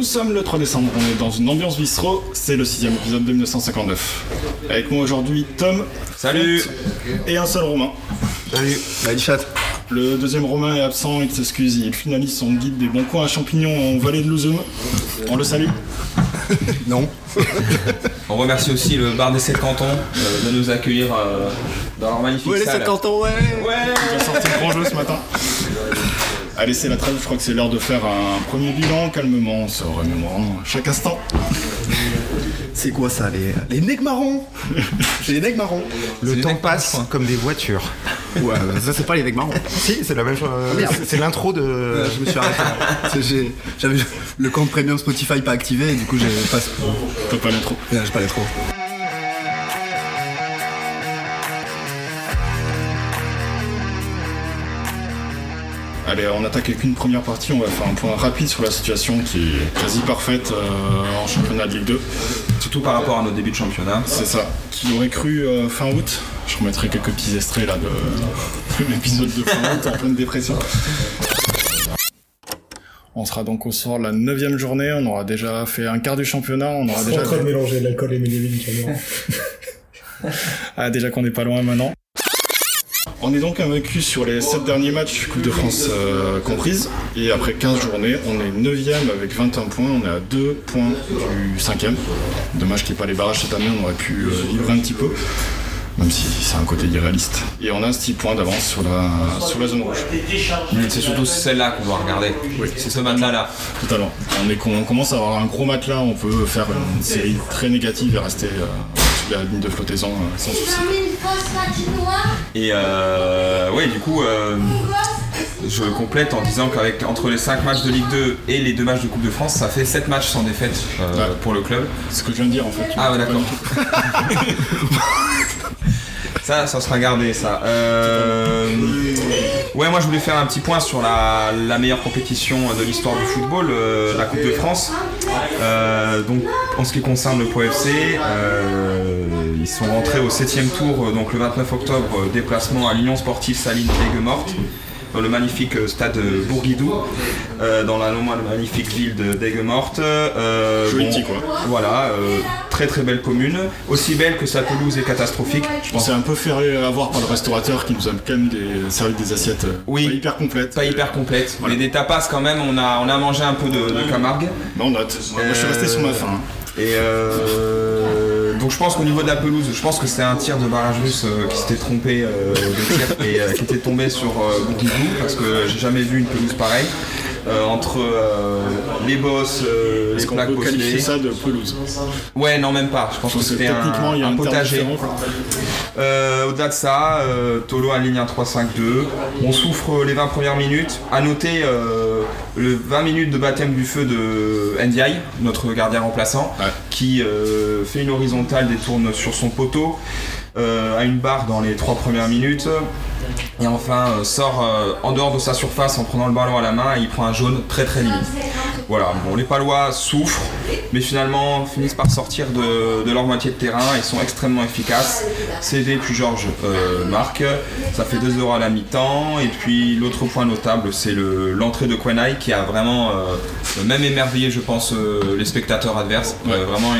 Nous sommes le 3 décembre, on est dans une ambiance bistrot, c'est le sixième épisode de 1959. Avec moi aujourd'hui Tom. Salut Et un seul Romain. Salut, salut chat. Le deuxième Romain est absent, il s'excuse, il finalise son guide des bons coins à champignons en vallée de Louzum. On le salue Non. On remercie aussi le bar des 7 cantons euh, de nous accueillir euh, dans leur magnifique Ouais, les salle. 50 ans, ouais. Ouais Il a sorti le grand jeu ce matin. Allez, c'est la trêve, je crois que c'est l'heure de faire un premier bilan calmement, en se remémorant chaque instant. C'est quoi ça, les, les nègres marrons J'ai les nègres marrons. Le C'est temps passe mecs, comme des voitures. Ouais, bah, ça c'est pas les nègres marrons. si, c'est la même chose. merde. c'est- c'est l'intro de. Euh, je me suis arrêté. C'est- j'ai- J'avais le compte premium Spotify pas activé et du coup j'ai pas, Faut pas l'intro. Ouais, j'ai pas les Allez, on attaque avec une première partie, on va faire un point rapide sur la situation qui est quasi parfaite euh, en championnat de Ligue 2. Surtout par rapport à nos débuts de championnat. C'est ça. Qui aurait cru euh, fin août? Je remettrai quelques petits extraits là de, de l'épisode de fin août en pleine dépression. On sera donc au soir de la 9 journée, on aura déjà fait un quart du championnat, on aura Déjà déjà, en train de mélanger l'alcool et carrément. ah, déjà qu'on n'est pas loin maintenant. On est donc invaincu sur les 7 derniers matchs, Coupe de France euh, comprise, et après 15 journées, on est 9ème avec 21 points, on est à 2 points du 5ème. Dommage qu'il n'y ait pas les barrages cette année, on aurait pu euh, livrer un petit peu, même si c'est un côté irréaliste. Et on a 6 points d'avance sur la, sur la zone rouge. Mm, C'est surtout celle-là qu'on doit regarder. C'est ce matelas-là. Totalement. On, est, on commence à avoir un gros matelas, on peut faire une série très négative et rester euh, la ligne de flottaison euh, sans souci. Et euh, ouais, du coup, euh, je complète en disant qu'avec entre les 5 matchs de Ligue 2 et les 2 matchs de Coupe de France, ça fait 7 matchs sans défaite euh, Ouais. pour le club. C'est ce que je viens de dire en fait. Ah ouais d'accord. ça, ça sera gardé ça. Euh, Ouais moi je voulais faire un petit point sur la, meilleure compétition de l'histoire du football, euh, la Coupe de France. Euh, donc en ce qui concerne le Pro FC, euh, ils sont rentrés au 7ème tour donc le 29 octobre, déplacement à l'Union Sportive Saline Aigues Morte dans le magnifique euh, stade euh, Bourguidou, euh, dans la magnifique ville de d'Aigues-Mortes. Euh, coin. Voilà, euh, très très belle commune, aussi belle que sa pelouse est catastrophique. Je pensais un peu fait avoir par le restaurateur qui nous a quand même des, servi des assiettes Oui. pas hyper complètes. Pas hyper complète, Voilà. mais des tapas quand même, on a, on a mangé un peu de, de Camargue. On note. Moi, je suis resté sur ma faim. Et je pense qu'au niveau de la pelouse, je pense que c'est un tir de barrage russe euh, qui s'était trompé euh, de et euh, qui était tombé sur Bourguigou parce que j'ai jamais vu une pelouse pareille. Euh, entre euh, les bosses, euh, les qu'on plaques peut qualifier ça de pelouse Ouais, non, même pas. Je pense que c'était un, techniquement, il y a un un terme potager. Au-delà de ça, Tolo aligne un 3-5-2. On souffre les 20 premières minutes. À noter le 20 minutes de baptême du feu de Ndiaye, notre gardien remplaçant, Ouais. qui fait une horizontale, détourne sur son poteau, euh, a une barre dans les 3 premières minutes. Et enfin euh, sort euh, en dehors de sa surface en prenant le ballon à la main et il prend un jaune très très limite. Voilà, bon les Palois souffrent, mais finalement finissent par sortir de, de leur moitié de terrain et sont extrêmement efficaces. CV puis Georges euh, marque, ça fait 2 euros à la mi-temps. Et puis l'autre point notable, c'est le- l'entrée de Kwenai qui a vraiment euh, même émerveillé, je pense, euh, les spectateurs adverses. Vraiment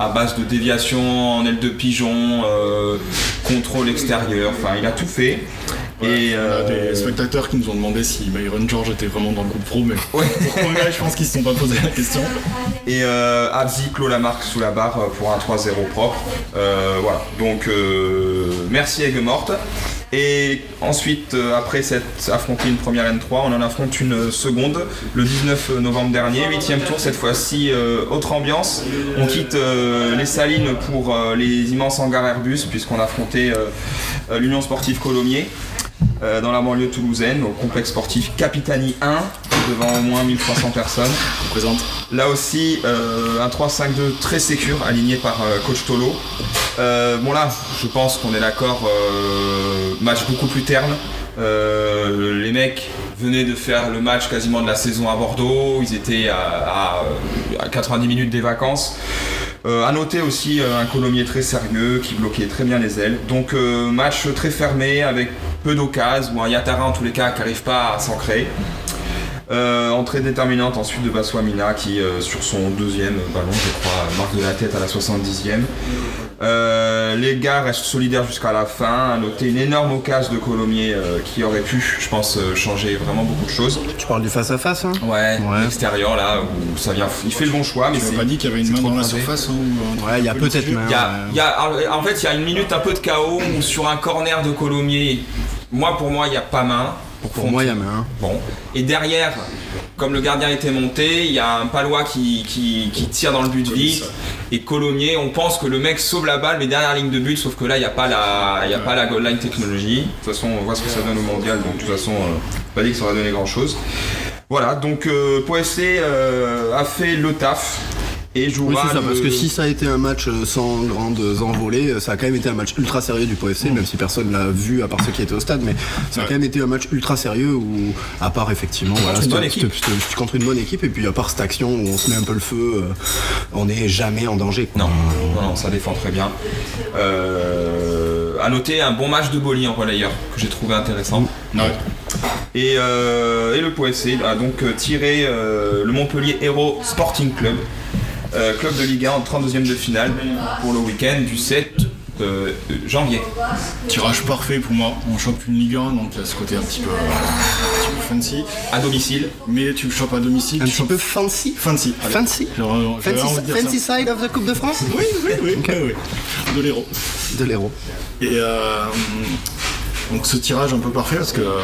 à base de déviation en aile de pigeon, euh, contrôle extérieur, enfin il a tout fait. Et On a euh, des spectateurs qui nous ont demandé si Myron George était vraiment dans le groupe pro, mais Ouais. pour je pense qu'ils se sont pas posé la question. Et euh, Abzi clôt la marque sous la barre pour un 3-0 propre. Euh, voilà, donc euh, merci Aigues Morte. Et ensuite, euh, après cette affronté une première N3, on en affronte une seconde le 19 novembre dernier, huitième tour cette fois-ci, euh, autre ambiance. On quitte euh, les Salines pour les immenses hangars Airbus puisqu'on affrontait l'Union Sportive Colomiers euh, dans la banlieue toulousaine au complexe sportif Capitani 1 devant au moins 1300 personnes. On présente. Là aussi, euh, un 3-5-2 très sécure, aligné par euh, coach Tolo. Bon là, je pense qu'on est d'accord, match beaucoup plus terne. Les mecs venaient de faire le match quasiment de la saison à Bordeaux, ils étaient à, à, à 90 minutes des vacances. Euh, à noter aussi euh, un Colomier très sérieux qui bloquait très bien les ailes. Donc euh, match très fermé avec peu d'occasions, ou un Yatara en tous les cas qui n'arrive pas à s'ancrer. Euh, entrée déterminante ensuite de Baswamina qui, euh, sur son deuxième ballon, je crois, marque de la tête à la 70e. Euh, les gars restent solidaires jusqu'à la fin. À noter une énorme occasion de Colomiers euh, qui aurait pu, je pense, euh, changer vraiment beaucoup de choses. Tu parles du face-à-face, hein? Ouais, Ouais. l'extérieur là, où ça vient. Il fait le bon choix, mais c'est. pas dit qu'il y avait une main dans la surface ou... Ouais, il y a peut-être en fait, il y a une minute un peu de chaos où sur un corner de Colomiers, moi pour moi, il n'y a pas main. Pour moi, il y a main. Bon. Et derrière, comme le gardien était monté, il y a un palois qui, qui, qui tire dans le but vite. Et Colomiers, on pense que le mec sauve la balle, mais derrière la ligne de but, sauf que là, il n'y a pas la, il y a pas la goal line technologie. De toute façon, on voit ce que ça donne au mondial, donc de toute façon, euh, pas dit que ça aurait donné grand chose. Voilà, donc euh, Poissé euh, a fait le taf. Et jouera Oui, c'est ça, le- parce que si ça a été un match euh, sans grandes envolées, euh, ça a quand même été un match ultra sérieux du POFC, même si personne l'a vu à part ceux qui étaient au stade, mais ça a Ouais. quand même été un match ultra sérieux où, à part effectivement, voilà, c'était contre une bonne équipe, et puis à part cette action où on se met un peu le feu, euh, on n'est jamais en danger. Non, non, non, ça défend très bien. Euh, à noter un bon match de Boli en relayeur que j'ai trouvé intéressant. Ouais. Et, euh, et le POFC a donc tiré euh, le Montpellier Hero Sporting Club, euh, club de Ligue 1 en 32e de finale pour le week-end du 7 euh, janvier. Tirage parfait pour moi. On chope une Ligue 1, donc il y a ce côté un petit peu, un petit peu fancy. À domicile. Mais tu le chopes à domicile. Un tu petit peu fancy fancy. Allez. Fancy Fancy, side of the Coupe de France Oui, oui, oui, oui, oui. De l'héros. De l'héros. Et euh, donc ce tirage un peu parfait parce que euh,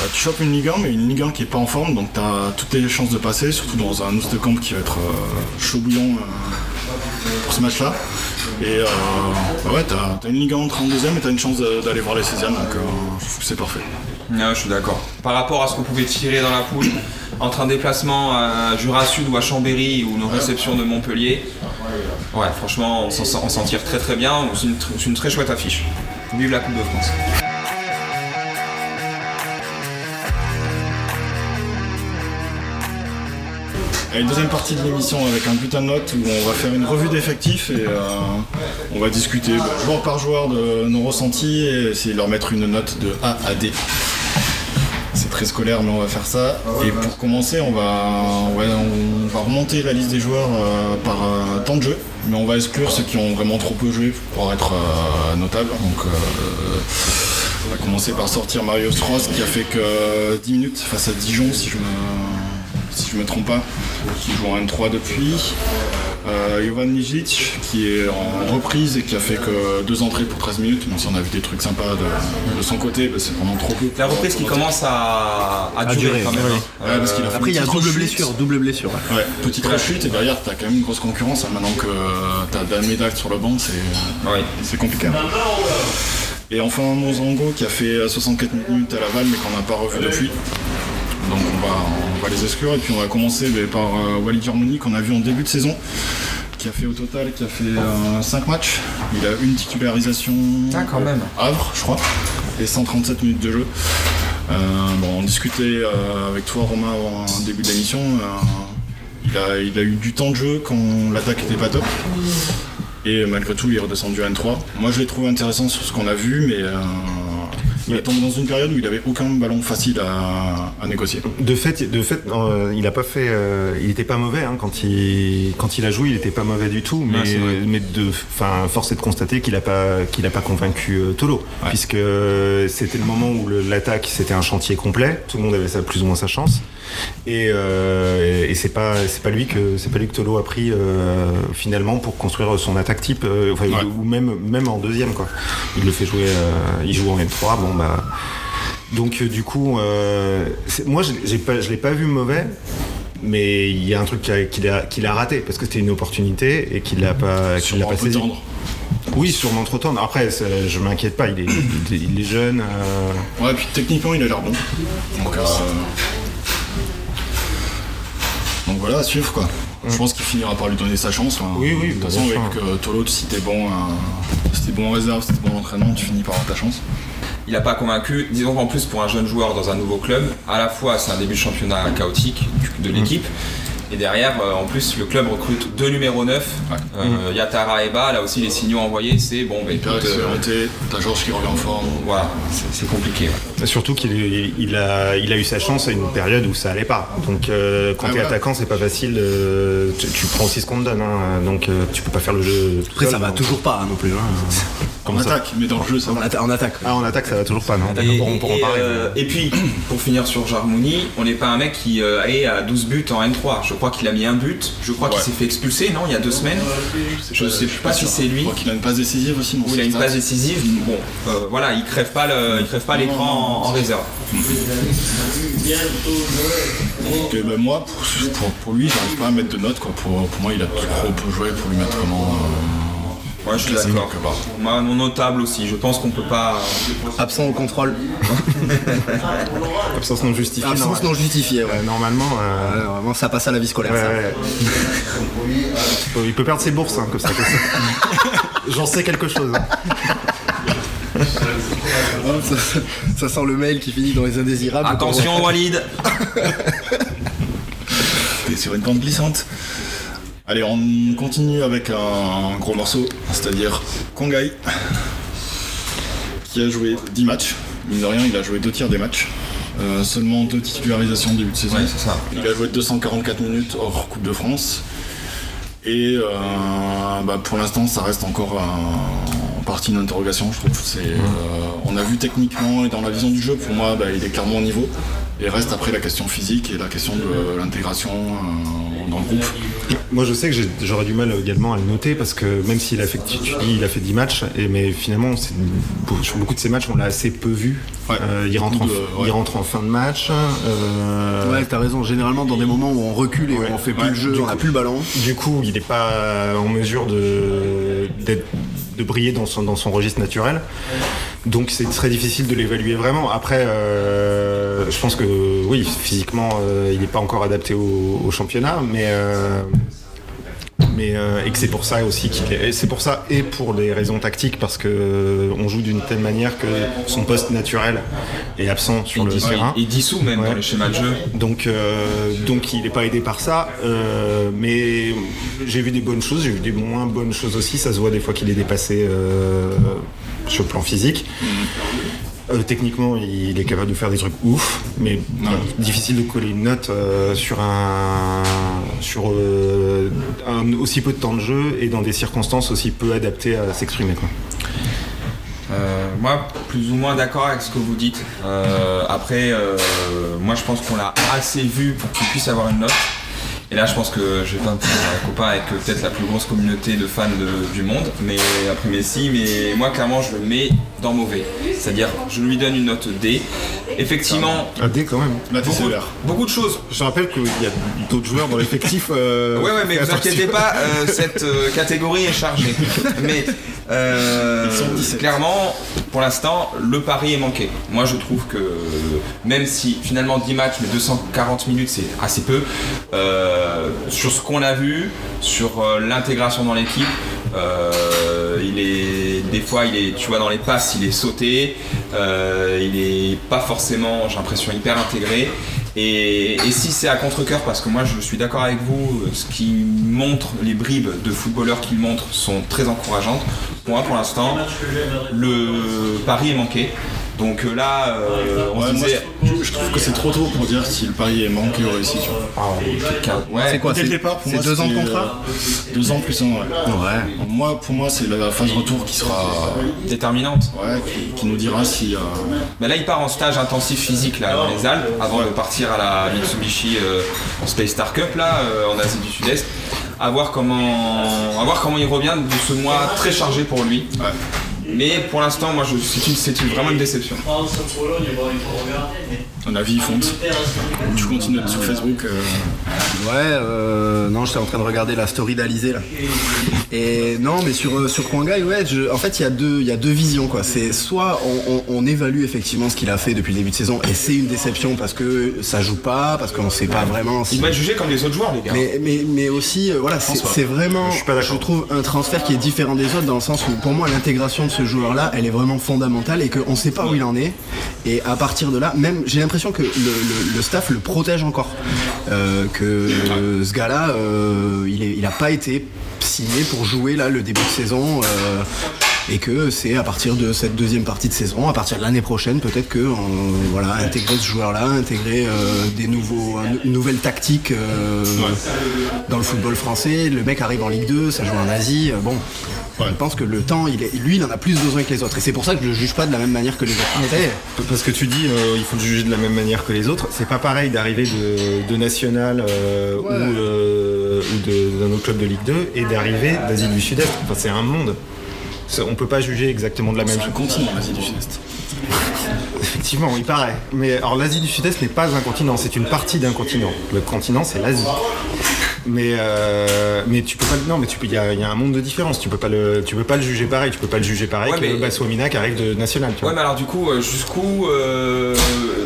bah, tu chopes une Ligue 1 mais une Ligue 1 qui est pas en forme donc tu as toutes les chances de passer surtout dans un de camp qui va être euh, chaud bouillant euh, pour ce match là et euh, bah ouais t'as as une Ligue 1 en 32ème et t'as une chance d'aller voir les 16ème donc je trouve que c'est parfait je suis d'accord. Par rapport à ce qu'on pouvait tirer dans la poule, entre un déplacement à Jura Sud ou à Chambéry ou nos réceptions de Montpellier, ouais, franchement, on s'en tire très très bien. C'est une très chouette affiche. Vive la Coupe de France. Allez, deuxième partie de l'émission avec un putain de note où on va faire une revue d'effectifs et euh, on va discuter bah, joueur par joueur de nos ressentis et essayer de leur mettre une note de A à D. C'est très scolaire mais on va faire ça. Et pour commencer on va, on va remonter la liste des joueurs euh, par euh, temps de jeu. Mais on va exclure ceux qui ont vraiment trop peu joué pour être euh, notables. Donc euh, on va commencer par sortir Mario Strauss qui a fait que 10 minutes face à Dijon si je me, si je me trompe pas, qui joue en N3 depuis. Euh, Jovan Nijic qui est en reprise et qui a fait que deux entrées pour 13 minutes, même si on a vu des trucs sympas de, de son côté, bah, c'est vraiment trop peu. La reprise qui commence à, à durer, durer, quand même. ouais. hein. Ouais, parce qu'il a fait Après, il y a double rechute. blessure, double blessure. ouais. Ouais, petite rechute et derrière t'as quand même une grosse concurrence. hein. Maintenant que t'as Dan Medak sur le banc, c'est compliqué. Et enfin Mozango qui a fait 64 minutes à Laval mais qu'on n'a pas revu depuis. Donc on va, on va les exclure et puis on va commencer bah, par euh, Walid qu'on a vu en début de saison. Qui a fait au total, qui a fait 5 matchs. Il a une titularisation Ah, quand même. Havre, je crois, et 137 minutes de jeu. Euh, bon, on discutait euh, avec toi, Romain, en début d'émission. euh, il, a, il a eu du temps de jeu quand l'attaque était pas top. Et malgré tout, il est redescendu à N3. Moi, je l'ai trouvé intéressant sur ce qu'on a vu, mais euh, il est tombé dans une période où il avait aucun ballon facile à, à négocier. De fait, de fait, euh, il a pas fait, euh, il était pas mauvais hein, quand il quand il a joué, il était pas mauvais du tout. Mais vrai. mais de, enfin, force est de constater qu'il a pas qu'il a pas convaincu euh, Tolo, puisque c'était le moment où l'attaque c'était un chantier complet, tout le monde avait sa, plus ou moins sa chance. Et, euh, et, et c'est pas c'est pas lui que c'est pas lui que Tolo a pris finalement pour construire son attaque type, enfin, Ouais. ou même même en deuxième quoi. Il le fait jouer, il joue en M3, bon Donc euh, du coup, euh, moi je pas, je l'ai pas vu mauvais, mais il y a un truc qu'il a, a, raté parce que c'était une opportunité et qu'il l'a pas, qu'il l'a pas saisi. tendre. Oui, sûrement trop tendre. Après, ça, je m'inquiète pas, il est, il est, il est jeune. euh, Ouais, puis techniquement, il a l'air bon. Donc, euh, donc voilà, à suivre quoi. Je pense qu'il finira par lui donner sa chance. hein. Oui, oui, De toute façon, avec euh, Tolo, si t'es bon, si bon en réserve, si t'es bon en entraînement, tu finis par avoir ta chance. Il n'a pas convaincu. Disons qu'en plus, pour un jeune joueur dans un nouveau club, à la fois c'est un début de championnat chaotique de l'équipe, Et derrière, euh, en plus, le club recrute deux numéros 9. Euh, Yatara et Ba, là aussi, les signaux envoyés, c'est bon, bah, Hyper écoute, euh, t'as Georges qui revient en forme. voilà, c'est- compliqué. ouais. Surtout qu'il il- il a, il a eu sa chance à une période où ça allait pas. Donc euh, quand Ah, t'es voilà. attaquant, c'est pas facile. euh, tu, tu prends aussi ce qu'on te donne. hein. donc euh, tu peux pas faire le jeu. tout Après, seul, ça va donc. toujours pas hein, non plus. hein. En Comment ça attaque, mais dans le jeu, ça En, va. en attaque. Ah, en attaque, ça va toujours pas, non Et, on pourra en et, parler. euh, et puis, pour finir sur Jarmouni, on n'est pas un mec qui euh, est à 12 buts en N3. Je crois qu'il a mis un but. Je crois qu'il s'est fait expulser, non Il y a deux semaines. Je sais pas si c'est lui. Je crois qu'il a une passe décisive aussi. il a une passe décisive. Bon, euh, voilà, il crève pas le, il crève pas l'écran en, en réserve. Donc, euh, bah, moi, pour, pour, pour lui, j'arrive pas à mettre de notes. Quoi. Pour, pour moi, il a trop peu joué pour lui mettre vraiment. Ouais, je suis d'accord. quelque part. Moi, mon notable aussi. Je pense qu'on peut pas. Absent au contrôle. Absence non justifiée. Absence non justifiée, ouais. Euh, normalement. euh, vraiment, ça passe à la vie scolaire. ouais, ça. ouais. Il peut perdre ses bourses, hein, comme ça. comme ça. J'en sais quelque chose. hein. Ça, ça sent le mail qui finit dans les indésirables. Attention, Walid. T'es sur une pente glissante. Allez, on continue avec un gros morceau, c'est-à-dire Kongai, qui a joué 10 matchs. Mine de rien, il a joué deux tiers des matchs. Euh, seulement deux titularisations début de saison. Ouais, c'est ça. Il a joué 244 minutes hors Coupe de France. Et euh, bah, pour l'instant, ça reste encore en partie une interrogation, je trouve. Euh, on a vu techniquement et dans la vision du jeu, pour moi, bah, il est clairement au niveau. Et reste après la question physique et la question de l'intégration euh, dans le groupe. Moi, je sais que j'aurais du mal également à le noter parce que même s'il a fait, tu dis, il a fait 10 matchs, et, mais finalement, sur beaucoup de ces matchs, on l'a assez peu vu. Ouais. Euh, il, rentre en, Beaucoup de- ouais. il rentre en fin de match. euh, Ouais, t'as raison. Généralement, dans des moments où on recule et où on fait plus ouais. le jeu, Du on a plus le ballon. Du coup, il n'est pas en mesure de, d'être- de briller dans son, dans son registre naturel. Donc c'est très difficile de l'évaluer vraiment. Après, euh, je pense que oui, physiquement, euh, il n'est pas encore adapté au, au championnat, mais euh, mais euh, et que c'est pour ça aussi qu'il est. C'est pour ça et pour des raisons tactiques parce que euh, on joue d'une telle manière que son poste naturel est absent sur le terrain. il dissout même Ouais. dans les schémas de jeu. Donc, euh, donc il n'est pas aidé par ça. euh, mais j'ai vu des bonnes choses, j'ai vu des moins bonnes choses aussi. Ça se voit des fois qu'il est dépassé euh, sur le plan physique. Euh, techniquement, il est capable de faire des trucs ouf, mais difficile de coller une note euh, sur un sur euh, un aussi peu de temps de jeu et dans des circonstances aussi peu adaptées à s'exprimer. quoi. Euh, moi, plus ou moins d'accord avec ce que vous dites. Euh, après, euh, moi, je pense qu'on l'a assez vu pour qu'il puisse avoir une note. Et là, je pense que je vais pas me faire un copain avec euh, peut-être la plus grosse communauté de fans de- du monde, mais après Messi, mais moi, clairement, je le mets dans mauvais. C'est-à-dire, je lui donne une note D. Effectivement, Un D quand même. Beaucoup, beaucoup de choses. Je rappelle qu'il y a d'autres joueurs dans l'effectif. euh, Ouais, ouais, mais vous inquiétez pas, euh, cette euh, catégorie est chargée. Mais euh, Ils sont 17. clairement, pour l'instant, le pari est manqué. Moi, je trouve que même si finalement 10 matchs, mais 240 minutes, c'est assez peu, euh, sur ce qu'on a vu, sur euh, l'intégration dans l'équipe, euh, il est des fois, il est, tu vois, dans les passes, il est sauté, euh, il est pas forcément, j'ai l'impression, hyper intégré. Et, si c'est à contre-coeur, parce que moi je suis d'accord avec vous, ce qui montre, les bribes de footballeurs qu'il montre sont très encourageantes. Pour moi, pour l'instant, le pari est manqué. Donc euh, là, euh, on Ouais, se moi, disait. je, je trouve que c'est trop tôt pour dire si le pari est manqué ou réussi. Tu vois. Ah, ouais, C'est quoi Dès le C'est départ, pour c'est moi, deux ans de contrat euh, Deux ans plus un, ouais. Ouais. Moi, pour moi, c'est la phase retour qui sera. déterminante. Ouais, qui, qui nous dira si. euh, Mais là, il part en stage intensif physique là, dans les Alpes avant de partir à la Mitsubishi euh, Space Star Cup là, euh, en Asie du Sud-Est. À voir, comment, à voir comment il revient de ce mois très chargé pour lui. ouais. Mais pour l'instant, moi, je- c'est vraiment une déception. Un avis fonte. Tu continues sur Facebook. euh, Ouais, euh, non, j'étais en train de regarder la story d'Alizé là. Et non, mais sur euh, sur Kwangai, ouais, je- en fait, il y a deux il y a deux visions quoi. C'est soit on, on- on évalue effectivement ce qu'il a fait depuis le début de saison et c'est une déception parce que ça joue pas, parce qu'on sait pas vraiment. Si... Il va être jugé comme les autres joueurs, les gars. Mais, mais, mais aussi, euh, voilà, c'est vraiment, Je suis pas d'accord. trouve, un transfert qui est différent des autres dans le sens où, pour moi, l'intégration de ce joueur-là, elle est vraiment fondamentale et qu'on sait pas où il en est. Et à partir de là, même, j'ai l'impression que le, le- staff le protège encore. Euh, que euh, ce gars-là, euh, il, est, il a pas été signé pour jouer là le début de saison. Euh, et que c'est à partir de cette deuxième partie de saison, à partir de l'année prochaine, peut-être que euh, voilà, intégrer ce joueur-là, intégrer euh, des nouveaux, une nouvelle tactique euh, dans le football français. Le mec arrive en Ligue 2, ça joue en Asie. euh, bon, je pense que le temps, il est, lui, il en a plus besoin que les autres. Et c'est pour ça que je le juge pas de la même manière que les autres. Après, Parce que tu dis euh, il faut le juger de la même manière que les autres. C'est pas pareil d'arriver de, de national euh, ou, euh, d'un autre club de Ligue 2 et d'arriver d'Asie du Sud-Est. Enfin, c'est un monde. On peut pas juger exactement de la même C'est un chose. continent, l'Asie du Sud-Est. Effectivement, il paraît. Mais alors l'Asie du Sud-Est n'est pas un continent, c'est une partie d'un continent. Le continent, c'est l'Asie. Mais euh, mais tu peux pas non mais tu peux il y, a il y a un monde de différence. Tu peux pas le tu peux pas le juger pareil. Tu peux pas le juger pareil Ouais, que mais- Bassouamina qui arrive de national. Tu vois. Ouais, mais alors du coup, euh, jusqu'où, euh,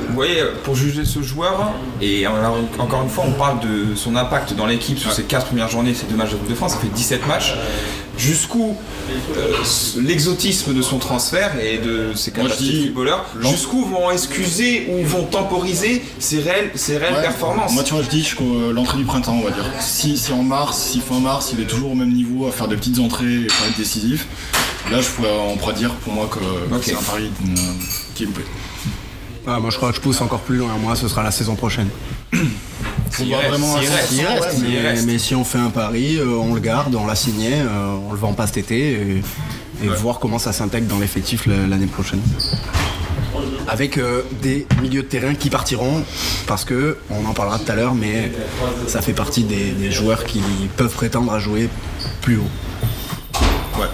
vous voyez, pour juger ce joueur, et alors, encore une fois, on parle de son impact dans l'équipe sur ces 15 premières journées, ces deux matchs de Coupe de France, ça fait 17 matchs. Jusqu'où euh, l'exotisme de son transfert et de ses capacités de footballeur, jusqu'où vont excuser ou vont temporiser ses réelles, ses réelles Ouais. performances? Moi, tu vois, je dis jusqu'à l'entrée du printemps, on va dire. Si, si en mars, si fin mars, il est toujours au même niveau à faire des petites entrées et pas être décisif, là, je pourrais, on pourrait dire pour moi que c'est un pari euh, qui est loupé. ah, moi, je crois que je pousse encore plus loin. Moi, ce sera la saison prochaine. S'il voir reste, vraiment reste, reste, s'il mais, mais si on fait un pari, euh, on le garde, on l'a signé, euh, on le vend pas cet été et, et voir comment ça s'intègre dans l'effectif l'année prochaine. Avec euh, des milieux de terrain qui partiront parce que, on en parlera tout à l'heure, mais ça fait partie des, des joueurs qui peuvent prétendre à jouer plus haut. Ouais.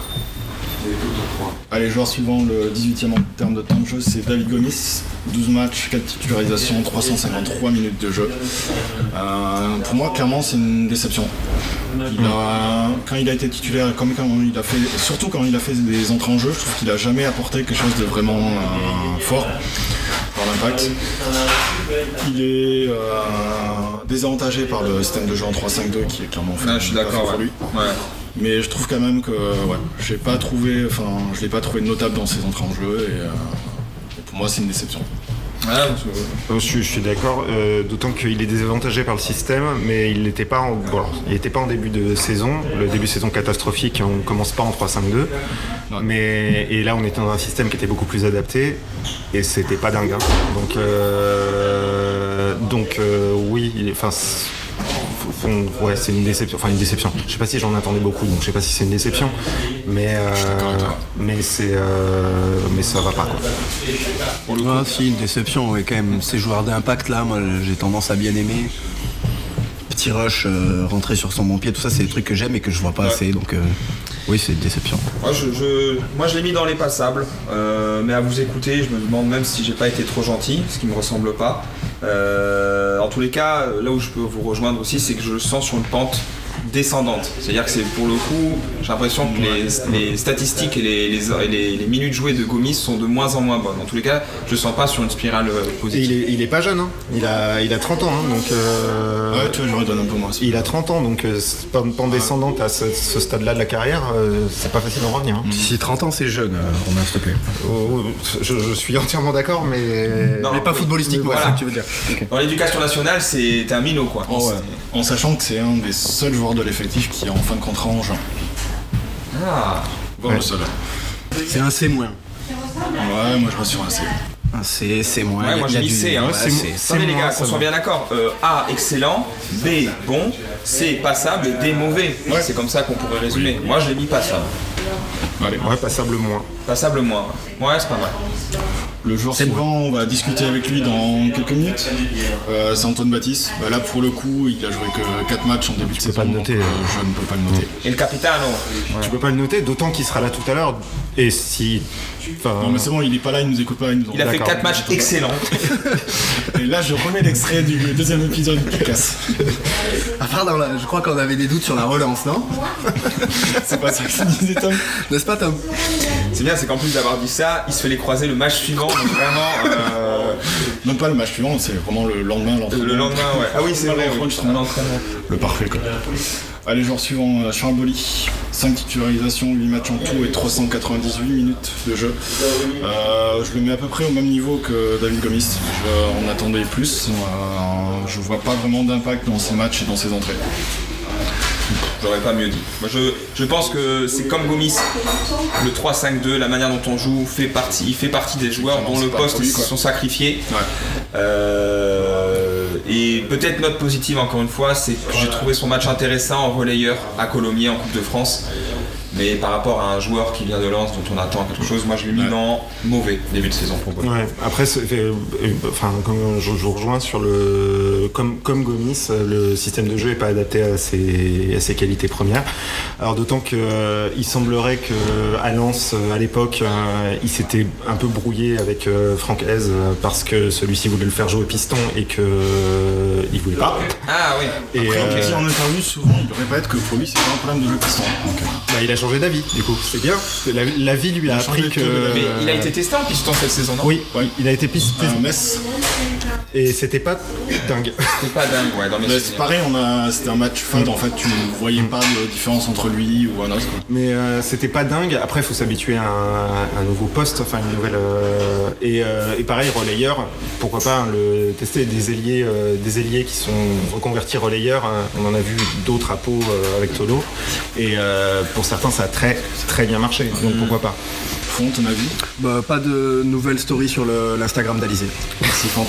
Allez, joueur suivant, le 18e en termes de temps de jeu, c'est David Gomis. 12 matchs, 4 titularisations, 353 minutes de jeu. Euh, pour moi, clairement, c'est une déception. Il a- quand il a été titulaire, comme quand il a fait, surtout quand il a fait des entrées en jeu, je trouve qu'il a jamais apporté quelque chose de vraiment euh, fort dans l'impact. Il est euh, désavantagé par le système de jeu en 3-5-2 qui est clairement fait, Ah, je suis d'accord, ouais. lui. Ouais. Mais je trouve quand même que ouais, j'ai pas trouvé, enfin, je l'ai pas trouvé notable dans ses entrées en jeu et, euh, et pour moi c'est une déception. Je, suis- je suis d'accord, euh, d'autant qu'il est désavantagé par le système, mais il n'était pas, en, bon, alors, il était pas en début de saison. Le début de saison catastrophique, on commence pas en 3-5-2. Mais, et là, on était dans un système qui était beaucoup plus adapté, et c'était pas dingue. hein. Donc, euh, donc euh, oui, il est- enfin, ouais, c'est une déception. Enfin, une déception. Je sais pas si j'en attendais beaucoup, donc je sais pas si c'est une déception, mais euh, mais c'est, euh, mais ça va pas. Quoi. Ah, si, une déception, oui, quand même. Ces joueurs d'impact là, moi j'ai tendance à bien aimer. Petit rush, euh, rentrer sur son bon pied, tout ça, c'est des trucs que j'aime et que je vois pas assez, donc euh, oui, c'est déception. Moi je, je- moi, je l'ai mis dans les passables, euh, mais à vous écouter, je me demande même si j'ai pas été trop gentil, ce qui me ressemble pas. Euh, en tous les cas, là où je peux vous rejoindre aussi, c'est que je le sens sur une pente descendante. C'est-à-dire que c'est pour le coup, j'ai l'impression que les, les statistiques et les, les- et les- les minutes jouées de Gomis sont de moins en moins bonnes. En tous les cas, je le sens pas sur une spirale euh, Et il positive. est, il est pas jeune, hein. il, a, il a 30 ans, hein, donc euh, Ouais, tu vois, je redonne un peu moins. il a 30 ans, donc euh, pente descendante à ce, ce stade-là de la carrière, euh, c'est pas facile d'en revenir. hein. Si 30 ans c'est jeune, euh, Romain, s'il te plaît. Oh, je, je suis entièrement d'accord, mais Non, Mais pas oui. footballistiquement, Voilà. que tu veux dire. Dans l'éducation nationale, c'est un minot quoi. En, en sachant que c'est un des seuls joueurs de l'effectif qui est en fin de contrat en juin. Ah. Voire le seul. C'est un C moins. Ouais, moi je reste sur un C. Un C, C moins. Ouais, moi j'ai mis du- C. Hein. ouais, c'est- C. c'est- Attendez les gars, qu'on soit bien d'accord. Euh, A, excellent. B, bon. C, passable. et D, mauvais. Ouais. C'est comme ça qu'on pourrait résumer. Moi, je l'ai mis passable. Allez. ouais, passable moins. Passable moins. Ouais, Ouais, c'est pas mal. Le joueur suivant, on va discuter avec lui dans quelques minutes. Euh, c'est Antoine Baptiste. Bah, là, pour le coup, il a joué que 4 matchs en début de saison. pas le noter, euh, euh. je ne peux pas le noter. Et le capitano. Tu peux pas le noter, d'autant qu'il sera là tout à l'heure. Et si. Enfin, Non, mais c'est bon, il est pas là, il nous écoute pas. Il nous Il a fait D'accord. 4 matchs excellents. Et là, je remets l'extrait du deuxième épisode qui casse. À part dans la- je crois qu'on avait des doutes sur la relance, non C'est pas ça que tu disais, Tom N'est-ce pas, Tom C'est bien, c'est qu'en plus d'avoir dit ça, il se fait les croiser le match suivant. Donc vraiment, euh, Non, pas le match suivant, c'est vraiment le lendemain. l'entraînement. le lendemain, ouais. Ah oui, c'est vrai. oui. Le parfait, quoi. Allez, joueur suivant, euh, Charles Bolly. 5 titularisations, 8 matchs en tout et 398 minutes de jeu. Euh, je le mets à peu près au même niveau que David Gomis. Je- on attendait plus. Euh, je vois pas vraiment d'impact dans ses matchs et dans ses entrées. J'aurais pas mieux dit. Moi, je, je pense que c'est comme Gomis, le 3-5-2, la manière dont on joue, fait partie, il fait partie des joueurs dont le poste sont sacrifiés. Ouais. Euh, et peut-être note positive encore une fois, c'est que j'ai trouvé son match intéressant en relayeur à Colomiers en Coupe de France. Mais par rapport à un joueur qui vient de Lens dont on attend quelque chose, moi je l'ai mis Ouais. dans mauvais début de saison pour moi. Ouais, après, euh, euh, enfin, comme je, vous rejoins sur le. Comme, comme Gomis, euh, le système de jeu n'est pas adapté à ses, à ses qualités premières. Alors, d'autant qu'il semblerait que à Lens, euh, à l'époque, euh, il s'était un peu brouillé avec euh, Franck Hez euh, parce que celui-ci voulait le faire jouer piston et que euh, il voulait pas. Ah oui. Et Après, on euh, dit en interview, souvent, il répète que pour lui, c'est pas un problème de jeu piston. Donc, euh, bah, il a changé d'avis, du coup. C'est bien. La, la vie lui a, appris que. Mais il a été testé en piston cette saison, non? Oui, il a été pisté euh, Metz, et c'était pas dingue. C'est pas dingue, ouais, dans mes c'est pareil, on a, c'était un match fun. En fait, tu voyais pas de différence entre lui ou un autre. Mais euh, c'était pas dingue. Après, il faut s'habituer à un, un nouveau poste, enfin une nouvelle. euh, et, euh, et pareil, relayeur. Pourquoi pas hein, le tester des ailiers, euh, des ailiers qui sont reconvertis relayeurs. hein. On en a vu d'autres à Pau euh, avec Tolo. Et euh, pour certains, ça a très très bien marché. Donc pourquoi pas. Font, ton avis? Bah, Pas de nouvelles stories sur l'Instagram d'Alizé. Merci, Font.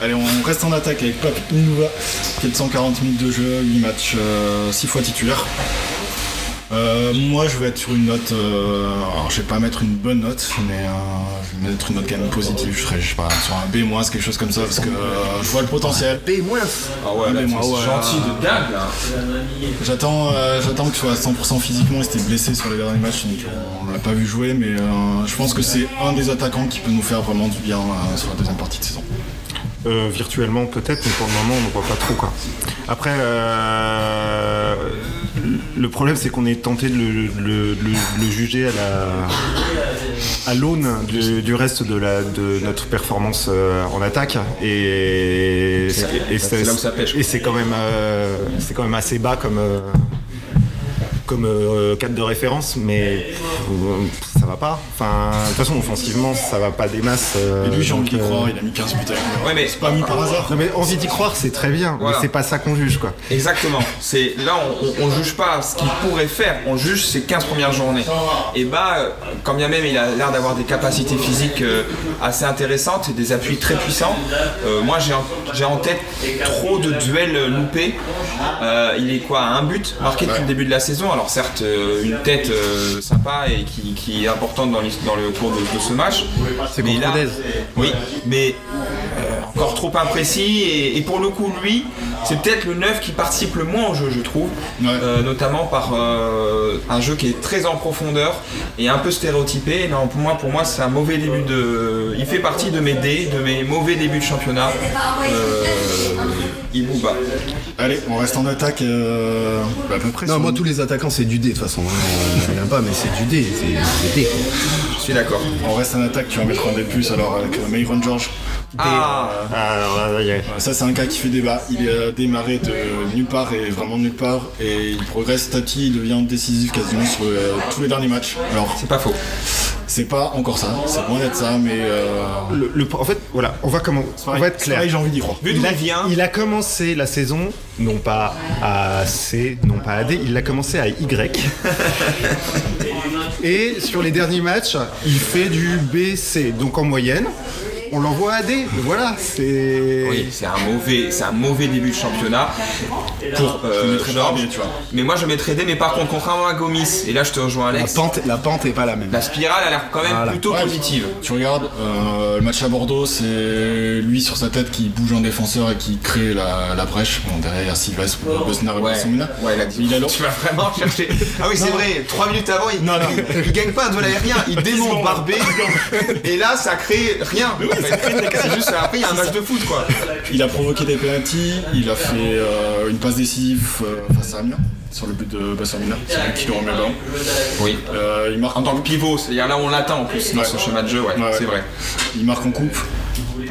Allez, on reste en attaque avec Pape Inouva. 440 minutes de jeu, 8 matchs, 6 fois titulaire. Euh, moi, je vais être sur une note. euh, alors, je vais pas mettre une bonne note, mais euh, je vais mettre une note quand même positive. Je serais, je sais pas, sur un B-, quelque chose comme ça, parce que euh, je vois le potentiel. B moins Ah ouais, là, c'est ouais, gentil de dingue là. J'attends, euh, j'attends que tu sois à 100% physiquement. Il s'était blessé sur les derniers matchs, donc on l'a pas vu jouer, mais euh, je pense que c'est un des attaquants qui peut nous faire vraiment du bien euh, sur la deuxième partie de saison. Euh, virtuellement peut-être, mais pour le moment on ne voit pas trop quoi. Après, euh, le problème c'est qu'on est tenté de le, le- le- le juger à la à l'aune du, du reste de, la, de notre performance euh, en attaque et, et, c'est là où ça pêche. et c'est quand même euh, c'est quand même assez bas comme euh, comme euh, cadre de référence, mais euh, ça va pas. Enfin, de toute façon, offensivement, ça va pas des masses. euh, Et lui, j'ai envie d'y euh, croire, il a mis 15 buts avec nous. Ouais, mais- c'est pas mis par hasard. non mais envie d'y croire, c'est très bien, Voilà. mais c'est pas ça qu'on juge quoi. Exactement. C'est là on, on, on juge pas ce qu'il pourrait faire, on juge ses 15 premières journées. Et bah quand bien même il a l'air d'avoir des capacités physiques euh, assez intéressantes et des appuis très puissants. euh, moi j'ai en, j'ai en tête trop de duels loupés. Euh, il est quoi à un but marqué depuis le début de la saison. Alors certes euh, une tête euh, sympa et qui, qui est importante dans, le cours de, de ce match. C'est Mais contre là-. Oui, mais euh, encore trop imprécis et, et pour le coup lui c'est peut-être le neuf qui participe le moins au jeu je trouve Ouais. Euh, notamment par un jeu qui est très en profondeur et un peu stéréotypé non pour moi pour moi c'est un mauvais début de il fait partie de mes D de mes mauvais débuts de championnat Ibouba Allez, on reste en attaque euh, à peu près. Non, moi, tous les attaquants, c'est du D de toute façon. hein. Je viens pas, mais c'est du D. C'est c'est D. je suis d'accord On reste en attaque, tu vas mettre un D+, alors avec euh, Mayron George. ah Alors là, y Euh, Ça, c'est un cas qui fait débat. Il a démarré de nulle part et vraiment nulle part. Et il progresse petit il devient décisif quasiment sur euh, tous les derniers matchs. Alors, c'est pas faux c'est pas encore ça, c'est loin d'être ça, mais euh, le- le- en fait, voilà, on va comment, on va être clair. j'ai envie d'y croire. Il a, il a commencé la saison, non pas à C, non pas à D, il a commencé à Y. Et sur les derniers matchs, il fait du B, C. Donc en moyenne, on l'envoie à D. Voilà, c'est. Oui, c'est un mauvais, c'est un mauvais début de championnat pour euh, Georges. Barbier, tu vois. Mais moi je mettrais D, mais par contre contrairement à Gomis, et là je te rejoins La Alex, pente, la pente est pas la même. la spirale a l'air quand même Voilà. plutôt Ouais, positive. Tu regardes euh, le match à Bordeaux, c'est lui sur sa tête qui bouge un défenseur et qui crée la, la brèche. Bon, derrière Sylvestre, Besnard et Ouais, ouais, il a dit. Il a l'eau. Tu vas vraiment chercher. Ah oui, c'est vrai. Trois minutes avant, il, Non, non. il gagne pas un duel aérien, il démonte Barbé. Et là, ça crée rien. en fait. C'est juste après, il y a un match de foot, quoi. Il a provoqué des penalties, il a fait euh, une passe décisive euh, face à Amiens sur le but de Bessamina. C'est lui qui lui remet le ballon. Oui. Euh, il marque En tant que pivot, c'est-à-dire là, on l'attend en plus dans ce schéma de jeu, ouais. c'est vrai. Il marque en coupe.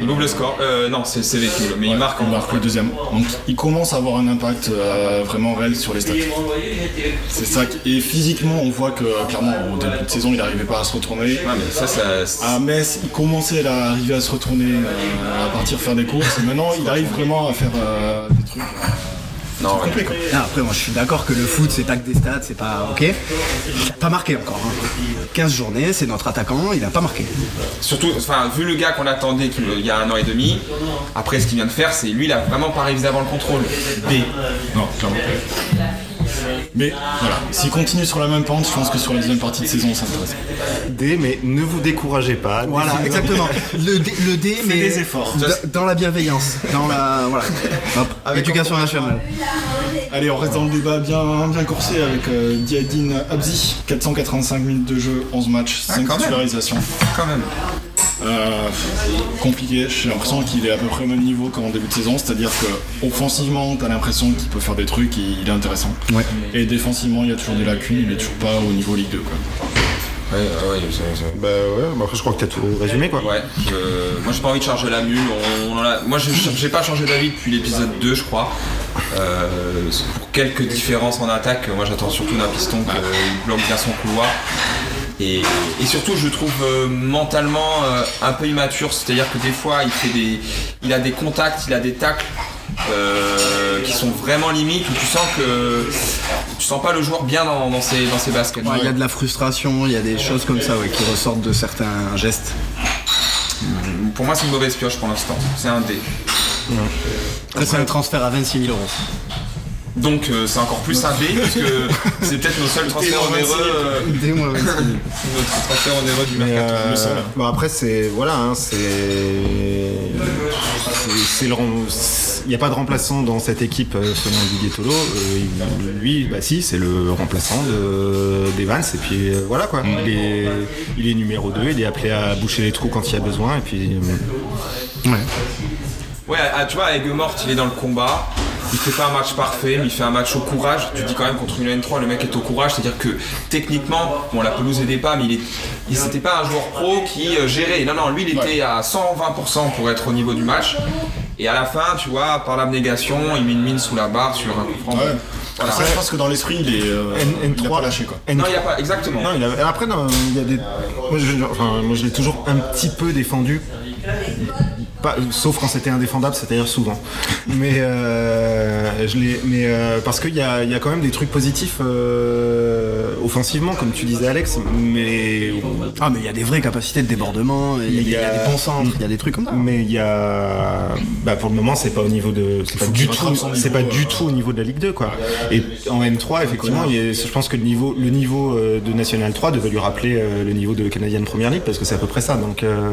Il ouvre le score. Euh, non, c'est c'est vécu, mais il marque Il marque le deuxième. Donc il commence à avoir un impact euh, vraiment réel sur les stats. C'est ça. qui- Et physiquement, on voit que clairement au début de saison, il n'arrivait pas à se retourner. Ouais, mais ça, ça. À Metz, il commençait à arriver à se retourner, euh, à partir faire des courses. Et maintenant, il arrive vraiment à faire euh, des trucs. Non, ouais. Ah, après, moi je suis d'accord que le foot c'est pas que des stats, c'est pas ok. Il a pas marqué encore. hein. 15 journées, c'est notre attaquant, il a pas marqué. Surtout, enfin, vu le gars qu'on attendait qu'il- il y a un an et demi, après ce qu'il vient de faire, c'est lui, il a vraiment pas révisé avant le contrôle. B. Non, clairement. Mais voilà, s'il continue sur la même pente, je pense que sur la deuxième partie de saison, ça intéresse. D, mais ne vous découragez pas. Voilà, exactement. Le D, le D mais des efforts. dans la bienveillance, dans la voilà. Hop, éducation nationale. Allez, on reste dans le débat bien, bien coursé avec euh, Diadine Abzi. 485 minutes de jeu, 11 matchs, 5 Ah, quand même. titularisations. Quand même. Euh, compliqué, j'ai l'impression qu'il est à peu près au même niveau qu'en début de saison, c'est-à-dire que offensivement, t'as l'impression qu'il peut faire des trucs et il est intéressant. Ouais. Et défensivement, il y a toujours des lacunes, il est toujours pas au niveau Ligue 2. Quoi. Ouais, ouais, ouais, c'est- c'est- Bah ouais, bah après je crois que t'as tout résumé quoi. Ouais, je- moi j'ai pas envie de charger la mule. On, on en a- Moi j'ai pas changé d'avis depuis l'épisode 2, je crois. Euh, pour quelques différences en attaque, moi j'attends surtout d'un piston qu'il bloque bien son couloir. Et, et surtout, je trouve euh, mentalement euh, un peu immature, c'est-à-dire que des fois il fait des, il a des contacts, il a des tacles. euh, qui sont vraiment limites où tu sens que tu sens pas le joueur bien dans, dans ses, dans ses baskets. Ouais, Il y a de la frustration, il y a des choses comme ça ouais, qui ressortent de certains gestes. Pour moi c'est une mauvaise pioche pour l'instant, c'est un D. Après, c'est un transfert à 26 000 euros. Donc euh, c'est encore plus un D parce que c'est peut-être nos seuls transferts onéreux, euh, Des mois 26 000. notre transfert onéreux du mercato. euh, Le bon, après c'est voilà hein, c'est c'est- le il n'y a pas de remplaçant dans cette équipe selon Didier Tolo. Euh, lui bah si c'est le remplaçant de d'Evans et puis euh, voilà quoi. Il est il est numéro 2, il est appelé à boucher les trous quand il y a besoin et puis euh, Ouais, ah, tu vois, avec Mort, il est dans le combat. Il fait pas un match parfait, mais il fait un match au courage. Tu dis quand même contre une N3, le mec est au courage, c'est-à-dire que techniquement, bon, la pelouse aidait pas, mais il est, il c'était pas un joueur pro qui euh, gérait. Non, non, lui, il était à 120% pour être au niveau du match. Et à la fin, tu vois, par l'abnégation, il met une mine sous la barre sur un coup franc. Ouais. Voilà. Après, je pense que dans l'esprit, il est. euh, N- il a N3. pas lâché quoi. N3. Non, il n'y a pas, exactement. Non, il a- après, non, il y a des. Moi, je, enfin, moi, je l'ai toujours un petit peu défendu. Pas, sauf quand c'était indéfendable, c'est-à-dire souvent. Mais, euh, je l'ai, mais euh, parce qu'il y a, il y a quand même des trucs positifs euh, offensivement, comme tu disais, Alex. Mais, Ah, mais il y a des vraies capacités de débordement, il y, a des- il y a des bons centres, il y a des trucs comme ça. mais il y a. Bah, pour le moment, c'est pas au niveau de. C'est pas du tout. C'est pas du euh, tout au niveau de la Ligue 2, quoi. Et en M3, effectivement, il y a- je pense que le niveau, le niveau de National 3 devait lui rappeler le niveau de Canadian Premier League parce que c'est à peu près ça. Donc. euh,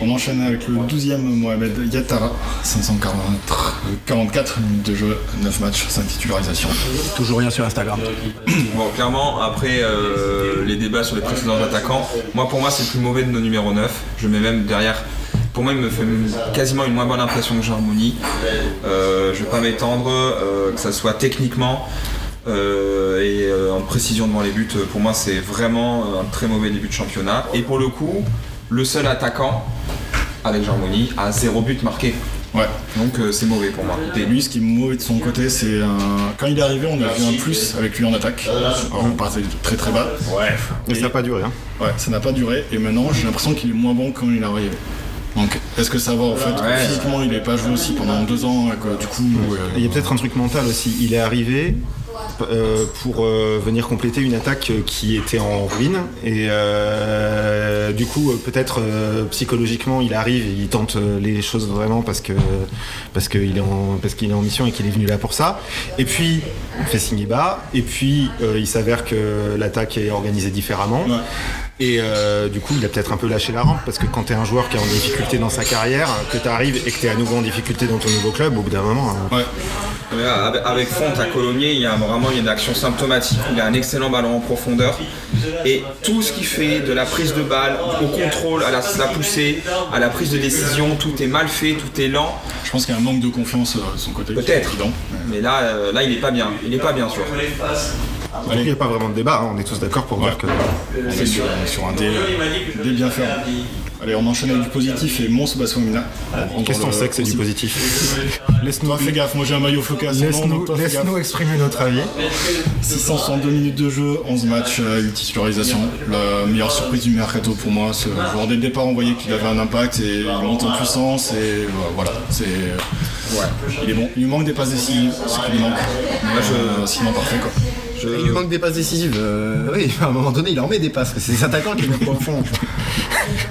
On enchaîne avec le 12e Mohamed Yattara, 544 minutes de jeu, 9 matchs, 5 titularisations. Toujours rien sur Instagram. Bon, clairement, après euh, les débats sur les précédents attaquants, moi pour moi c'est le plus mauvais de nos numéros 9. Je mets même derrière. Pour moi, il me fait quasiment une moins bonne impression que Jarmouni. Euh, je vais pas m'étendre, euh, que ça soit techniquement euh, et euh, en précision devant les buts. Pour moi, c'est vraiment un très mauvais début de championnat. Et pour le coup, le seul attaquant avec Jarmouni a zéro but marqué. Ouais. Donc euh, c'est mauvais pour moi. Et lui, ce qui est mauvais de son côté, c'est un... quand il est arrivé, on a vu un plus avec lui en attaque. Alors, on partait de très très bas. Ouais. Mais ça n'a pas duré. Hein. Ouais, ça n'a pas duré. Et maintenant, j'ai l'impression qu'il est moins bon quand il est arrivé. Donc, est-ce que ça va au fait que Ouais. physiquement, il n'est pas joué aussi pendant deux ans, et que du coup, euh, Il y a peut-être un truc mental aussi. Il est arrivé, euh, pour euh, venir compléter une attaque qui était en ruine. Et euh, du coup, peut-être psychologiquement, il arrive il tente les choses vraiment parce que parce qu'il est en parce qu'il est en mission et qu'il est venu là pour ça. Et puis, il fait signer bas. Et puis, il s'avère que l'attaque est organisée différemment. Et euh, du coup, il a peut-être un peu lâché la rampe parce que quand tu es un joueur qui est en difficulté dans sa carrière, que tu arrives et que tu es à nouveau en difficulté dans ton nouveau club, au bout d'un moment. hein, Ouais. Avec- Avec Font à Colomiers, il y a vraiment une action symptomatique. Il a un excellent ballon en profondeur. Et tout ce qui fait de la prise de balle au contrôle, à la, la poussée, à la prise de décision, tout est mal fait, tout est lent. Je pense qu'il y a un manque de confiance euh, de son côté. Peut-être. Mais là, euh, là, il est pas bien. Il est pas bien sûr. Il n'y a pas vraiment de débat, hein, on est tous d'accord pour dire que. On est sur, sur un dé, dé bien ferme. Allez, on enchaîne avec du positif et Mons Baswamina. Qu'est-ce qu'on sait que c'est du positif Laisse-nous fais gaffe, moi j'ai un maillot donc laisse-nous- laisse-nous exprimer notre avis. 662 minutes de jeu, 11 matchs, euh, 8 titularisations. La meilleure surprise du mercato pour moi. Ce joueur dès le départ, on voyait qu'il avait un impact et il monte en puissance et euh, voilà. C'est, Il est bon. Il lui manque des passes décisives, c'est ce qui lui manque. Mais, euh, sinon parfait quoi. Il lui manque des passes décisives. euh, oui, à un moment donné, il en met des passes. C'est des attaquants qui mettent pas au fond.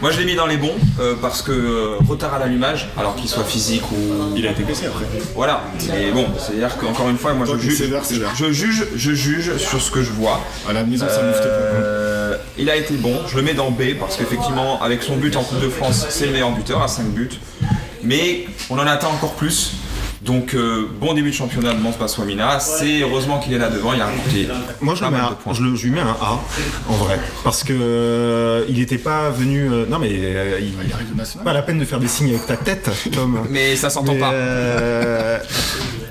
Moi, je l'ai mis dans les bons euh, parce que euh, retard à l'allumage, alors qu'il soit physique ou Il a été blessé après. Voilà, mais bon, c'est-à-dire qu'encore une fois, moi Toi, je juge, sévère, sévère. je juge, je juge sur ce que je vois. À la maison, ça mouftait pas. Euh, il a été bon, je le mets dans B parce qu'effectivement, avec son but en Coupe de France, c'est le meilleur buteur à 5 buts. Mais on en attend encore plus. Donc, euh, bon début de championnat de Mons Baswamina. C'est heureusement qu'il est là devant, il a rapporté Moi, je, pas le mets mal un- de points. je le- je lui mets un A, en vrai. Parce que euh, il n'était pas venu. euh, non, mais euh, il Il arrive de national. pas la peine de faire des signes avec ta tête, Tom. Mais ça s'entend Mais, pas. euh,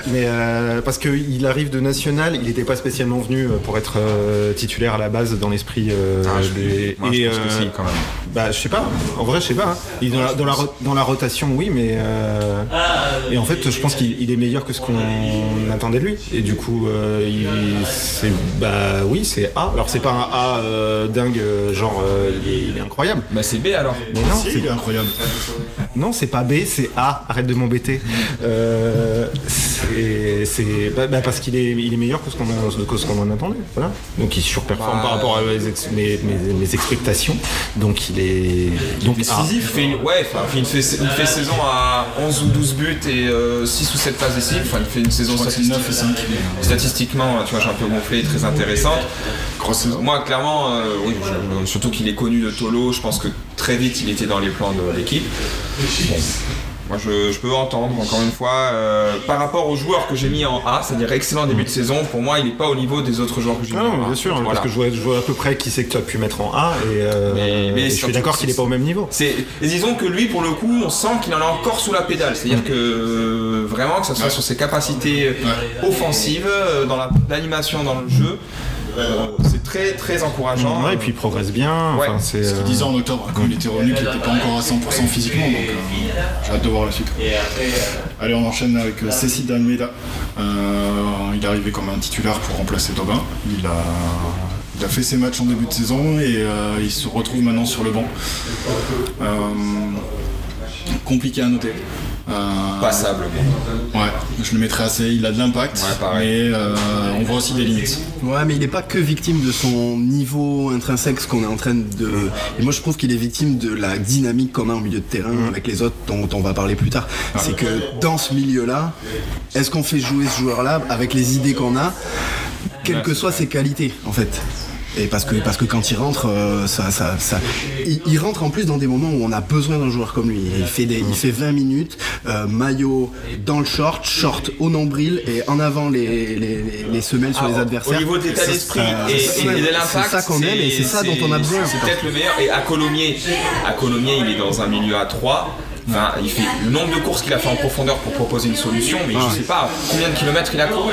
mais euh, parce qu'il arrive de national, il n'était pas spécialement venu euh, pour être euh, titulaire à la base dans l'esprit euh, Ah, je- des. moi, je et, pense que si, quand même. Bah, je sais pas. En vrai, je sais pas. hein. Il dans la, dans la, ro- dans la rotation, oui, mais euh, et en fait, je pense qu'il il est meilleur que ce qu'on attendait de lui. Et du coup, euh, il, c'est bah oui, c'est A. Alors c'est pas un A euh, dingue, genre euh, il, est, il est incroyable. Bah, c'est B alors. Mais non, Si, c'est il est incroyable. Non, c'est pas B, c'est A. Arrête de m'embêter. Euh, c'est bah, bah, parce qu'il est, il est meilleur que ce qu'on en attendait. Voilà. Donc il surperforme Bah, par rapport à mes, ex- mes, mes- mes expectations. Donc il est donc. Décisif, il fait une, ouais, enfin, il fait, saison à 11 ou 12 buts et euh, 6 ou 7 passes décisives. Enfin, il fait une saison statistique- 9 et 5. statistiquement, tu vois, j'ai un peu gonflé, très intéressante. Moi, clairement, euh, oui, je- surtout qu'il est connu de Tolo, je pense que très vite il était dans les plans de l'équipe. Moi, je, je peux entendre, encore une fois, euh, par rapport aux joueurs que j'ai mis en A, c'est-à-dire excellent début de saison, pour moi, il n'est pas au niveau des autres joueurs que j'ai mis Ah non, en A. bien sûr, Voilà. parce que je vois, je vois à peu près qui c'est que tu as pu mettre en A et, euh, Mais- mais et je suis d'accord qu'il n'est pas au même niveau. C'est, et disons que lui, pour le coup, on sent qu'il en a encore sous la pédale. C'est-à-dire que euh, vraiment, que ce soit sur ses capacités offensives, euh, dans la- l'animation dans le jeu, c'est très très encourageant. Ouais, et puis il progresse bien. Ouais. Enfin, c'est, Ce qu'il euh, disait en octobre, quand il était revenu, qu'il n'était pas encore à 100% physiquement, donc euh, j'ai hâte de voir la suite. Allez, on enchaîne avec euh, Cécile Almeida. Il est arrivé comme un titulaire pour remplacer Tobin. Il a, il a fait ses matchs en début de saison et euh, il se retrouve maintenant sur le banc. Euh, compliqué à noter. Euh, Passable. ouais, je le mettrais assez. Il a de l'impact, Ouais, pareil. mais euh, on voit aussi des limites. Ouais, mais il n'est pas que victime de son niveau intrinsèque, ce qu'on est en train de. Et moi, je trouve qu'il est victime de la dynamique qu'on a au milieu de terrain avec les autres, dont on va parler plus tard. C'est que dans ce milieu-là, est-ce qu'on fait jouer ce joueur-là avec les idées qu'on a, quelles que soient ses qualités, en fait? Et parce que, parce que quand il rentre, euh, ça, ça, ça, il, il rentre en plus dans des moments où on a besoin d'un joueur comme lui. Il fait, des, il fait 20 minutes, euh, maillot dans le short, short au nombril et en avant les, les, les- les semelles sur Ah, les au- adversaires. Au niveau de l'état d'esprit et, c'est et ça- de l'impact, c'est ça qu'on aime et c'est ça dont on a besoin. C'est peut-être le meilleur. Et à Colomiers, à Colomiers, il est dans un milieu à 3. Enfin, il fait le nombre de courses qu'il a fait en profondeur pour proposer une solution, mais je sais pas combien de kilomètres il a couru.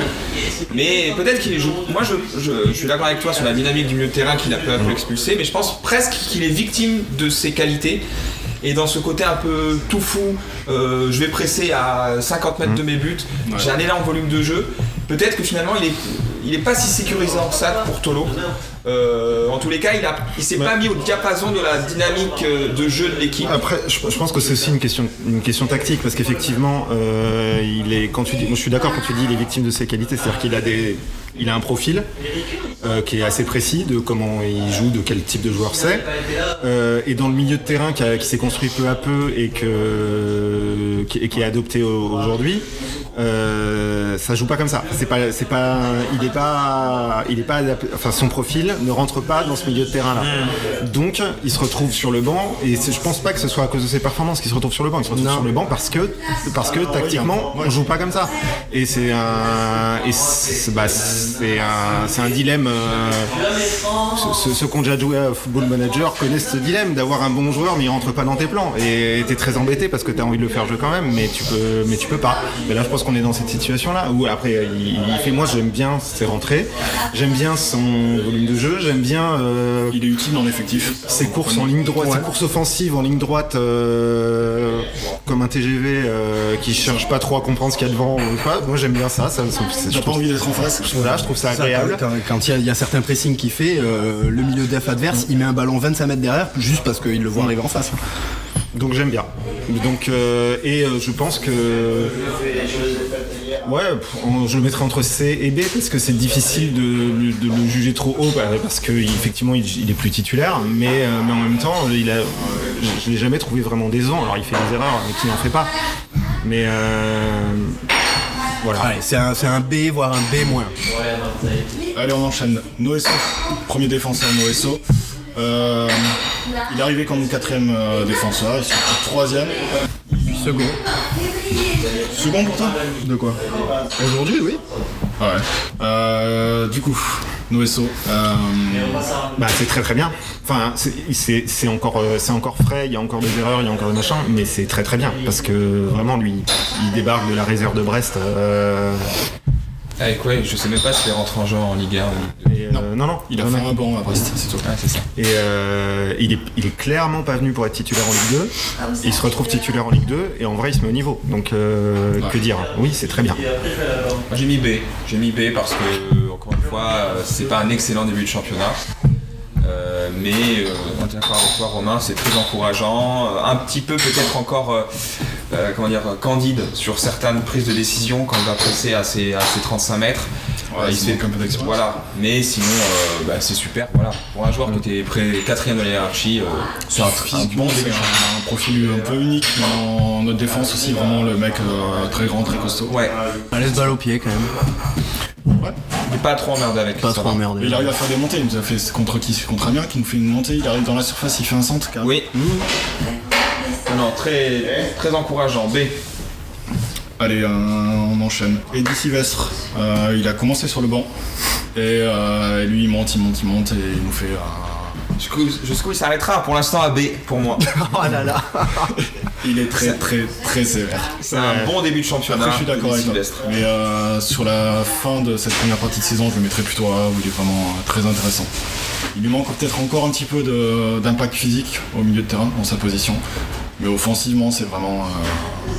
Mais peut-être qu'il est. moi, je, je- je suis d'accord avec toi sur la dynamique du milieu de terrain qu'il a peu à peu expulsé, mais je pense presque qu'il est victime de ses qualités. Et dans ce côté un peu tout fou, euh, je vais presser à 50 mètres de mes buts, j'ai un énorme volume de jeu. Peut-être que finalement il est, il est pas si sécurisant que ça pour Tolo. Euh, en tous les cas, il, a, il s'est pas mis au diapason de la dynamique euh, de jeu de l'équipe. Après, je, je pense que c'est aussi une question, une question tactique parce qu'effectivement, euh, il est quand tu dis, moi je suis d'accord quand tu dis il est victime de ses qualités, c'est-à-dire qu'il a des Il a un profil euh, qui est assez précis de comment il joue, de quel type de joueur c'est. Euh, et dans le milieu de terrain qui, a- qui s'est construit peu à peu et, que, qui, qui est adopté au- aujourd'hui, euh, ça joue pas comme ça. C'est pas, c'est pas, il est pas, il est pas, enfin son profil ne rentre pas dans ce milieu de terrain là. Donc il se retrouve sur le banc et je pense pas que ce soit à cause de ses performances qu'il se retrouve sur le banc. Il se retrouve sur le banc parce que, parce que tactiquement on joue pas comme ça. Et c'est un, et c'est bah, c'est un, c'est un dilemme. Euh, ceux, ceux qui ont déjà joué à Football Manager connaissent ce dilemme d'avoir un bon joueur mais il rentre pas dans tes plans et t'es très embêté parce que t'as envie de le faire jouer quand même mais tu peux mais tu peux pas mais là je pense qu'on est dans cette situation là où après il, il fait moi j'aime bien ses rentrées j'aime bien son volume de jeu j'aime bien euh, Il est utile dans l'effectif. ses courses en ligne droite, ses courses offensives en ligne droite, euh, comme un TGV euh, qui cherche pas trop à comprendre ce qu'il y a devant. ou pas. Moi j'aime bien ça, ça, ça- c'est- je T'as pas envie d'être en face voilà, je trouve ça Ça, agréable. quand quand il y, a- il y a certains pressings qu'il fait, euh, le milieu def adverse, il met un ballon 25 mètres derrière juste parce qu'il le voit arriver en face. Donc j'aime bien. Donc euh, et euh, je pense que ouais, je le mettrai entre C et B parce que c'est difficile de, le- juger trop haut bah, parce que il- effectivement il, est plus titulaire, mais mais en même temps il a, je, je l'ai jamais trouvé vraiment décevant. Alors il fait des erreurs, mais qui n'en fait pas. Mais voilà. Allez, c'est un, c'est un B, voire un B moins. Allez, on enchaîne. Noesso, premier défenseur Noesso. Euh, il est arrivé comme quatrième euh, défenseur, il s'est troisième. Second. Second pour toi? De quoi? Aujourd'hui, oui. Ouais. Euh, du coup, Noesso. Euh, Bah, c'est très très bien. Enfin, c'est- encore, euh, c'est encore frais, il y a encore des erreurs, il y a encore des machins, mais c'est très très bien parce que vraiment lui, il débarque de la réserve de Brest. euh, Avec ouais, je sais même pas s'il est rentré en jeu en Ligue 1 ou et, euh, non, non, il a non, fait non. un banc à Brest, c'est tout. Ah, ça. Et euh, il, est, il est clairement pas venu pour être titulaire en Ligue 2. Il se retrouve titulaire en Ligue 2 et en vrai il se met au niveau. Donc euh, que dire Oui, c'est très bien. J'ai mis B. J'ai mis B parce que, fois, euh, c'est pas un excellent début de championnat. Euh, mais euh, on d'accord avec toi Romain, c'est très encourageant. Euh, un petit peu peut-être encore euh, euh, comment dire, candide sur certaines prises de décision quand il va presser à ses, à ses 35 mètres. Ouais, Euh, il un peu d'expérience. Voilà, mais sinon euh, bah, c'est super. Voilà. Pour un joueur qui était près quatrième de la hiérarchie, euh, c'est un, un bon début. un, un profil un peu unique dans notre défense aussi. Vraiment, le mec euh, très grand, très costaud. Ouais, Elle laisse balle au pied quand même. Mais pas trop emmerdé avec. Pas trop emmerdé. Il arrive à faire des montées. Il nous a fait contre qui Contre Amiens, qui nous fait une montée. Il arrive dans la surface, il fait un centre. carrément. Oui. Non, non, très, très encourageant. B. Allez, euh, on enchaîne. Eddie Sylvestre, euh, il a commencé sur le banc. Et euh, lui, il monte, il monte, il monte. Et il nous fait un. Jusqu'où il s'arrêtera Pour l'instant, à B pour moi. Oh là là Il est très, très, très sévère. C'est un bon début de championnat. Après, je suis d'accord avec toi. Mais euh, sur la fin de cette première partie de saison, je le mettrais plutôt à A, où il est vraiment euh, très intéressant. Il lui manque peut-être encore un petit peu d'impact physique au milieu de terrain, dans sa position. Mais offensivement, c'est vraiment. euh,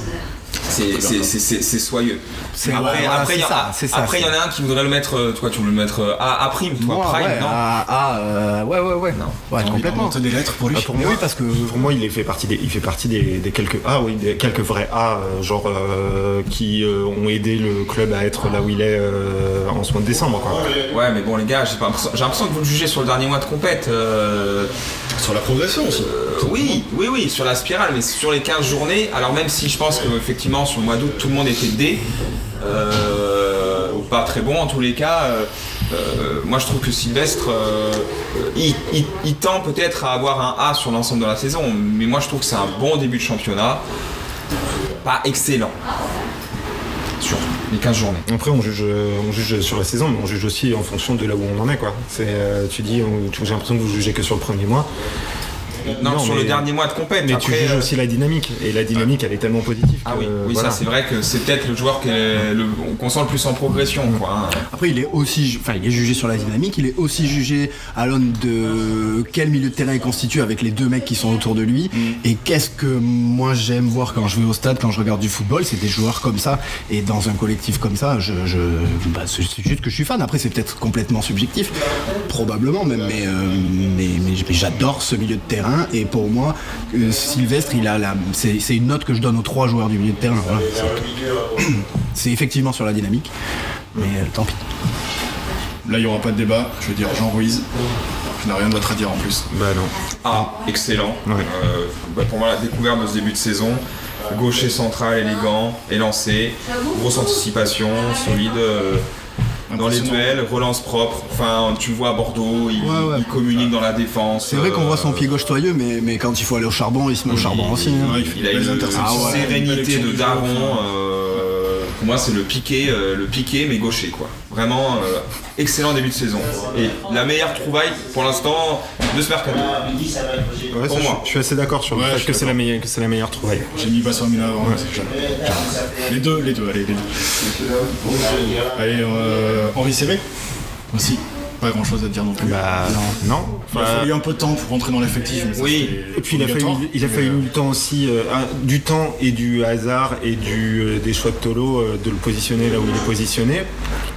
C'est- C'est c'est- c'est- c'est soyeux. Après, voilà, après, il y en a- ça, c'est ça, après, il y en c'est- a un qui voudrait le mettre. euh, Toi, tu veux le mettre euh, à, à prime, toi, Moi, prime, ouais, non ah, ah, euh, ouais, ouais, ouais. Non. Ouais, complètement. des lettres pour lui. Ah, pour moi, oui, parce que Pour moi, il fait partie des, il fait partie des, des quelques A, oui, des quelques vrais A, genre euh, qui euh, ont aidé le club à être là où il est euh, en ce mois de décembre. Quoi. Ouais, mais bon, les gars, j'ai pas l'impression j'ai l'impression que vous le jugez sur le dernier mois de compète. Sur la progression aussi. oui, oui, oui, sur la spirale, mais sur les 15 journées, alors même si je pense qu'effectivement, sur le mois d'août, tout le monde était D, euh, ou pas très bon en tous les cas. euh, euh, moi, je trouve que Sylvestre, il, il- il tend peut-être à avoir un A sur l'ensemble de la saison, mais moi, je trouve que c'est un bon début de championnat. Pas excellent. Sur les 15 journées. Après, on juge, on juge sur la saison, mais on juge aussi en fonction de là où on en est. Quoi. C'est, euh, tu dis, j'ai l'impression que vous jugez que sur le premier mois. Non, Non, sur mais- le dernier mois de compète. Mais Après, tu juges euh, aussi la dynamique, et la dynamique, elle est tellement positive. Ah que, oui, oui voilà. ça c'est vrai que c'est peut-être le joueur qu'on sent le plus en progression. Quoi, hein. Après, il est aussi, enfin, il est jugé sur la dynamique, il est aussi jugé à l'aune de quel milieu de terrain il constitue avec les deux mecs qui sont autour de lui. Et qu'est-ce que moi j'aime voir quand je vais au stade, quand je regarde du football, c'est des joueurs comme ça. Et dans un collectif comme ça, je, je bah, c'est c'est juste que je suis fan. Après, c'est peut-être complètement subjectif, probablement même, mais, euh, mais, mais, mais j'adore ce milieu de terrain. Et pour moi, euh, Sylvestre, il a la, c'est c'est une note que je donne aux trois joueurs du milieu de terrain. Voilà, c'est- c'est effectivement sur la dynamique, mais euh, tant pis. Là, il n'y aura pas de débat. Je veux dire Jean Ruiz. Je n'ai rien d'autre à dire en plus. Bah non. Ah, excellent. Ouais. Euh, bah, pour moi, la découverte de ce début de saison. Gaucher central, élégant, élancé, grosse anticipation, solide. Euh, dans les duels, relance propre. Enfin, tu vois à Bordeaux, il, Ouais, ouais. il communique dans la défense. C'est vrai qu'on euh, voit son pied gauche toyeux, mais, mais quand il faut aller au charbon, il se met au charbon aussi. hein. Il fait Il a une. Ah ouais. sérénité de daron. euh, pour moi, c'est le piqué, euh, le piqué mais gaucher quoi. Vraiment euh, excellent début de saison. Et la meilleure trouvaille pour l'instant de ce mercato. Ouais, Pour ça, moi. je, je suis assez d'accord sur le Ouais, fait que c'est la, meilleure- que c'est la meilleure trouvaille. J'ai mis Bassamina avant, mais c'est jamais. Les deux, les deux, allez, les deux. Allez, euh, Henri Cévé aussi. Pas grand chose à dire non plus. Bah non. il a fallu un peu de temps pour rentrer dans l'effectif. Oui. Et puis il a fallu, il a fallu du temps aussi, euh, du temps et du hasard et du, euh, des choix de Tolo euh, de le positionner là où il est positionné,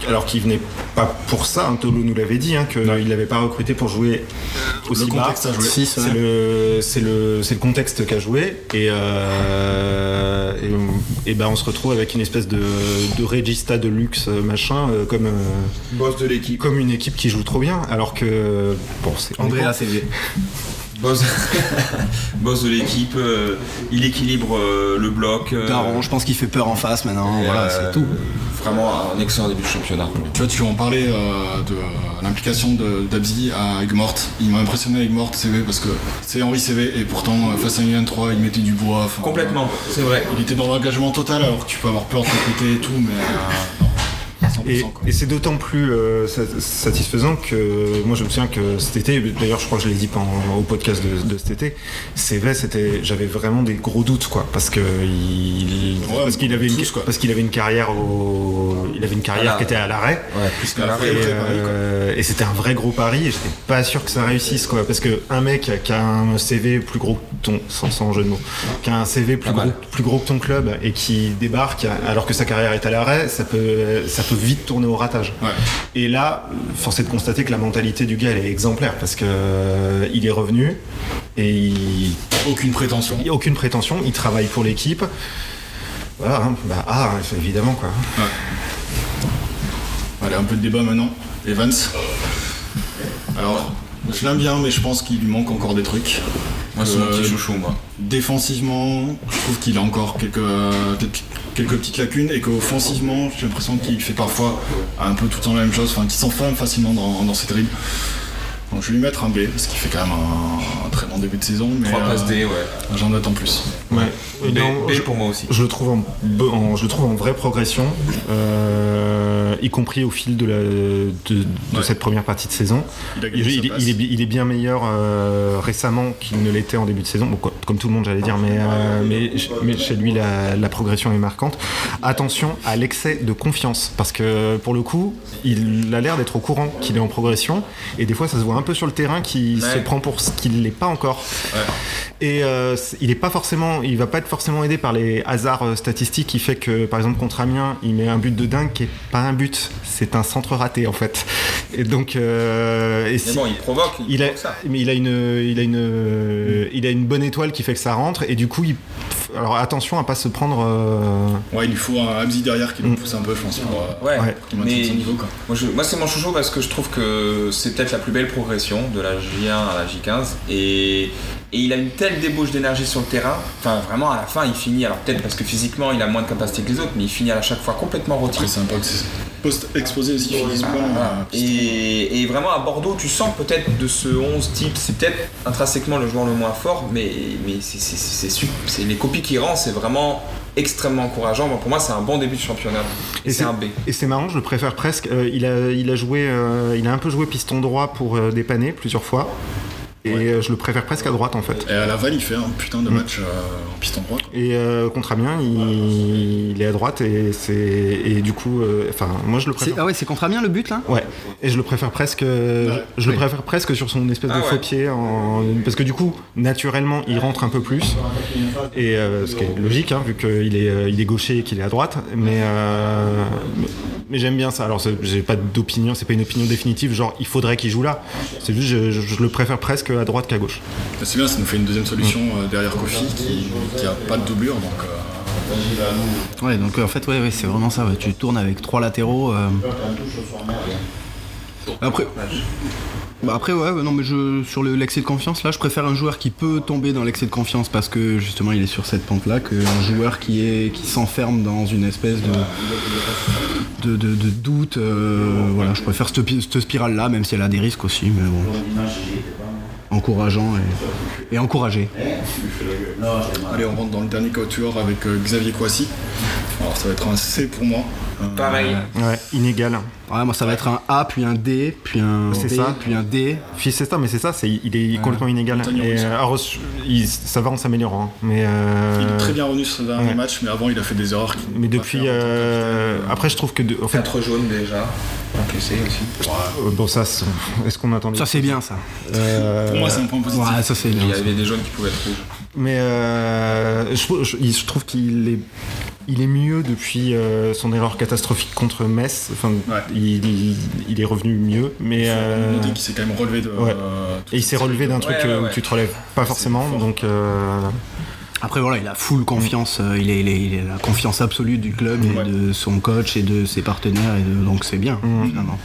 alors qu'il venait pas pour ça. hein, Tolo nous l'avait dit, hein, qu'il l'avait pas recruté pour jouer aussi Le bas. C'est ouais. le, c'est le, c'est le contexte qu'a joué et, euh, et, et ben on se retrouve avec une espèce de, de regista de luxe machin euh, comme, euh, Boss de l'équipe. comme une équipe qui joue trop bien alors que bon c'est Andrea CV. Boss, boss de l'équipe. euh, il équilibre euh, le bloc. euh, Daron, je pense qu'il fait peur en face maintenant. Voilà, euh, c'est tout. Vraiment un excellent début de championnat. Tu vois, tu en parlais euh, de l'implication de- d'Abzi à Egmort. Il m'a impressionné avec Egmort CV parce que c'est Henri CV et pourtant face à un 3 il mettait du bois. Complètement, c'est vrai. Il était dans l'engagement total alors que tu peux avoir peur de ton côté et tout, mais euh, non. 100%, Et, c'est d'autant plus euh, sa- satisfaisant que moi je me souviens que cet été, d'ailleurs je crois que je l'ai dit pendant, au podcast de, de cet été, CV c'était j'avais vraiment des gros doutes quoi parce que il Ouais, parce qu'il avait une tous, quoi. parce qu'il avait une carrière au il avait une carrière qui était à l'arrêt Ouais, plus qu'à Et, l'arrêt. vrai euh, et c'était un vrai gros pari et j'étais pas sûr que ça réussisse quoi parce que un mec qui a un CV plus gros que ton sans, sans jeu de mots qui a un CV plus gros, plus gros que ton club et qui débarque alors que sa carrière est à l'arrêt ça peut ça peut vite tourner au ratage Ouais. et là force est de constater que la mentalité du gars elle est exemplaire parce que euh, il est revenu et il, Aucune prétention. il aucune prétention il travaille pour l'équipe voilà hein, bah ah évidemment quoi Allez, un peu de débat maintenant. Evans. Alors, je l'aime bien, mais je pense qu'il lui manque encore des trucs. Moi, c'est mon Euh, petit chouchou, moi. Défensivement, je trouve qu'il a encore quelques, euh, peut-être quelques petites lacunes et qu'offensivement, j'ai l'impression qu'il fait parfois un peu tout le temps la même chose, enfin qu'il s'enflamme facilement dans, dans ses dribbles. Donc je vais lui mettre un B, parce qu'il fait quand même un, un très bon début de saison, mais 3 passes euh, D, ouais. j'en attends plus. ouais B, Non, B je- pour moi aussi. Je le trouve en, je le trouve en vraie progression, euh, y compris au fil de, la, de, de Ouais. cette première partie de saison. Il est, bi- il est bien meilleur euh, récemment qu'il ne l'était en début de saison, Bon, quoi, comme tout le monde j'allais dire, mais, euh, mais, mais chez lui la, la progression est marquante. Attention à l'excès de confiance, parce que pour le coup, il a l'air d'être au courant qu'il est en progression, et des fois ça se voit un peu sur le terrain Ouais. se prend pour ce qu'il n'est pas encore. Et euh, il est pas forcément, il va pas être forcément aidé par les hasards euh, statistiques qui fait que, par exemple, contre Amiens, il met un but de dingue qui est pas un but, c'est un centre raté en fait. Et donc, euh, et Mais si- bon, il provoque, il, il a, provoque ça. mais il a une, il a une, euh, il a une bonne étoile qui fait que ça rentre et du coup, il, alors attention à pas se prendre. euh, Ouais, il lui faut un Abzi derrière qui le pousse un peu, je pense, pour, Ouais, mais son niveau. Quoi. moi, moi, c'est mon chouchou parce que je trouve que c'est peut-être la plus belle progression de la J1 à la J15 et, et il a une telle débauche d'énergie sur le terrain. Enfin, vraiment, à la fin, il finit. Alors, peut-être parce que physiquement, il a moins de capacité que les autres, mais il finit à chaque fois complètement rôti. C'est post-exposé aussi physiquement. Et, et vraiment à Bordeaux, tu sens peut-être de ce 11 type, c'est peut-être intrinsèquement le joueur le moins fort, mais, mais c'est, les copies qu'il rend, c'est vraiment extrêmement encourageant. Bon, pour moi, c'est un bon début de championnat. Et, Et c'est un B. Et c'est marrant, je le préfère presque. euh, il, a, il a joué, euh, il a un peu joué piston droit pour euh, dépanner plusieurs fois. Et euh, je le préfère presque à droite en fait. Et à Laval, il fait un putain de match euh, en piston droit. quoi. Et euh, contre Amiens, il, il est à droite et c'est et du coup, euh, enfin, moi je le préfère. Ah ouais, c'est contre Amiens le but là? Ouais, et je le préfère presque, je, je le préfère presque sur son espèce Ah de ouais. faux pied, en- parce que du coup, naturellement, il rentre un peu plus, et euh, ce qui est logique, hein, vu qu'il est, il est gaucher et qu'il est à droite, mais, euh, mais, mais j'aime bien ça. Alors, j'ai pas d'opinion, c'est pas une opinion définitive, genre il faudrait qu'il joue là. C'est juste, je, je- je le préfère presque à droite qu'à gauche. C'est bien, ça nous fait une deuxième solution euh, derrière Kofi qui, qui a pas de doublure. Donc, euh, Ouais, donc euh, en fait, ouais, ouais, c'est vraiment ça. ouais. Tu tournes avec trois latéraux. euh, Après, bah après ouais, non mais je sur le- l'excès de confiance là, je préfère un joueur qui peut tomber dans l'excès de confiance parce que justement il est sur cette pente là qu'un joueur qui est qui s'enferme dans une espèce de de, de- de doute. euh, voilà, je préfère cette, cette spirale là, même si elle a des risques aussi, mais bon. Encourageant et, et encouragé. Allez, on rentre dans le dernier quatuor avec euh, Xavier Kouassi. Alors ça va être un C pour moi. Euh, Pareil. Ouais, inégal. Ouais, moi ça va être un A, puis un D, puis un C'est B, ça. puis un D. Puis c'est ça, mais c'est ça, c'est, il est complètement inégal. Et, Russo. euh, alors, il- ça va en s'améliorant, hein. mais euh, Il est très bien revenu sur ce dernier ouais. match, mais avant il a fait des erreurs. mais depuis, euh, après je trouve que, de- en fait, 4 jaunes déjà. Encaissé aussi. euh, bon ça, c'est- est-ce qu'on attendait Ça c'est bien ça. Euh, Pour moi c'est un point positif. Ouais, ça c'est Il y avait des jaunes qui pouvaient être rouges. Mais euh, je, trouve- je- il- je trouve qu'il est, il est mieux depuis euh, son erreur catastrophique contre Metz. Enfin, Ouais. il, il- il est revenu mieux, mais Il euh, s'est quand même relevé de. ouais. euh, et il s'est relevé de- d'un truc Ouais, ouais, où tu te relèves pas forcément. Donc euh, Après voilà, il a full confiance, euh, il, est, il, est, il est la confiance absolue du club et Ouais. de son coach et de ses partenaires, et de- donc c'est bien. finalement.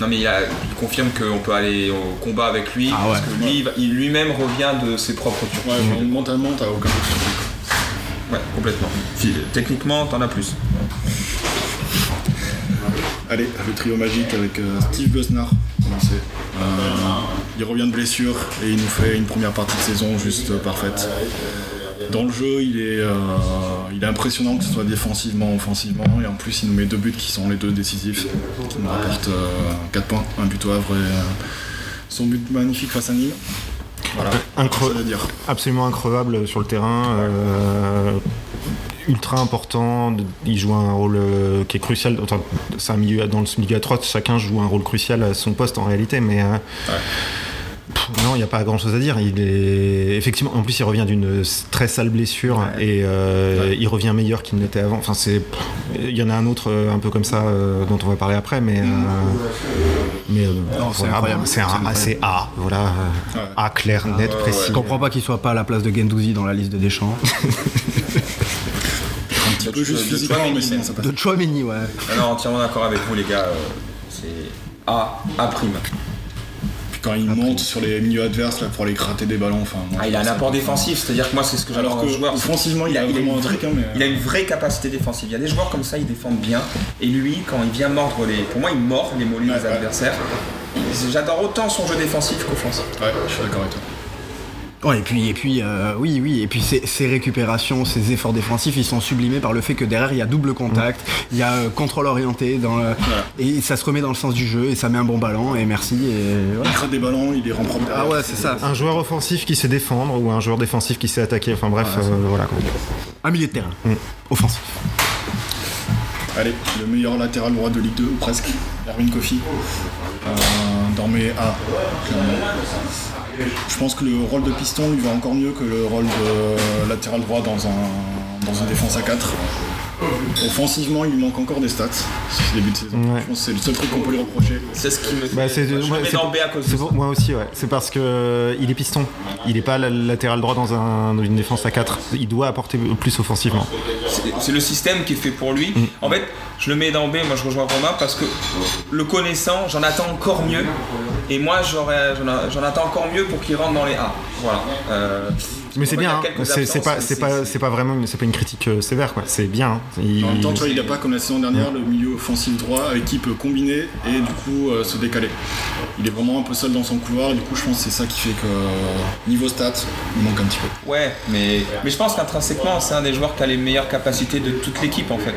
Non mais il, a- il confirme qu'on peut aller au combat avec lui Ah ouais. parce que lui, il lui-même revient de ses propres tours. Ouais, mentalement t'as aucun doute sur lui. quoi. Ouais, complètement. Techniquement, t'en as plus. Allez, le trio magique avec euh, Steve commencer. Euh, il revient de blessure et il nous fait une première partie de saison juste euh, parfaite. Dans le jeu, il est, euh, il est impressionnant que ce soit défensivement, offensivement, et en plus il nous met deux buts qui sont les deux décisifs, qui nous rapportent 4 points, un but au Havre et euh, son but magnifique face à Nîmes. Voilà, Incre- ça à dire. absolument increvable sur le terrain. euh, ultra important, il joue un rôle euh, qui est crucial. Enfin, c'est un milieu dans le milieu à 3, chacun joue un rôle crucial à son poste en réalité, mais euh, pff, non, il n'y a pas grand chose à dire. Il est effectivement, en plus, il revient d'une très sale blessure et euh, il revient meilleur qu'il n'était avant. Enfin, c'est, pff, il y en a un autre euh, un peu comme ça euh, dont on va parler après, mais. euh, mais c'est voilà, un, c'est A, voilà, euh, Ouais. A clair, net, précis. Je comprends pas qu'il soit pas à la place de Gendouzi dans la liste de Deschamps. Un petit peu juste physiquement, mais sinon même. ça passe. de ouais. Non, entièrement d'accord avec vous les gars. euh, c'est A, A prime. Quand il monte sur les milieux adverses là, pour aller gratter des ballons, enfin. moi, Ah, il a un apport défensif, c'est-à-dire que moi c'est ce que j'adore Alors que joueur. offensivement, il a vraie- truc, hein, mais- il a une vraie capacité défensive. Il y a des joueurs comme ça, ils défendent bien. Et lui, quand il vient mordre les. Pour moi, il mord les mollets Ouais, des ouais. adversaires. J'adore autant son jeu défensif qu'offensif. Ouais, je suis d'accord avec toi. Ouais, et puis, et puis euh, oui, oui, et puis ses, ses récupérations, ses efforts défensifs, ils sont sublimés par le fait que derrière il y a double contact, il y a euh, contrôle orienté, dans le- et ça se remet dans le sens du jeu, et ça met un bon ballon, et merci, et voilà. Il crée des ballons, il les rend propres Ah ouais, c'est ça. Un joueur offensif qui sait défendre ou un joueur défensif qui sait attaquer. Enfin bref, euh, voilà. quoi. Un milieu de terrain, offensif. Allez, le meilleur latéral droit de Ligue 2, ou presque, Erwin Kofi. Euh, dans mes A, clairement. Je pense que le rôle de piston lui va encore mieux que le rôle de latéral droit dans, un, dans une défense à 4. Offensivement, il lui manque encore des stats ce début de saison. Ouais. Je pense que c'est le seul truc qu'on peut lui reprocher. C'est ce qui me fait. Bah, c'est, je mets c'est- dans B à cause de c'est ça. pour- moi aussi, ouais. C'est parce que euh, il est piston. Il n'est pas la- latéral droit dans, un- dans une défense à 4. Il doit apporter plus offensivement. C'est- C'est le système qui est fait pour lui. Mm. En fait, je le mets dans B, moi je rejoins Romain parce que le connaissant, j'en attends encore mieux. Et moi j'en attends encore mieux pour qu'il rentre dans les A. Voilà. Euh, Mais c'est bien. hein. C'est, pas, vraiment, une, c'est pas une critique euh, sévère, quoi. C'est bien. hein. Il- En même temps, tu vois, il n'a pas comme la saison dernière le milieu offensif droit avec qui peut combiner et du coup euh, se décaler. Il est vraiment un peu seul dans son couloir et du coup, je pense que c'est ça qui fait que euh, niveau stats, il manque un petit peu. Ouais, mais, mais je pense qu'intrinsèquement, c'est un des joueurs qui a les meilleures capacités de toute l'équipe en fait.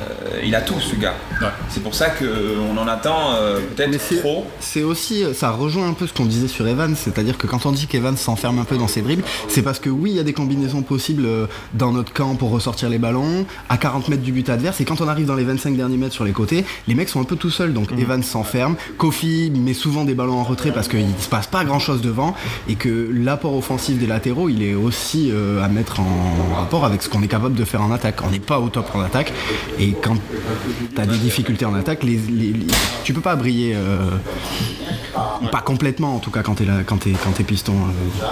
Euh, il a tout ce gars. Ouais. C'est pour ça qu'on en attend euh, peut-être c'est- trop. C'est aussi, ça rejoint un peu ce qu'on disait sur Evans, c'est-à-dire que quand on dit qu'Evans s'enferme un peu dans ses dribbles, c'est parce que oui, il y a des combinaisons possibles euh, dans notre camp pour ressortir les ballons, à 40 mètres du but adverse, et quand on arrive dans les 25 derniers mètres sur les côtés, les mecs sont un peu tout seuls, donc Evans s'enferme, Kofi met souvent des ballons en retrait parce qu'il se passe pas grand-chose devant, et que l'apport offensif des latéraux, il est aussi euh, à mettre en rapport avec ce qu'on est capable de faire en attaque. On n'est pas au top en attaque, et quand tu as des difficultés en attaque, les, les- tu peux pas briller, euh, pas complètement en tout cas quand quand t'es piston. euh.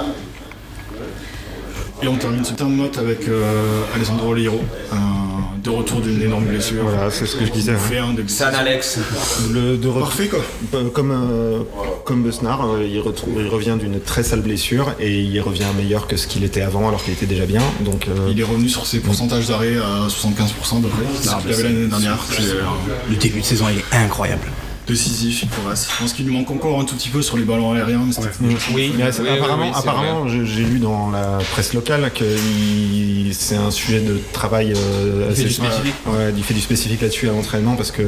Et on termine ce terme note avec euh, Alessandro euh, de retour d'une énorme blessure. Voilà, c'est ce que je disais. Il hein. San Alex. Le, de Parfait quoi. Euh, Comme, euh, comme Besnard, euh, il, retrouve, il revient d'une très sale blessure et il revient meilleur que ce qu'il était avant alors qu'il était déjà bien. Donc, euh, Il est revenu sur ses pourcentages d'arrêt à 75% de vrai. C'est ce qu'il avait l'année dernière. C'est Le début de saison, il est incroyable. Décisif, il progresse. Je pense qu'il lui manque encore un tout petit peu sur les ballons aériens, mais c'était Oui, Mais c'est- oui, apparemment, oui, apparemment j'ai lu dans la presse locale que c'est un sujet de travail euh, fait assez du spécifique. Ouais, il fait du spécifique là-dessus à l'entraînement parce que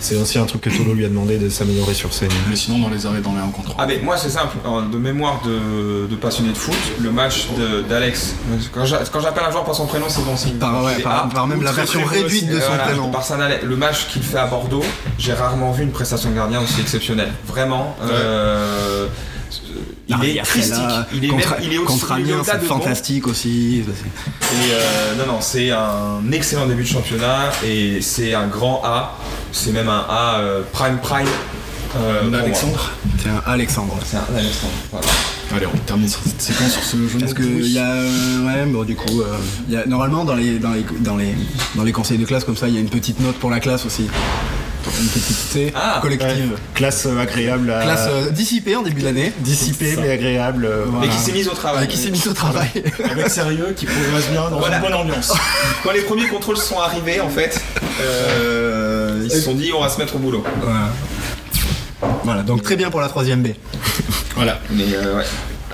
c'est aussi un truc que Tolo lui a demandé de s'améliorer sur ses. Mais sinon, dans les arrêts dans les 1 contre 1. Ah mais moi c'est simple, de mémoire de, de passionné de foot, le match de- d'Alex, quand j'a- quand j'appelle un joueur par son prénom c'est bon signe. Par, ouais, par, même la version réduite de son voilà, prénom. par le match qu'il fait à Bordeaux, j'ai rarement vu une prestation de gardien aussi exceptionnelle. Vraiment. euh, il Ah, est christique. là, il est contre, même, il est aussi contre il est Amiens, au-delà c'est de bon. fantastique aussi. Et euh, non, non, c'est un excellent début de championnat et c'est un grand A. C'est même un A euh, prime prime. euh. Alexandre C'est un Alexandre. C'est un Alexandre. Voilà. Allez, on termine sur cette séquence sur ce jeu. Parce que il y a euh, ouais bon du coup euh, il y a, normalement dans les, dans les dans les dans les conseils de classe comme ça il y a une petite note pour la classe aussi une petite Ah, collective Classe euh, agréable à. classe euh, dissipée en début d'année dissipée mais agréable. euh, Voilà. Et qui s'est mise au travail. avec qui s'est mis au travail Avec sérieux, qui progresse bien dans Voilà. une bonne ambiance. Quand les premiers contrôles sont arrivés, en fait, euh, ils se sont dit on va se mettre au boulot. voilà. Voilà, donc très bien pour la troisième B Voilà. Mais euh, ouais.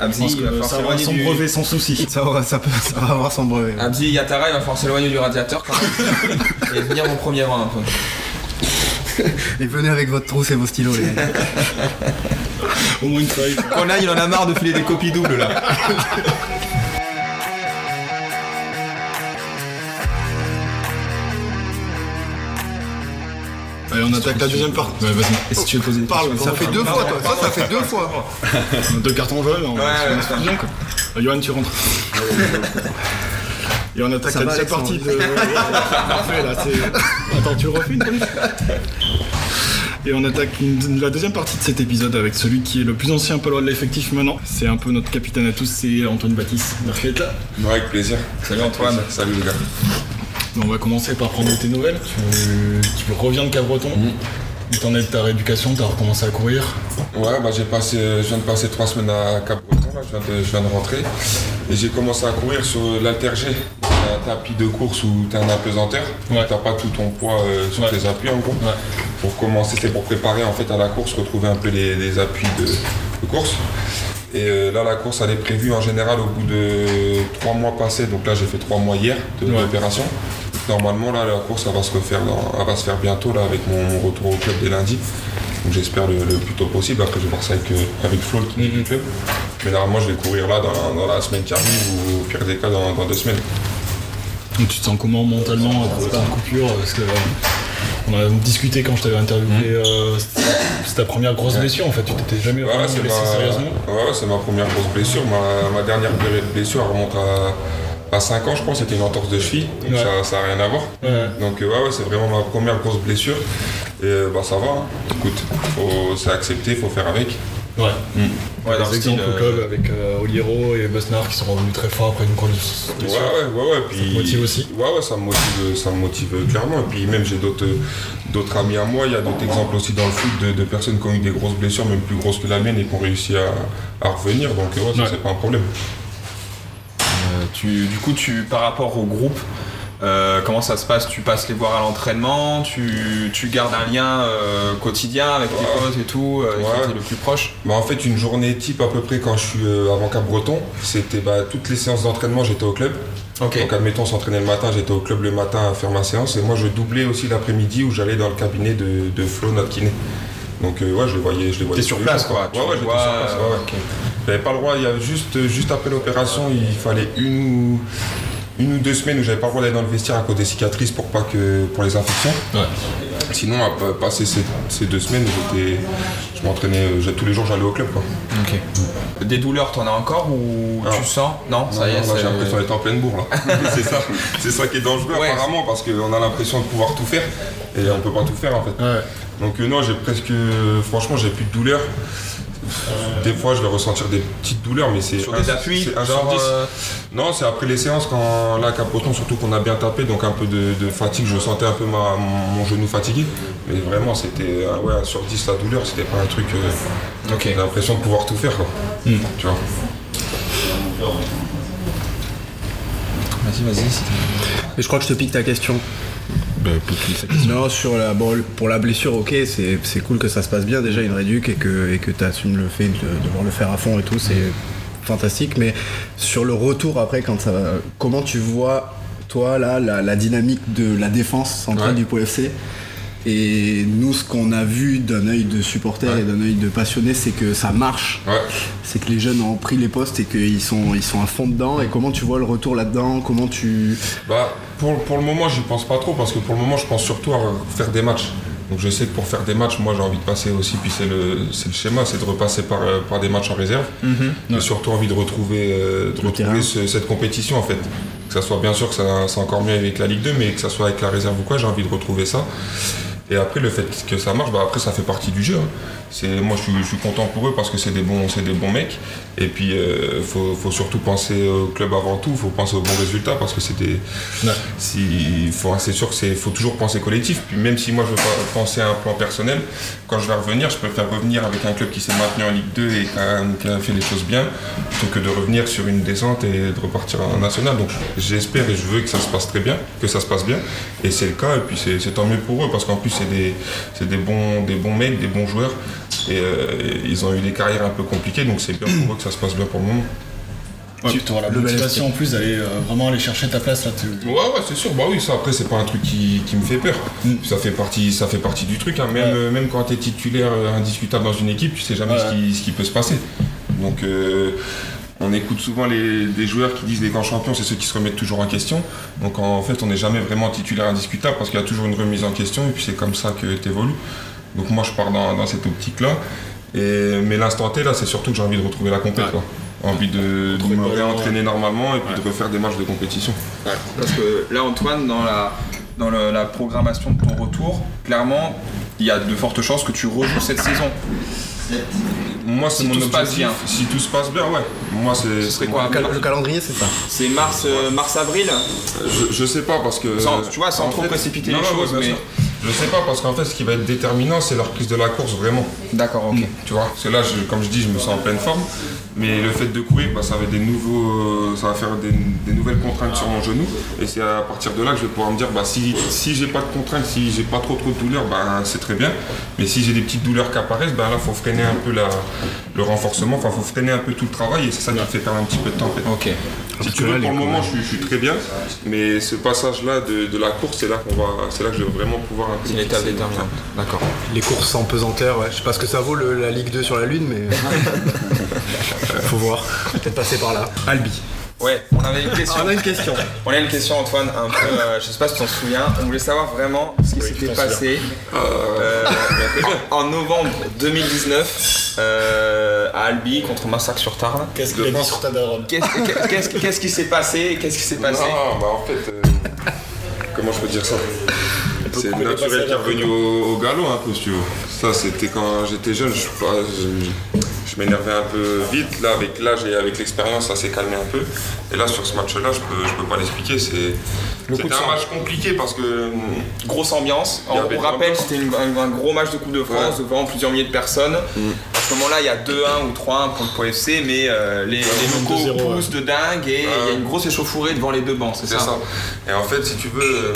Abzi, il va ça aura son du... brevet sans souci. ça, aura- ça, peut, ça va avoir son brevet Abzi Yatara, il va falloir s'éloigner du radiateur quand même. et venir mon premier rang un peu. Et venez avec votre trousse et vos stylos les gars. Au moins une feuille. Quand là, il en a marre de filer des copies doubles là. Allez, on attaque la deuxième partie. Ouais, vas-y. Et si tu veux poser des Parle, questions, ça fait deux fois toi ça ça fait deux fois Deux cartons jaunes, on Ouais, se ouais, quoi. Euh, Johan, tu rentres. Et on attaque Ça la deuxième partie de. Parfait, là, c'est. Attends, tu le refais une fois Et on attaque une- la deuxième partie de cet épisode avec celui qui est le plus ancien palois de l'effectif maintenant. C'est un peu notre capitaine à tous, c'est Antoine Baptiste. Merci d'être là. Ouais, avec plaisir. Salut Antoine. Salut les gars. On va commencer par prendre tes nouvelles. Tu, tu reviens de Cabreton. Où t'en es de ta rééducation T'as recommencé à courir Ouais, bah j'ai passé, je viens de passer trois semaines à Cap-Breton, je viens, de, je viens de rentrer. Et j'ai commencé à courir sur l'altergé. Un tapis de course où tu as un apesanteur. Ouais. T'as pas tout ton poids euh, sur Ouais. tes appuis en gros. Ouais. Pour commencer, c'était pour préparer en fait à la course, retrouver un peu les, les appuis de, de course. Et euh, là, la course, elle est prévue en général au bout de trois mois passés. Donc là, j'ai fait trois mois hier de Ouais. Normalement, là, la course, elle va se refaire, dans- elle va se faire bientôt là avec mon, mon retour au club dès lundi. Donc j'espère le, le plus tôt possible. Après, je vais voir ça avec, euh, avec Flo, le kiné du club. Mais normalement, je vais courir là dans, dans la semaine qui arrive ou au pire des cas dans, dans deux semaines. Donc tu te sens comment mentalement après ta coupure Parce que euh, on a discuté quand je t'avais interviewé. euh, c'est- ta première grosse blessure en fait. Tu t'étais jamais Ouais, blessé ma, sérieusement. ouais, ouais, c'est ma première grosse blessure. Ma, ma dernière blessure elle remonte à, à 5 ans, je pense. C'était une entorse de cheville. Donc Ouais. ça, ça a rien à voir. Ouais. Donc euh, ouais, ouais, c'est vraiment ma première grosse blessure. Et euh, bah ça va. hein. Écoute, faut- c'est accepté, faut faire avec. Ouais. Ouais, dans Des le style, exemples au euh, club avec euh, Oliero et Besnard qui sont revenus très forts après une grosse Ouais, blessure. ouais, ouais, ouais. Puis, te motive aussi? Ouais, ouais, ça me motive, ça me motive clairement. Et puis même j'ai d'autres, d'autres amis à moi. Il y a d'autres exemples aussi dans le foot de, de personnes qui ont eu des grosses blessures, même plus grosses que la mienne, et qui ont réussi à, à revenir. Donc ouais, ça Ouais. c'est pas un problème. Tu, du coup, tu, par rapport au groupe, euh, comment ça se passe? Tu passes les voir à l'entraînement tu, tu gardes un lien euh, quotidien avec tes Ouais. potes et tout, euh, Ouais. qui t'es le plus proche? Bah, en fait, une journée type à peu près quand je suis euh, avant Cap Breton, c'était bah, toutes les séances d'entraînement, j'étais au club. Ok. Donc admettons, on s'entraînait le matin, j'étais au club le matin à faire ma séance. Et moi, je doublais aussi l'après-midi où j'allais dans le cabinet de, de Flo, notre kiné. Donc ouais, je les voyais, je les voyais. T'es sur place quoi. Ouais, ouais, j'étais sur place. J'avais pas le droit, il y a juste, juste après l'opération, il fallait une ou, une ou deux semaines où j'avais pas le droit d'aller dans le vestiaire à cause des cicatrices pour pas que pour les infections. Ouais. Sinon, à pa- passer ces, ces deux semaines, j'étais, je m'entraînais, euh, tous les jours j'allais au club quoi. Ok. Des douleurs, t'en as encore ou Non. tu sens? Non, ça y est, c'est- j'ai l'impression d'être en pleine bourre là. c'est ça, c'est ça qui est dangereux Ouais. apparemment parce qu'on a l'impression de pouvoir tout faire et on peut pas tout faire en fait. Ouais. Donc euh, non, j'ai presque, franchement, j'ai plus de douleur. Des fois, je vais ressentir des petites douleurs, mais c'est Sur un- des appuis, un genre, euh, Non, c'est après les séances quand là, Capoton, surtout qu'on a bien tapé, donc un peu de, de fatigue, je sentais un peu ma- mon, genou fatigué, mais vraiment, c'était euh, ouais, un sur 10 la douleur, c'était pas un truc. euh, Ok. J'ai l'impression de pouvoir tout faire, quoi. Tu vois. Vas-y, vas-y. Mais je crois que je te pique ta question. Non, sur la, bon, pour la blessure, ok, c'est cool que ça se passe bien déjà, une réduc, et que et que tu assumes le fait de devoir le faire à fond et tout, c'est fantastique. Mais sur le retour après, quand ça va, comment tu vois, toi, là, la, la dynamique de la défense centrale Ouais. du Pau FC et nous, ce qu'on a vu d'un œil de supporter Ouais. et d'un œil de passionné, c'est que ça marche. Ouais. C'est que les jeunes ont pris les postes et qu'ils sont, ils sont à fond dedans. Et comment tu vois le retour là-dedans? Comment tu. Bah, pour, pour le moment, j'y pense pas trop parce que pour le moment, je pense surtout à faire des matchs. Donc je sais que pour faire des matchs, moi j'ai envie de passer aussi, puis c'est le, le schéma, c'est de repasser par, euh, par des matchs en réserve. J'ai surtout envie de retrouver, euh, de retrouver ce- cette compétition en fait. Que ça soit bien sûr que ça, c'est encore mieux avec la Ligue 2, mais que ça soit avec la réserve ou quoi, j'ai envie de retrouver ça. Et après, le fait que ça marche, bah après, ça fait partie du jeu. hein. C'est, moi, je suis, je suis content pour eux parce que c'est des bons, c'est des bons mecs. Et puis, il faut, faut surtout penser au club avant tout. Il faut penser aux bons résultats parce que c'est des. Si, faut, c'est sûr que c'est, faut toujours penser collectif. Puis même si moi, je veux pas penser à un plan personnel, quand je vais revenir, je préfère revenir avec un club qui s'est maintenu en Ligue 2 et qui a, qui a fait les choses bien, plutôt que de revenir sur une descente et de repartir en national. Donc, j'espère et je veux que ça se passe très bien, que ça se passe bien. Et c'est le cas. Et puis, c'est, c'est tant mieux pour eux parce qu'en plus, c'est des, c'est des bons, des bons mecs, des bons joueurs. Et euh, ils ont eu des carrières un peu compliquées, donc c'est bien pour eux que ça se passe bien pour le moment. Ouais, tu auras la le bel motivation en plus d'aller euh, vraiment aller chercher ta place là. tu- Ouais, ouais, c'est sûr. Bah oui, ça après, c'est pas un truc qui, qui me fait peur. Ça, fait partie, ça fait partie du truc. hein. Même, Ouais. même quand tu es titulaire euh, indiscutable dans une équipe, tu sais jamais Ouais. ce, qui, ce qui peut se passer. Donc, euh, on écoute souvent les, des joueurs qui disent les grands champions, c'est ceux qui se remettent toujours en question. Donc, en fait, on n'est jamais vraiment titulaire indiscutable parce qu'il y a toujours une remise en question et puis c'est comme ça que tu évolues. Donc, moi, je pars dans, dans cette optique-là. Et, mais l'instant T, là, c'est surtout que j'ai envie de retrouver la compète. Ouais. Envie de, me réentraîner normalement et puis Ouais. de refaire des matchs de compétition. Parce que là, Antoine, dans la, dans le- la programmation de ton retour, clairement, il y a de fortes chances que tu rejoues cette saison. Moi, c'est Si mon tout se passe objectif. bien. Si tout se passe bien, ouais. Moi, c'est. Ce serait quoi Le, cal- le calendrier, c'est ça. C'est mars, euh, mars-avril je, je sais pas parce que. Sans- tu vois, sans en trop précipiter les non, choses, bien mais- sûr. Je sais pas parce qu'en fait, ce qui va être déterminant, c'est leur prise de la course vraiment. D'accord, ok. Tu vois, parce que là, je- comme je dis, je me sens en pleine forme. Mais le fait de courir, bah, ça va, des nouveaux, ça va faire des, des nouvelles contraintes sur mon genou. Et c'est à partir de là que je vais pouvoir me dire, bah, si, si j'ai pas de contraintes, si j'ai pas trop trop de douleurs, bah, c'est très bien. Mais si j'ai des petites douleurs qui apparaissent, bah, là, faut freiner un peu la, le renforcement. Enfin, faut freiner un peu tout le travail. Et c'est ça qui me fait perdre un petit peu de temps. En fait. Ok. Si tu veux, là, pour le moment, coureurs- je suis, je suis très bien. Mais ce passage-là de, de la course, c'est là qu'on va, c'est là que je vais vraiment pouvoir C'est une étape déterminante. D'accord. Les courses en pesanteur, ouais. Je sais pas ce que ça vaut le- la Ligue 2 sur la Lune, mais. Faut voir. Peut-être passer par là. Albi. Ouais, on avait une question. on a une question. On a une question, Antoine, un peu, euh, je sais pas si tu t'en souviens. On voulait savoir vraiment ce qui s'était passé euh, en novembre 2019 euh, à Albi contre Massacre sur Tarn. Qu'est-ce qu'il a dit sur ta daronne Qu'est-ce qui s'est passé Qu'est-ce qui s'est passé Non, bah en fait, euh, comment je peux dire ça? C'est le naturel qui est revenu au, au galop un peu, si tu veux. Ça, c'était quand j'étais jeune, je, je, je m'énervais un peu vite. Là, avec l'âge et avec l'expérience, ça s'est calmé un peu. Et là, sur ce match-là, je peux, je peux pas l'expliquer. C'est, c'était un sang. match compliqué parce que hum, Grosse ambiance. On, on rappelle, c'était un, un gros match de Coupe de France Ouais. devant plusieurs milliers de personnes. À ce moment-là, il y a 2-1 ou 3-1 pour le Pau FC, mais euh, les, locaux 2-0, poussent de dingue et il y a une grosse échauffourée devant les deux bancs, c'est C'est ça, ça. Et en fait, si tu veux, euh,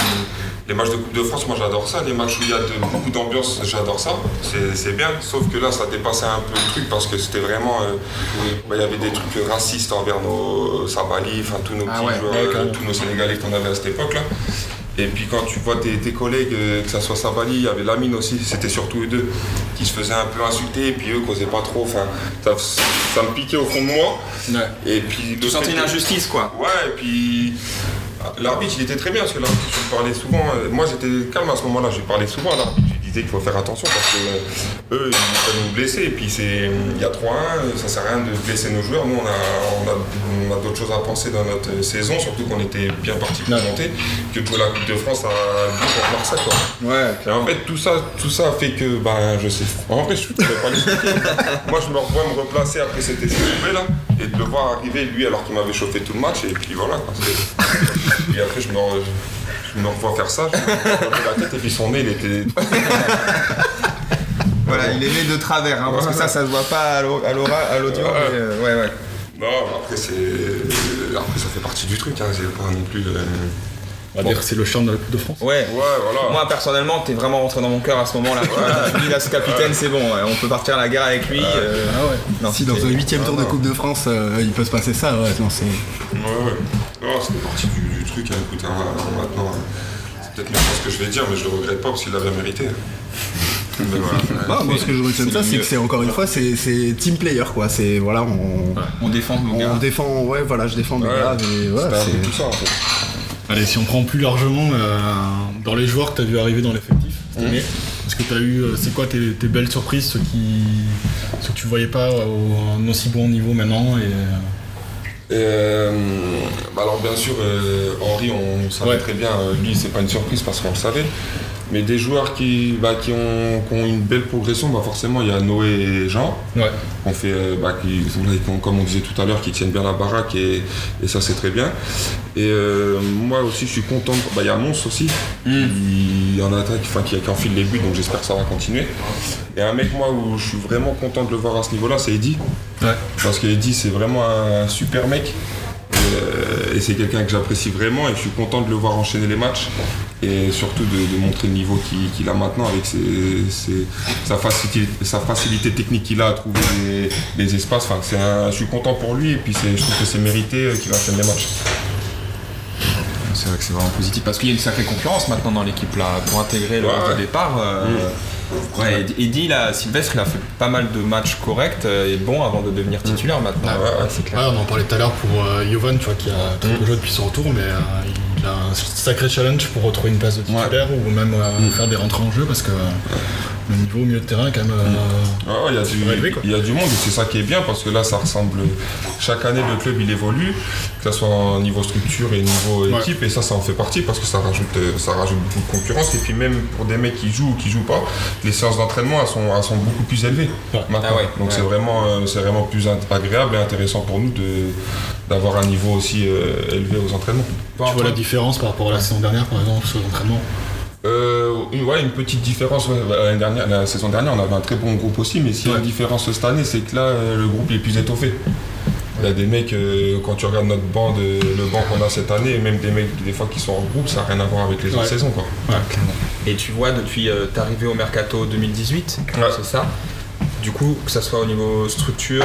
les matchs de Coupe de France, moi j'adore ça. Les matchs où il y a de- beaucoup d'ambiance, j'adore ça. C'est bien. Sauf que là, ça dépassait un peu le truc parce que c'était vraiment. euh, bah, Il y avait des trucs racistes envers nos Sabali, enfin tous nos Ah petits ouais, joueurs, euh, tous nos Sénégalais qu'on avait à cette époque-là. Et puis quand tu vois tes, tes collègues, euh, que ça soit Sabali, il y avait Lamine aussi, c'était surtout eux deux qui se faisaient un peu insulter, et puis eux causaient pas trop. Enfin, ça, ça me piquait au fond de moi. Ouais. Et puis Tu sentais une injustice, quoi. Ouais, et puis l'arbitre il était très bien parce que je parlais souvent. euh, moi j'étais calme à ce moment-là, je parlais souvent à l'arbitre. Qu'il faut faire attention parce que euh, eux, ils peuvent nous blesser. Et puis, c'est, il y a 3-1, ça sert à rien de blesser nos joueurs. Nous, on a, on a, on a d'autres choses à penser dans notre saison, surtout qu'on était bien parti pour monter, que de jouer la Coupe de France à contre Marseille. Quoi. Ouais, Et en fait, tout ça, tout ça fait que, ben, je sais. En vrai, je ne pas l'expliquer. Moi, je me revois me replacer après cet essai trouvé là, et de le voir arriver lui alors qu'il m'avait chauffé tout le match, et puis voilà. Quoi. Et après, je me, me revois faire ça, je me revois la tête, et puis son nez, il était. Voilà, il est né de travers, hein, parce que ça, ça se voit pas à l'audio. Ouais. mais, euh, ouais, ouais. Non, après, c'est. Après, ça fait partie du truc, hein, c'est pas non plus. euh, On va dire que c'est le charme de la Coupe de France. Ouais. Ouais, voilà. Moi personnellement, t'es vraiment rentré dans mon cœur à ce moment-là. Dis là, ce capitaine, c'est bon, ouais, on peut partir à la guerre avec lui. euh, Ah ouais. Non, si dans un huitième tour de Coupe de France, euh, il peut se passer ça, ouais, non, c'est. Ouais, ouais. Non, c'était partie du, du truc, hein, écoute, hein, maintenant. euh, C'est peut-être méchant ce que je vais dire, mais je le regrette pas parce qu'il l'a bien mérité. Mais voilà. Ah, moi, ce que je retiens de ça, c'est que c'est encore une fois, c'est c'est team player, quoi. C'est voilà, on, On défend gars. on défend, ouais, voilà, je défends mes Ouais. gars, voilà, peu c'est- tout ça en fait. Allez, si on prend plus largement euh, dans les joueurs que tu as vu arriver dans l'effectif cette année, est-ce que tu as eu, euh, c'est quoi tes, tes belles surprises, ceux, qui, ceux que tu voyais pas au un aussi bon niveau maintenant et, euh, bah alors bien sûr, euh, Henri, on savait Ouais. très bien, euh, lui c'est pas une surprise parce qu'on le savait. Mais des joueurs qui, bah, qui, ont, qui ont une belle progression, bah forcément il y a Noé et Jean. Ouais. On fait, euh, bah, qui, comme on disait tout à l'heure, qui tiennent bien la baraque et, et ça c'est très bien. Et euh, moi aussi je suis content. Bah, il y a Mons aussi, qui en attaque, enfin, qui, qui enfile les buts, donc j'espère que ça va continuer. Et un mec moi où je suis vraiment content de le voir à ce niveau-là, c'est Eddy. Ouais. Parce que Eddy c'est vraiment un super mec. Euh, et c'est quelqu'un que j'apprécie vraiment et je suis content de le voir enchaîner les matchs et surtout de, de montrer le niveau qu'il a maintenant avec ses- ses- sa, facilité, sa facilité technique qu'il a à trouver les, les espaces. Enfin, un- je suis content pour lui et puis je trouve que c'est mérité euh, qu'il enchaîne les matchs. C'est vrai que c'est vraiment positif parce qu'il y a une sacrée concurrence maintenant dans l'équipe là pour intégrer le Ouais, ouais. départ. euh, Ouais, Eddy- là, Sylvestre, il a fait pas mal de matchs corrects euh, et bons avant de devenir titulaire maintenant. Ah ouais, ouais. c'est Ouais, clair. on en parlait tout à l'heure pour euh, Jovan, tu vois, qui a très peu joué depuis son retour, mais euh, il a un sacré challenge pour retrouver une place de titulaire ou même euh, faire des rentrées en jeu parce que euh, le niveau au milieu de terrain quand même. euh, ouais, il y a du, relevé, quoi. il y a du monde et c'est ça qui est bien parce que là ça ressemble. Chaque année le club il évolue, que ce soit au niveau structure et niveau Ouais. équipe et ça ça en fait partie parce que ça rajoute, euh, ça rajoute beaucoup de concurrence et puis même pour des mecs qui jouent ou qui jouent pas, les séances d'entraînement elles sont, elles sont beaucoup plus élevées Ouais. maintenant. Ah ouais, Donc ouais. c'est vraiment, euh, c'est vraiment plus agréable et intéressant pour nous de d'avoir un niveau aussi euh, élevé aux entraînements. tu vois la différence par rapport à la saison dernière, par exemple, sur l'entraînement? Euh, une, ouais, une petite différence. ouais. Bah, dernière, la saison dernière, on avait un très bon groupe aussi, mais s'il y a une différence cette année, c'est que là, euh, le groupe est plus étoffé. Il y a des mecs, euh, quand tu regardes notre banc, de- le banc qu'on a cette année, même des mecs des fois qui sont en groupe, ça n'a rien à voir avec les autres saisons. Quoi. Et tu vois depuis euh, t'es arrivé au mercato 2018, Ouais. c'est ça? Du coup, que ça soit au niveau structure,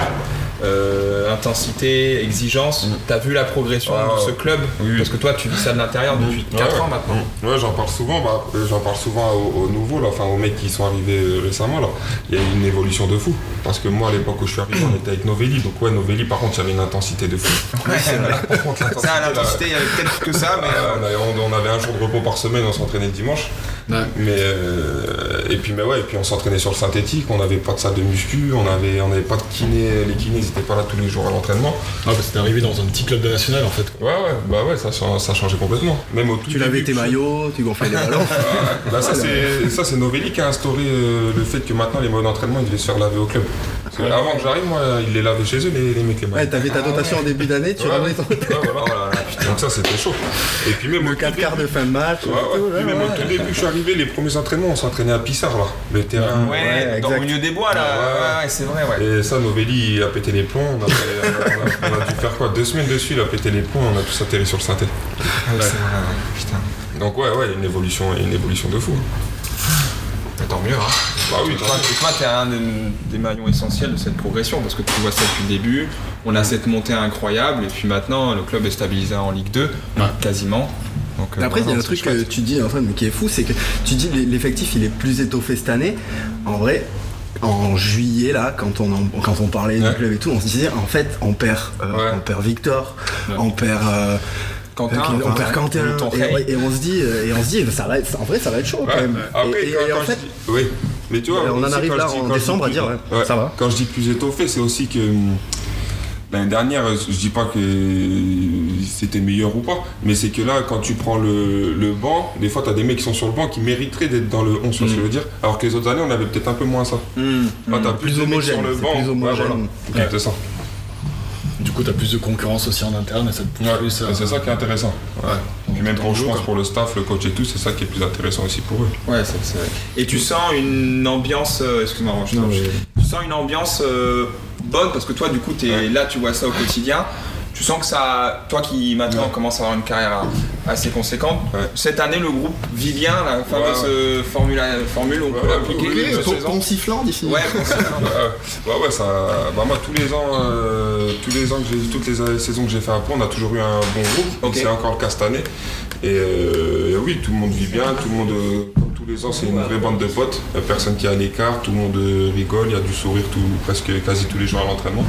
euh, intensité, exigence, t'as vu la progression Ah, de ce club oui. Parce que toi, tu vis ça de l'intérieur depuis 4 Ouais, ans maintenant. Mm. Ouais, j'en parle souvent. Bah, euh, j'en parle souvent aux, aux nouveaux, là, enfin aux mecs qui sont arrivés euh, récemment. Là, il y a eu une évolution de fou. Parce que moi, à l'époque où je suis arrivé, on était avec Novelli. Donc ouais, Novelli, par contre, il y avait une intensité de fou. Ouais, c'est vrai. Par contre, Ça, l'intensité, il y avait peut-être que ça, mais. Euh, on, avait, on avait un jour de repos par semaine, on s'entraînait le dimanche. Ouais. Mais euh, et puis mais ouais, et puis on s'entraînait sur le synthétique, on n'avait pas de salle de muscu, on avait on n'avait pas de kiné, les kinés ils étaient pas là tous les jours à l'entraînement. Ah, bah, c'était arrivé dans un petit club de national en fait. Ouais ouais, bah ouais, ça ça changeait complètement. Même au tout Tu lavais tes maillots, tu gonflais les ballons. Ouais, Là ça c'est ça c'est Novelli qui a instauré euh, le fait que maintenant les modes d'entraînement ils devaient se faire laver au club. Parce que avant que j'arrive, moi ils les lavaient chez eux les, les mecs les Ouais, maillots. t'avais ta dotation en début d'année, tu Ouais, ton. ouais, voilà. là, putain. Donc ça c'était chaud. Et puis même au Le tout 4 quarts de fin de match. Ouais, ouais. Puis même au tout début que je suis arrivé, les premiers entraînements, on s'entraînait à Pissard là, le terrain. Ouais, Ouais, dans le exact. milieu des bois là, Ouais, c'est vrai, ouais. Et ça, Novelli, il a pété les plombs. On a, fait- on a- on a dû faire quoi? Deux semaines dessus, il a pété les plombs, on a tous atterri sur le synthé. Ah c'est vrai. Putain. Donc ouais, ouais, une évolution, une évolution de fou. Mais Tant mieux, hein. Bah oui, Toi, et toi, t'es un des, des maillons essentiels de cette progression parce que tu vois ça depuis le début. On a cette montée incroyable et puis maintenant le club est stabilisé en Ligue 2, Ouais. quasiment. Donc, euh, Mais Après, il y a un truc que tu dis, en fait, mais qui est fou, c'est que tu dis l'e- l'effectif il est plus étoffé cette année. En vrai, en juillet là, quand on en- quand on parlait Ouais. du club et tout, on se disait en fait, on perd, euh, Ouais. on perd Victor, Ouais. on perd. euh, Quentin, on perd Quentin et, et on se dit euh, et on se dit ça va être, en vrai ça va être chaud quand même. Après, et, et- quand, et en fait dis- oui, mais tu vois, on en arrive là dis- en décembre dis à plus- dire, ouais, ça va. Quand je dis plus étoffé, c'est aussi que hum, l'année dernière, je dis pas que c'était meilleur ou pas, mais c'est que là, quand tu prends le, le banc, des fois, tu as des mecs qui sont sur le banc qui mériteraient d'être dans le 11, tu vois ce que je veux dire? Alors que les autres années, on avait peut-être un peu moins ça. Là, t'as plus, Plus de mecs sur homogène, le banc. plus Ouais, homogène. voilà. Ouais. C'est ça. Du coup, t'as plus de concurrence aussi en interne et ça te pousse Ouais, plus à- et c'est ça qui est intéressant. Ouais. Puis maintenant, je Quoi. pense pour le staff, le coach et tout, c'est ça qui est plus intéressant aussi pour eux. Ouais, c'est vrai. Et tu sens une ambiance. euh, Excuse-moi, je Tu sens une ambiance euh, bonne parce que toi, du coup, es, Ouais. là, tu vois ça au quotidien. Tu sens que ça. Toi qui maintenant Ouais. commence à avoir une carrière assez conséquente, Ouais. cette année, le groupe vit bien, la fameuse Ouais, euh, formule, formule, on peut l'appliquer oui, sifflant d'ici. Ouais, Ouais, ça. Bah, moi, tous les ans, euh, tous les ans que j'ai, toutes les saisons que j'ai fait à Pau, on a toujours eu un bon groupe. Ok. C'est encore le cas cette année. Et euh, oui, tout le monde vit bien, tout le monde, euh, comme tous les ans, c'est une vraie bande de potes. A personne qui est à l'écart, tout le monde euh, rigole, il y a du sourire tout, presque quasi tous les jours à l'entraînement.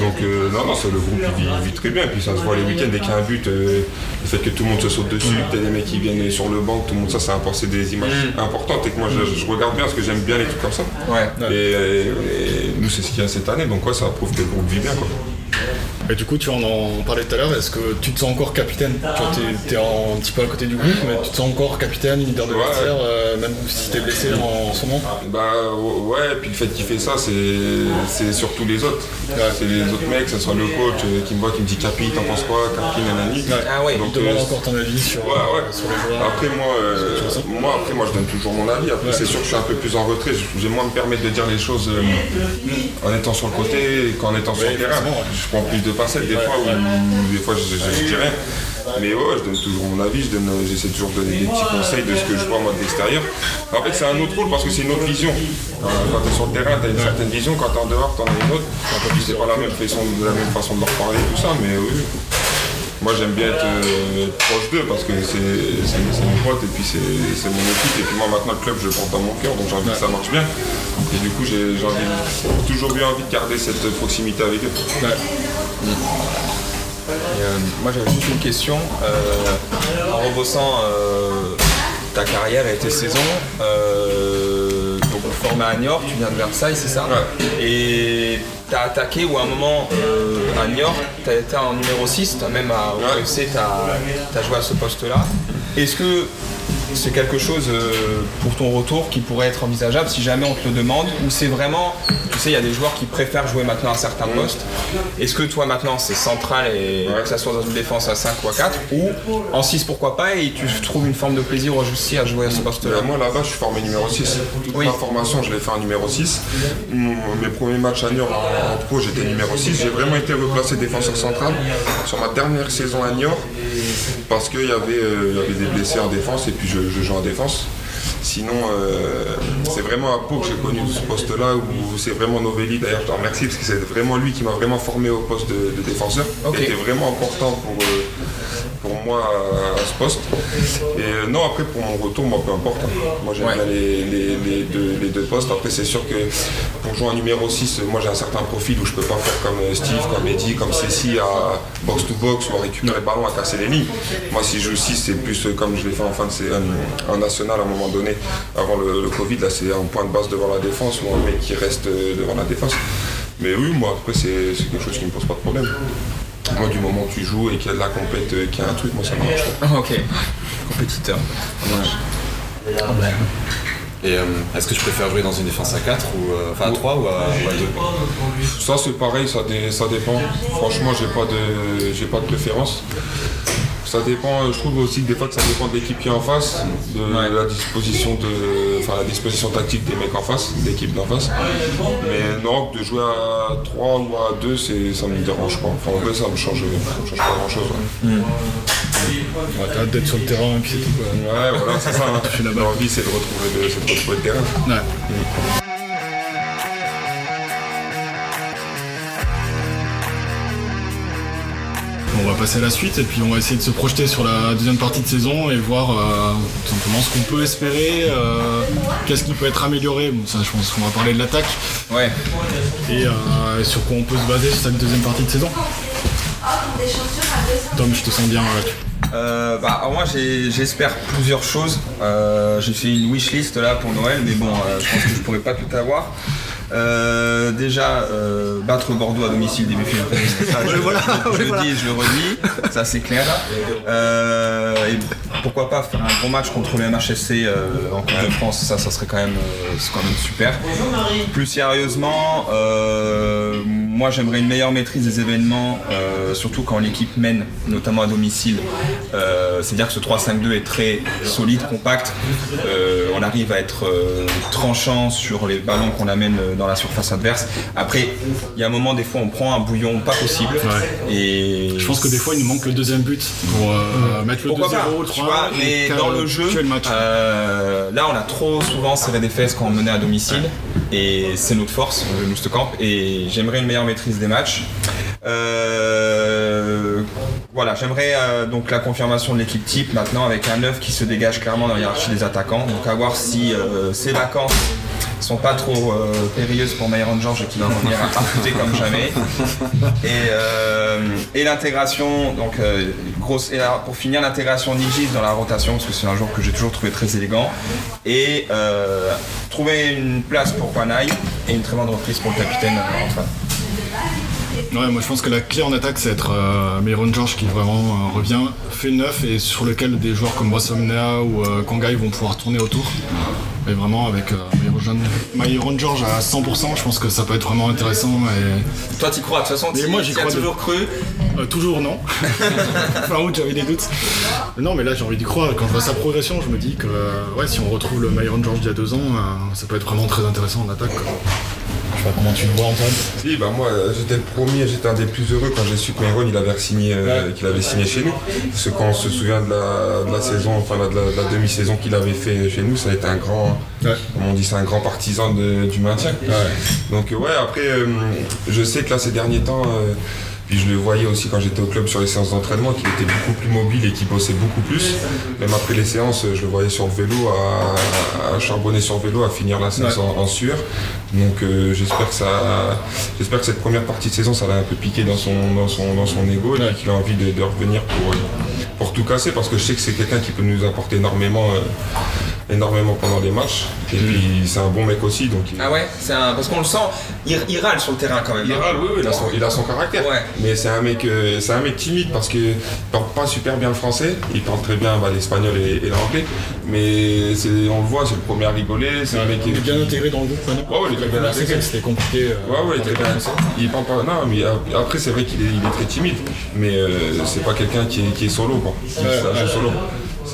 Donc euh, non, non, c'est le groupe il vit, il vit très bien. Puis ça se voit les week-ends dès qu'il y a un but, euh, le fait que tout le monde se saute dessus, t'as des mecs qui viennent sur le banc, tout le monde ça, important, c'est des images importantes. Et que moi, je, je regarde bien parce que j'aime bien les trucs comme ça. ouais. Et, et nous, c'est ce qu'il y a cette année, donc ouais, ça prouve que le groupe vit bien. Quoi. Et du coup, tu en, en parlais tout à l'heure, est-ce que tu te sens encore capitaine Tu t'es un petit peu à côté du groupe, mais tu te sens encore capitaine, leader de Ouais. vestiaire, euh, même si t'es blessé en, en ce moment Bah ouais, puis le fait qu'il fait ça, c'est, c'est surtout les autres. Ouais. C'est les autres mecs, que ce soit le coach euh, qui me voit, qui me dit Capi, t'en penses quoi Capi, nanani. Ah ouais, Il Donc, te demande euh, encore ton avis sur, Ouais, ouais. sur les joueurs. Après moi, euh, moi, après moi, je donne toujours mon avis. Après, Ouais. c'est sûr que je suis un peu plus en retrait. J'ai moins me permettre de dire les choses euh, en étant sur le côté qu'en étant sur Ouais, le terrain. Je prends plus de pincettes des fois où des fois je, je, je dis rien. Mais ouais, je donne toujours mon avis. Je j'essaie toujours de donner des petits conseils de ce que je vois moi de l'extérieur. En fait, c'est un autre rôle parce que c'est une autre vision. Euh, Quand tu es sur le terrain, tu as une certaine vision. Quand tu es en dehors, tu en as une autre. C'est pas la même façon, la même façon de leur parler, tout ça. Mais oui. Moi j'aime bien être euh, proche d'eux parce que c'est mes potes et puis c'est mon équipe et puis moi maintenant le club je le porte dans mon cœur donc j'ai envie que ça marche bien et du coup j'ai toujours eu envie de garder cette proximité avec eux. Ouais. Et, euh, moi j'avais juste une question. Euh, en rebossant euh, ta carrière et tes saisons, donc formé à Niort, tu viens de Versailles, c'est ça Ouais. Et t'as attaqué ou à un moment à Niort, t'as été en numéro 6, t'as même à Ouais. OFC, t'as as joué à ce poste-là. Est-ce que c'est quelque chose pour ton retour qui pourrait être envisageable si jamais on te le demande ou c'est vraiment, tu sais, il y a des joueurs qui préfèrent jouer maintenant à certains postes. Est-ce que toi maintenant c'est central et que ça soit dans une défense à 5 ou à 4 ou en 6 pourquoi pas et tu trouves une forme de plaisir aussi à jouer à ce poste-là Euh, moi là-bas je suis formé numéro 6. Toute Oui. ma formation je l'ai fait en numéro 6. Mon- mes premiers matchs à Niort en, pro j'étais numéro 6. J'ai vraiment été replacé défenseur central sur ma dernière saison à Niort parce qu'il y, avait, euh, y avait des blessés en défense et puis je, je joue en défense. Sinon, euh, c'est vraiment à Pau que j'ai connu ce poste-là, où c'est vraiment Novelli, d'ailleurs je te remercie, parce que c'est vraiment lui qui m'a vraiment formé au poste de, de défenseur. Ok. Il était vraiment important pour, euh, pour moi à, à ce poste. Et euh, non, après pour mon retour, moi peu importe. Moi j'aime Ouais. bien les, les- les deux, les deux postes. Après c'est sûr que pour jouer en numéro 6, moi j'ai un certain profil où je peux pas faire comme euh, Steve, comme Eddie, comme Cécile à box to box ou à récupérer le ballon, à casser les lignes. Moi si je joue 6, c'est plus euh, comme je l'ai fait en fin de euh, en national à un moment donné, avant le, le Covid, là c'est un point de base devant la défense ou un mec qui reste euh, devant la défense. Mais oui, moi après c'est c'est quelque chose qui me pose pas de problème. Moi, du moment où tu joues et qu'il y a de la compète, euh, qu'il y a un truc, moi ça marche. Ah, Ok, compétiteur. Et euh, est-ce que je préfère jouer dans une défense à 4 ou euh, enfin à 3 ou à, ou à 2 Ça c'est pareil, ça, dé- ça dépend. Franchement, j'ai pas de, j'ai pas de préférence. Ça dépend. Je trouve aussi que des fois que ça dépend de l'équipe qui est en face, de Ouais. la disposition de, enfin la disposition tactique des mecs en face, de l'équipe d'en face. Mais non, de jouer à 3 ou à 2, c'est, ça me dérange pas. Enfin, en vrai, ça me change, ça me change pas grand chose. Ouais, t'as hâte d'être sur le terrain et puis c'est tout. quoi. Ouais, voilà, c'est ça. hein. L'envie, c'est de retrouver le, c'est de retrouver le terrain. Ouais. On va passer à la suite et puis on va essayer de se projeter sur la deuxième partie de saison et voir euh, tout simplement ce qu'on peut espérer, euh, qu'est-ce qui peut être amélioré. Bon, ça, je pense qu'on va parler de l'attaque Ouais. et euh, sur quoi on peut se baser sur cette deuxième partie de saison. Tom, je te sens bien là-dessus. Euh, bah, alors moi j'espère plusieurs choses. Euh, j'ai fait une wishlist là pour Noël, mais bon, euh, je pense que je pourrais pas tout avoir. Euh, déjà, euh, battre Bordeaux à domicile début février, ça, je, voilà, je ouais, le dis et je le redis, ça c'est clair. Euh, et pourquoi pas faire un bon match contre le MHSC euh, en Coupe de France, ça, ça serait quand même, c'est quand même super. Plus sérieusement, moi j'aimerais une meilleure maîtrise des événements, surtout quand l'équipe mène, notamment à domicile. Euh, C'est-à-dire que ce 3-5-2 est très solide, compact. Euh, on arrive à être euh, tranchant sur les ballons qu'on amène euh, dans la surface adverse. Après, il y a un moment, des fois, on prend un bouillon pas possible. Et Je pense que des fois, il nous manque le deuxième but pour euh, mettre le 2-0, pourquoi pas, le tu 3 vois, mais dans le jeu, tuer le match. euh, là on a trop souvent serré des fesses quand on menait à domicile et c'est notre force, le Moustecamp, et j'aimerais une meilleure maîtrise des matchs. Euh, voilà, j'aimerais euh, donc la confirmation de l'équipe type maintenant avec un 9 qui se dégage clairement dans la hiérarchie des attaquants, donc à voir si euh, ces vacances sont pas trop euh, périlleuses pour Myron George et qu'il va revenir à comme jamais. Et, l'intégration, donc grosse, et là, pour finir l'intégration d'Igis dans la rotation, parce que c'est un joueur que j'ai toujours trouvé très élégant. Et trouver une place pour Panay et une très bonne reprise pour le capitaine Antoine. Ouais, moi je pense que la clé en attaque c'est être euh, Myron George qui vraiment euh, revient, fait le neuf et sur lequel des joueurs comme Bossomnea ou euh, Kongai vont pouvoir tourner autour. Et vraiment avec euh, Myron, George à 100%, je pense que ça peut être vraiment intéressant. Et... Toi, t'y crois, de toute façon, Mais moi, j'y crois de- toujours cru. Toujours non. fin août j'avais des doutes. Non mais là j'ai envie d'y croire. Quand je vois sa progression, je me dis que ouais, si on retrouve le Myron George d'il y a deux ans, ça peut être vraiment très intéressant en attaque. quoi. Je sais pas comment tu le vois Antoine. Si, bah moi euh, j'étais le premier, j'étais un des plus heureux quand j'ai su que Myron il avait signé, qu'il avait signé chez nous. Parce que quand on se souvient de la, de la saison, enfin de la, de la demi-saison qu'il avait fait chez nous, ça a été un grand, Ouais. comme on dit, c'est un grand partisan de- du maintien. Donc euh, ouais, après euh, je sais que là ces derniers temps, euh, puis je le voyais aussi quand j'étais au club sur les séances d'entraînement, qu'il était beaucoup plus mobile et qu'il bossait beaucoup plus. Même après les séances, je le voyais sur le vélo, à, à charbonner sur le vélo, à finir la séance en, en sueur. Donc euh, j'espère que ça, j'espère que cette première partie de saison, ça l'a un peu piqué dans son, dans son, dans son ego et qu'il a envie de, de revenir pour, pour tout casser parce que je sais que c'est quelqu'un qui peut nous apporter énormément, euh, énormément pendant les matchs. Et puis c'est un bon mec aussi, donc il, Ah ouais, c'est un... parce qu'on le sent, il, il râle sur le terrain quand même. il hein. râle, oui, oui, il a son, il a son caractère. Ouais. Mais c'est un mec, euh, c'est un mec timide parce que il parle pas super bien le français. Il parle très bien bah, l'espagnol et, et l'anglais. Mais c'est, on le voit, c'est le premier à rigoler. C'est un mec qui Il est bien intégré dans le groupe. Ouais, ouais, il est très bien intégré. c'était compliqué. euh, Ouais, ouais, il, était bien. il parle pas. Non, mais ap- après, c'est vrai qu'il est, il est très timide. Mais euh, c'est pas quelqu'un qui est, qui est solo, quoi. Qui solo.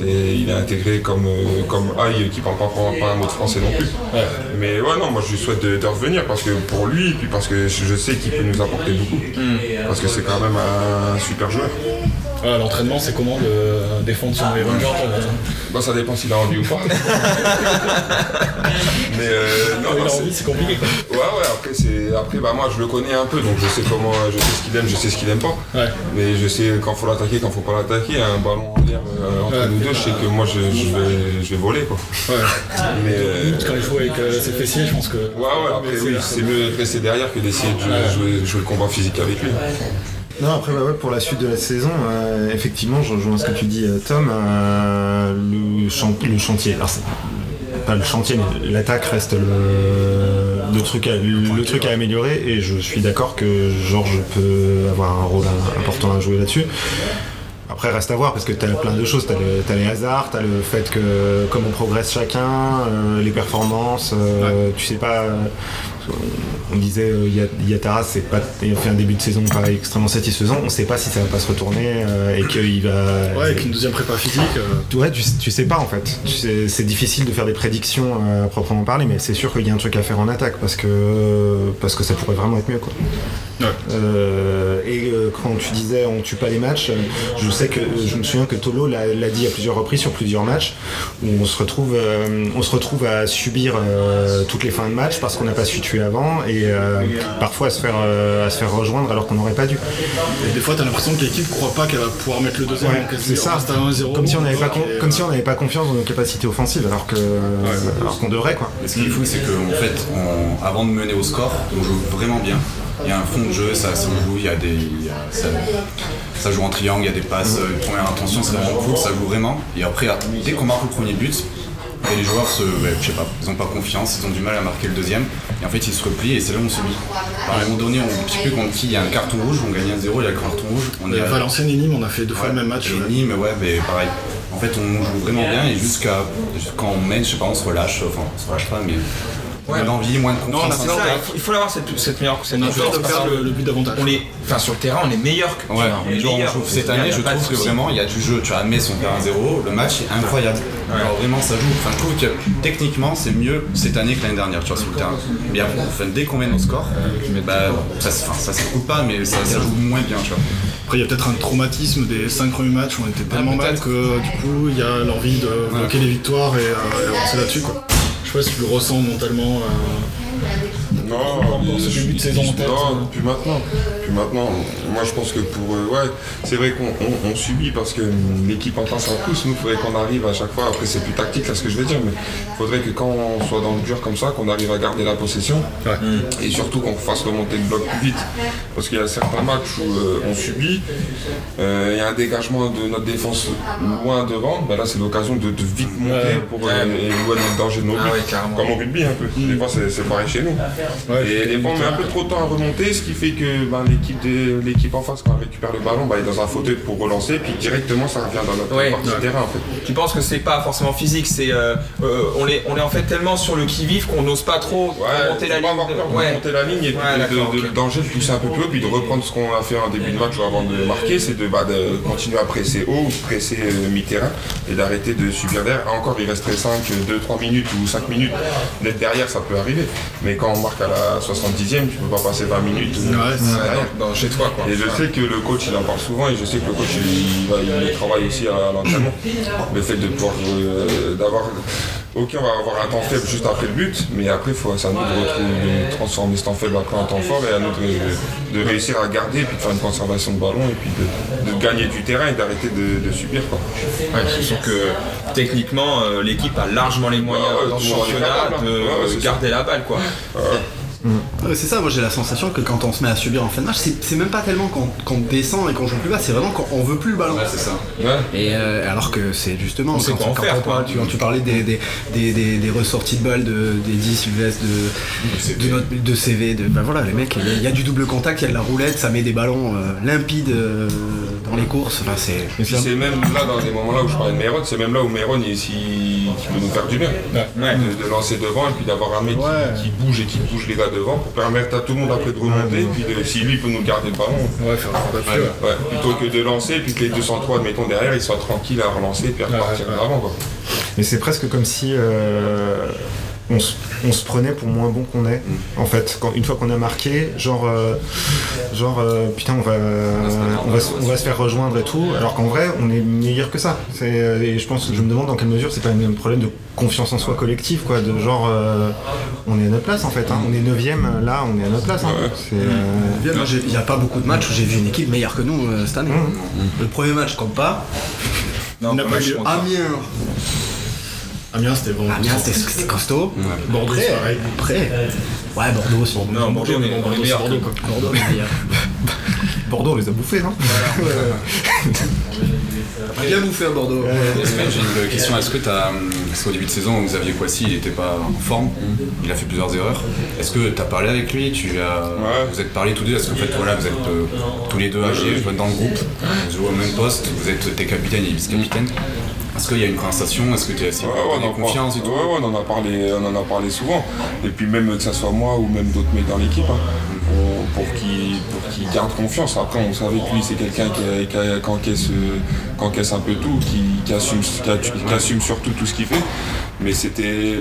Il est intégré comme, euh, comme Aïe qui parle pas, pas, pas un mot de français non plus. Mais ouais, non, moi je lui souhaite de, de revenir parce que pour lui, puis parce que je sais qu'il peut nous apporter beaucoup. Parce que c'est quand même un super joueur. Ah, L'entraînement, c'est comment de défendre son Myron George euh, Bah, ça dépend s'il a envie ou pas. Mais euh, non, non, a c'est- envie, c'est compliqué. quoi. Ouais, ouais, après, c'est... après bah, moi je le connais un peu, donc je sais comment, je sais ce qu'il aime, je sais ce qu'il aime pas. Ouais. Mais je sais quand faut l'attaquer, quand faut pas l'attaquer. Un ballon en l'air euh, entre Ouais. nous deux, je sais que moi je, je vais, je vais voler quoi. Ouais. Mais euh, Quand il joue avec euh, ses fessiers, je pense que. ouais, ouais, après oui, c'est mieux de rester derrière que d'essayer de jouer, jouer- jouer le combat physique avec lui. Non, après, bah ouais, pour la suite de la saison, euh, effectivement, je rejoins ce que tu dis, euh, Tom. euh, le, chan- le chantier, alors c'est pas le chantier, mais l'attaque reste le, le truc à, le truc à améliorer. Et je suis d'accord que Georges peut avoir un rôle important à jouer là-dessus. Après, reste à voir parce que tu as plein de choses. Tu as, les hasards, tu as le fait que comme on progresse chacun, euh, les performances, euh, tu sais pas. euh, on disait Yat- Yatara c'est pas il a fait un début de saison pas extrêmement satisfaisant on sait pas si ça va pas se retourner et qu'il va Ouais, avec une deuxième prépa physique. Ouais, tu, tu sais pas en fait. Tu sais- C'est difficile de faire des prédictions à proprement parler, mais c'est sûr qu'il y a un truc à faire en attaque parce que parce que ça pourrait vraiment être mieux quoi. Euh, et euh, quand tu disais on tue pas les matchs, je sais que je me souviens que Tolo l'a dit à plusieurs reprises sur plusieurs matchs où on se retrouve euh, on se retrouve à subir euh, toutes les fins de match parce qu'on n'a pas su tuer avant et euh, parfois à se faire euh, à se faire rejoindre alors qu'on n'aurait pas dû. Et des fois, t'as l'impression que l'équipe croit pas qu'elle va pouvoir mettre le deuxième. Ouais, c'est ça. on reste à 1-0. Comme si on n'avait pas, con- Et, comme si on n'avait pas confiance dans nos capacités offensives, alors que, alors qu'on devrait quoi. Et ce qui est fou, c'est qu'en fait, on- avant de mener au score, on joue vraiment bien. Il y a un fond de jeu, ça, ça joue, il y a des, il y a- ça, ça joue en triangle, il y a des passes, euh, première intention, c'est vraiment cool, ça joue vraiment. Et après, dès qu'on marque le premier but, et les joueurs se, ouais, je sais pas, ils ont pas confiance, ils ont du mal à marquer le deuxième, et en fait ils se replient et c'est là où on se dit. À un moment donné, on ne sait plus contre qui, il y a un carton rouge, on gagne 1-0, il y a le carton rouge, on est à- Valenciennes et Nîmes, on a fait deux fois Ouais, le même match. Et Nîmes, ouais, mais pareil. En fait, on joue vraiment bien et jusqu'à quand on mène, je sais pas, on se relâche, enfin, on se relâche pas, mais moins d'envie, moins de Non, confiance. soi. il faut- l'avoir cette, cette meilleure cette de que le, le but d'avantage. On est, enfin sur le terrain, on est meilleur que Ouais, cette année, je trouve que vraiment il y a du jeu. Tu as Metz, on perd 1-0, le match est incroyable. Alors vraiment, ça joue. Enfin, je trouve que techniquement, c'est mieux cette année que l'année dernière, tu vois, sur le terrain. Mais après, enfin, dès qu'on mène au score, bah, ça, ça se coupe pas, mais ça, ça joue moins bien, tu vois. Après, il y a peut-être un traumatisme des 5 premiers matchs où on était tellement mal que du coup, il y a l'envie de bloquer les victoires et, euh, et avancer là-dessus. quoi. Je sais pas si tu le ressens mentalement. euh, Non, Dans ce début de saison en tête, non, euh. maintenant. Maintenant, moi je pense que pour. euh, ouais, c'est vrai qu'on on- on subit parce que l'équipe en face en pousse. Nous, il faudrait qu'on arrive à chaque fois. Après, c'est plus tactique là ce que je veux dire, mais il faudrait que quand on soit dans le dur comme ça, qu'on arrive à garder la possession. Et surtout qu'on fasse remonter le bloc plus vite. Parce qu'il y a certains matchs où euh, on subit, euh, il y a un dégagement de notre défense loin devant. Ben là, c'est l'occasion de, de vite monter pour euh, éloigner le danger de nos buts. Ah ouais, carrément. Comme au rugby un peu. Des fois, c'est pareil chez nous. Et des fois, on met un peu trop de temps à remonter, ce qui fait que ben, l'équipe de- l'équipe en face, quand elle récupère le ballon, ben, elle est dans un fauteuil pour relancer, puis directement, ça revient dans notre Ouais. partie Ouais. du terrain en fait. Tu penses que c'est pas forcément physique, c'est euh, euh, on est on est en fait tellement sur le qui vive qu'on n'ose pas trop Ouais, monter la pas ligne. de- la ligne et puis Ouais, de, le danger de pousser un peu plus haut, puis de reprendre ce qu'on a fait en début de match ou avant de marquer, c'est de, bah, de continuer à presser haut ou presser euh, mi-terrain et d'arrêter de subir derrière. Encore, il resterait 5, 2, 3 minutes ou 5 minutes. D'être derrière, ça peut arriver. Mais quand on marque à la 70e, tu peux pas passer 20 minutes Ouais, Ouais, dans- dans- chez toi quoi. Et je sais que le coach il en parle souvent et je sais que le coach il, il va- il travaille aussi à l'entraînement. Le fait de pouvoir euh, d'avoir ok on va avoir un temps faible juste après le but, mais après faut c'est à nous de, retrouver- de transformer ce temps faible après en temps fort et à nous de, de réussir à garder et puis de faire une conservation de ballon et puis de, de gagner du terrain et d'arrêter de, de subir quoi. Ouais, c'est sûr que techniquement euh, l'équipe a largement les moyens Ouais, ouais, dans le championnat capable, hein. de Ouais, ouais, c'est garder la balle quoi. Ouais, Mm. C'est ça, moi j'ai la sensation que quand on se met à subir en fin de match, c'est même pas tellement qu'on qu'on descend et qu'on joue plus bas, c'est vraiment qu'on on veut plus le ballon. Ouais, c'est ça. Ouais. Et euh, alors que c'est justement On sait quand, quand faire, parle- tu, tu parlais des, des, des, des- des ressorties de balles de d'Eddie Sylvestre, de, de, notre, de CV, de ben voilà les mecs, il y a- il y, a du double contact, il y a de la roulette, ça met des ballons euh, limpides euh, dans les courses, enfin c'est. Et puis c'est même là dans des moments là où je parlais de Méron, c'est même là où Méron il, il- qui peut nous faire du bien. Ouais. De, de lancer devant et puis d'avoir un mec qui, bouge et qui bouge les gars devant pour permettre à tout le monde après de remonter et puis de- si lui peut nous garder le ballon. Ouais, faire un ouais. Plutôt que de lancer puis que les 203 admettons derrière ils soient tranquilles à relancer et puis à repartir ouais. l'avant quoi. Mais c'est presque comme si euh, on, se, on se prenait pour moins bon qu'on est. En fait, quand, une fois qu'on a marqué, genre, euh, genre euh, putain, on va, on, va, se- on va se faire rejoindre et tout, alors qu'en vrai, on est meilleur que ça. Euh, et je pense, je me demande dans quelle mesure c'est pas un problème de confiance en soi collective, quoi, de genre, euh, on est à notre place en fait. hein. On est 9ème, là, on est à notre place. hein. Euh, Il n'y a pas beaucoup de matchs où j'ai vu une équipe meilleure que nous euh, cette année. Le premier match compte pas. Non, pas. Amiens, Amiens, c'était vraiment. Amiens c'était costaud. Bordeaux, c'est pareil. Après, ouais Bordeaux aussi. Non, Bordeaux, on est- on est Bordeaux, c'est Bordeaux. Bordeaux est meilleur. Bordeaux, on les a bouffés, non Bien bouffé à Bordeaux. J'ai une question. Est-ce que tu as. Parce qu'au début de saison, Xavier Coissy, il n'était pas en forme. Il a fait plusieurs erreurs. Est-ce que tu as parlé avec lui? Tu as, Ouais. Vous êtes parlé tous deux? Est-ce qu'en fait, voilà, vous êtes euh, tous les deux âgés, vous êtes dans le groupe, vous jouez au même poste, vous êtes tes capitaines et vice-capitaines? Est-ce qu'il y a une conversation? Est-ce que tu as essayé Ouais, de confiance et parle- tout? ouais, ouais, on en a parlé, on en a parlé souvent. Et puis même que ce soit moi ou même d'autres mecs dans l'équipe, hein, pour, pour qu'ils gardent confiance. Après, on savait que lui, c'est quelqu'un qui, qui, encaisse, qui encaisse un peu tout, qui, qui assume, assume surtout tout ce qu'il fait. Mais c'était,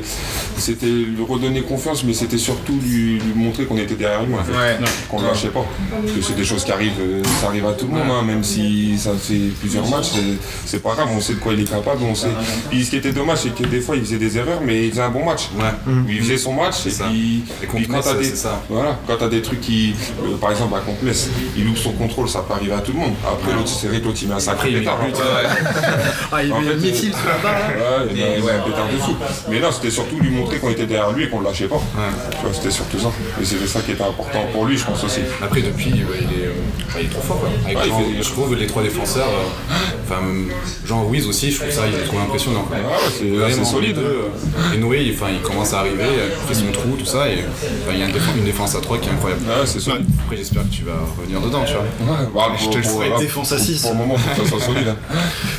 lui redonner confiance, mais c'était surtout lui, lui montrer qu'on était derrière lui, en fait. Ouais. qu'on ne lâchait pas. Parce que c'est des choses qui arrivent, euh, ça arrive à tout le monde, hein, même si ça fait plusieurs matchs, c'est- pas grave, on sait de quoi il est capable, on sait. Puis ce qui était dommage, c'est que des fois il faisait des erreurs, mais il faisait un bon match. Ouais. Il faisait son match et puis, Et puis quand Metz, des, voilà, quand t'as des trucs qui euh, par exemple, à Complexe, il loupe son contrôle, ça peut arriver à tout le monde. Après, l'autre, c'est vrai que l'autre, il met un sacré pétard. Ah, il En met fait, un missile sur la barre là Ouais, il a- il a un pétard de fou. Mais non, c'était surtout lui montrer qu'on était derrière lui et qu'on le lâchait pas. C'était surtout ça. Et c'était ça qui était important pour lui, je pense aussi. Après, depuis, ouais, il, est, euh, il est trop fort. Quoi. Avec Ouais, il Jean- fait- Je trouve les trois défenseurs, euh, enfin, Jean Ruiz aussi, je trouve ça, il est trop impressionnant. ouais, c'est- là, solide. et Noé, il, enfin, il commence à arriver, il fait son trou, tout ça, et il y a une défense, une défense à 3 qui est incroyable. Ouais, c'est solide. Après, j'espère que tu vas revenir dedans, tu vois. Ouais, bah, Je te le souhaite, défense à six. Pour le moment, faut que ça soit solide. hein.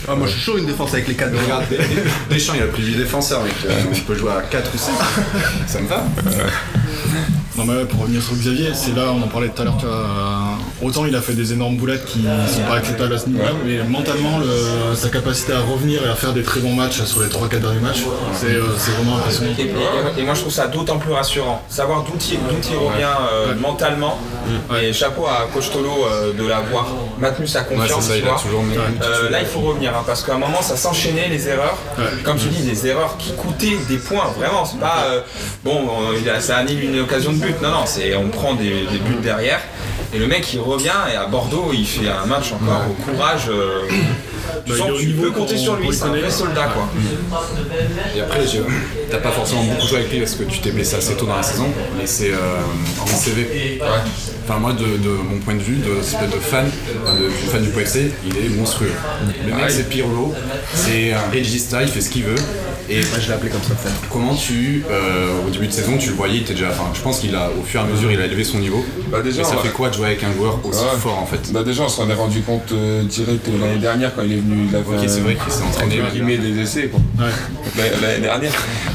Ah, moi je suis chaud une défense avec les 4 de Regarde, Deschamps, il a pris 8 défenseurs, mec. Euh, on peut jouer à 4 ou 5. ça me va. Non mais ouais, pour revenir sur Xavier, c'est là, on en parlait tout à l'heure, tu vois, euh, autant il a fait des énormes boulettes qui sont pas acceptables à ce niveau-là, mais mentalement, le- sa capacité à revenir et à faire des très bons matchs sur les 3-4 derniers matchs, c'est euh, c'est vraiment impressionnant. Et, et- et moi je trouve ça d'autant plus rassurant. Savoir d'où il, d'où il revient euh, mentalement. Et chapeau à Coach Tolo euh, de l'avoir maintenu sa confiance. ça, il a toujours mis. Euh, là il faut revenir hein, parce qu'à un moment ça s'enchaînait les erreurs. Comme tu dis, des erreurs qui coûtaient des points, vraiment. C'est pas euh, bon, euh, ça annule une occasion de but. Non, non, c'est on prend des, des buts derrière. Et le mec il revient et à Bordeaux il fait un match encore au courage. euh, tu Bah, sens il est que tu peux compter sur lui, c'est un vrai soldat quoi. Et après, je- t'as pas forcément beaucoup joué avec lui parce que tu t'es blessé assez tôt dans la saison, mais c'est euh, en CV. Enfin, moi, de, de mon point de vue, de, de fan, de, de fan du PFC, il est monstrueux. Le mec, c'est Pirlo, c'est un régista, il fait ce qu'il veut. Et Moi je l'ai appelé comme ça. Comment tu, euh, au début de saison, tu le voyais, il était déjà. Enfin, je pense qu'il a, au fur et à mesure, il a élevé son niveau. Bah, déjà, et ça ouais. fait quoi de jouer avec un joueur aussi Ouais. fort en fait Bah déjà on s'en est rendu compte euh, direct euh, l'année dernière quand il est venu, il Ok, c'est vrai qu'il s'est entraîné, guillemets, des essais quoi. L'année- L'année dernière,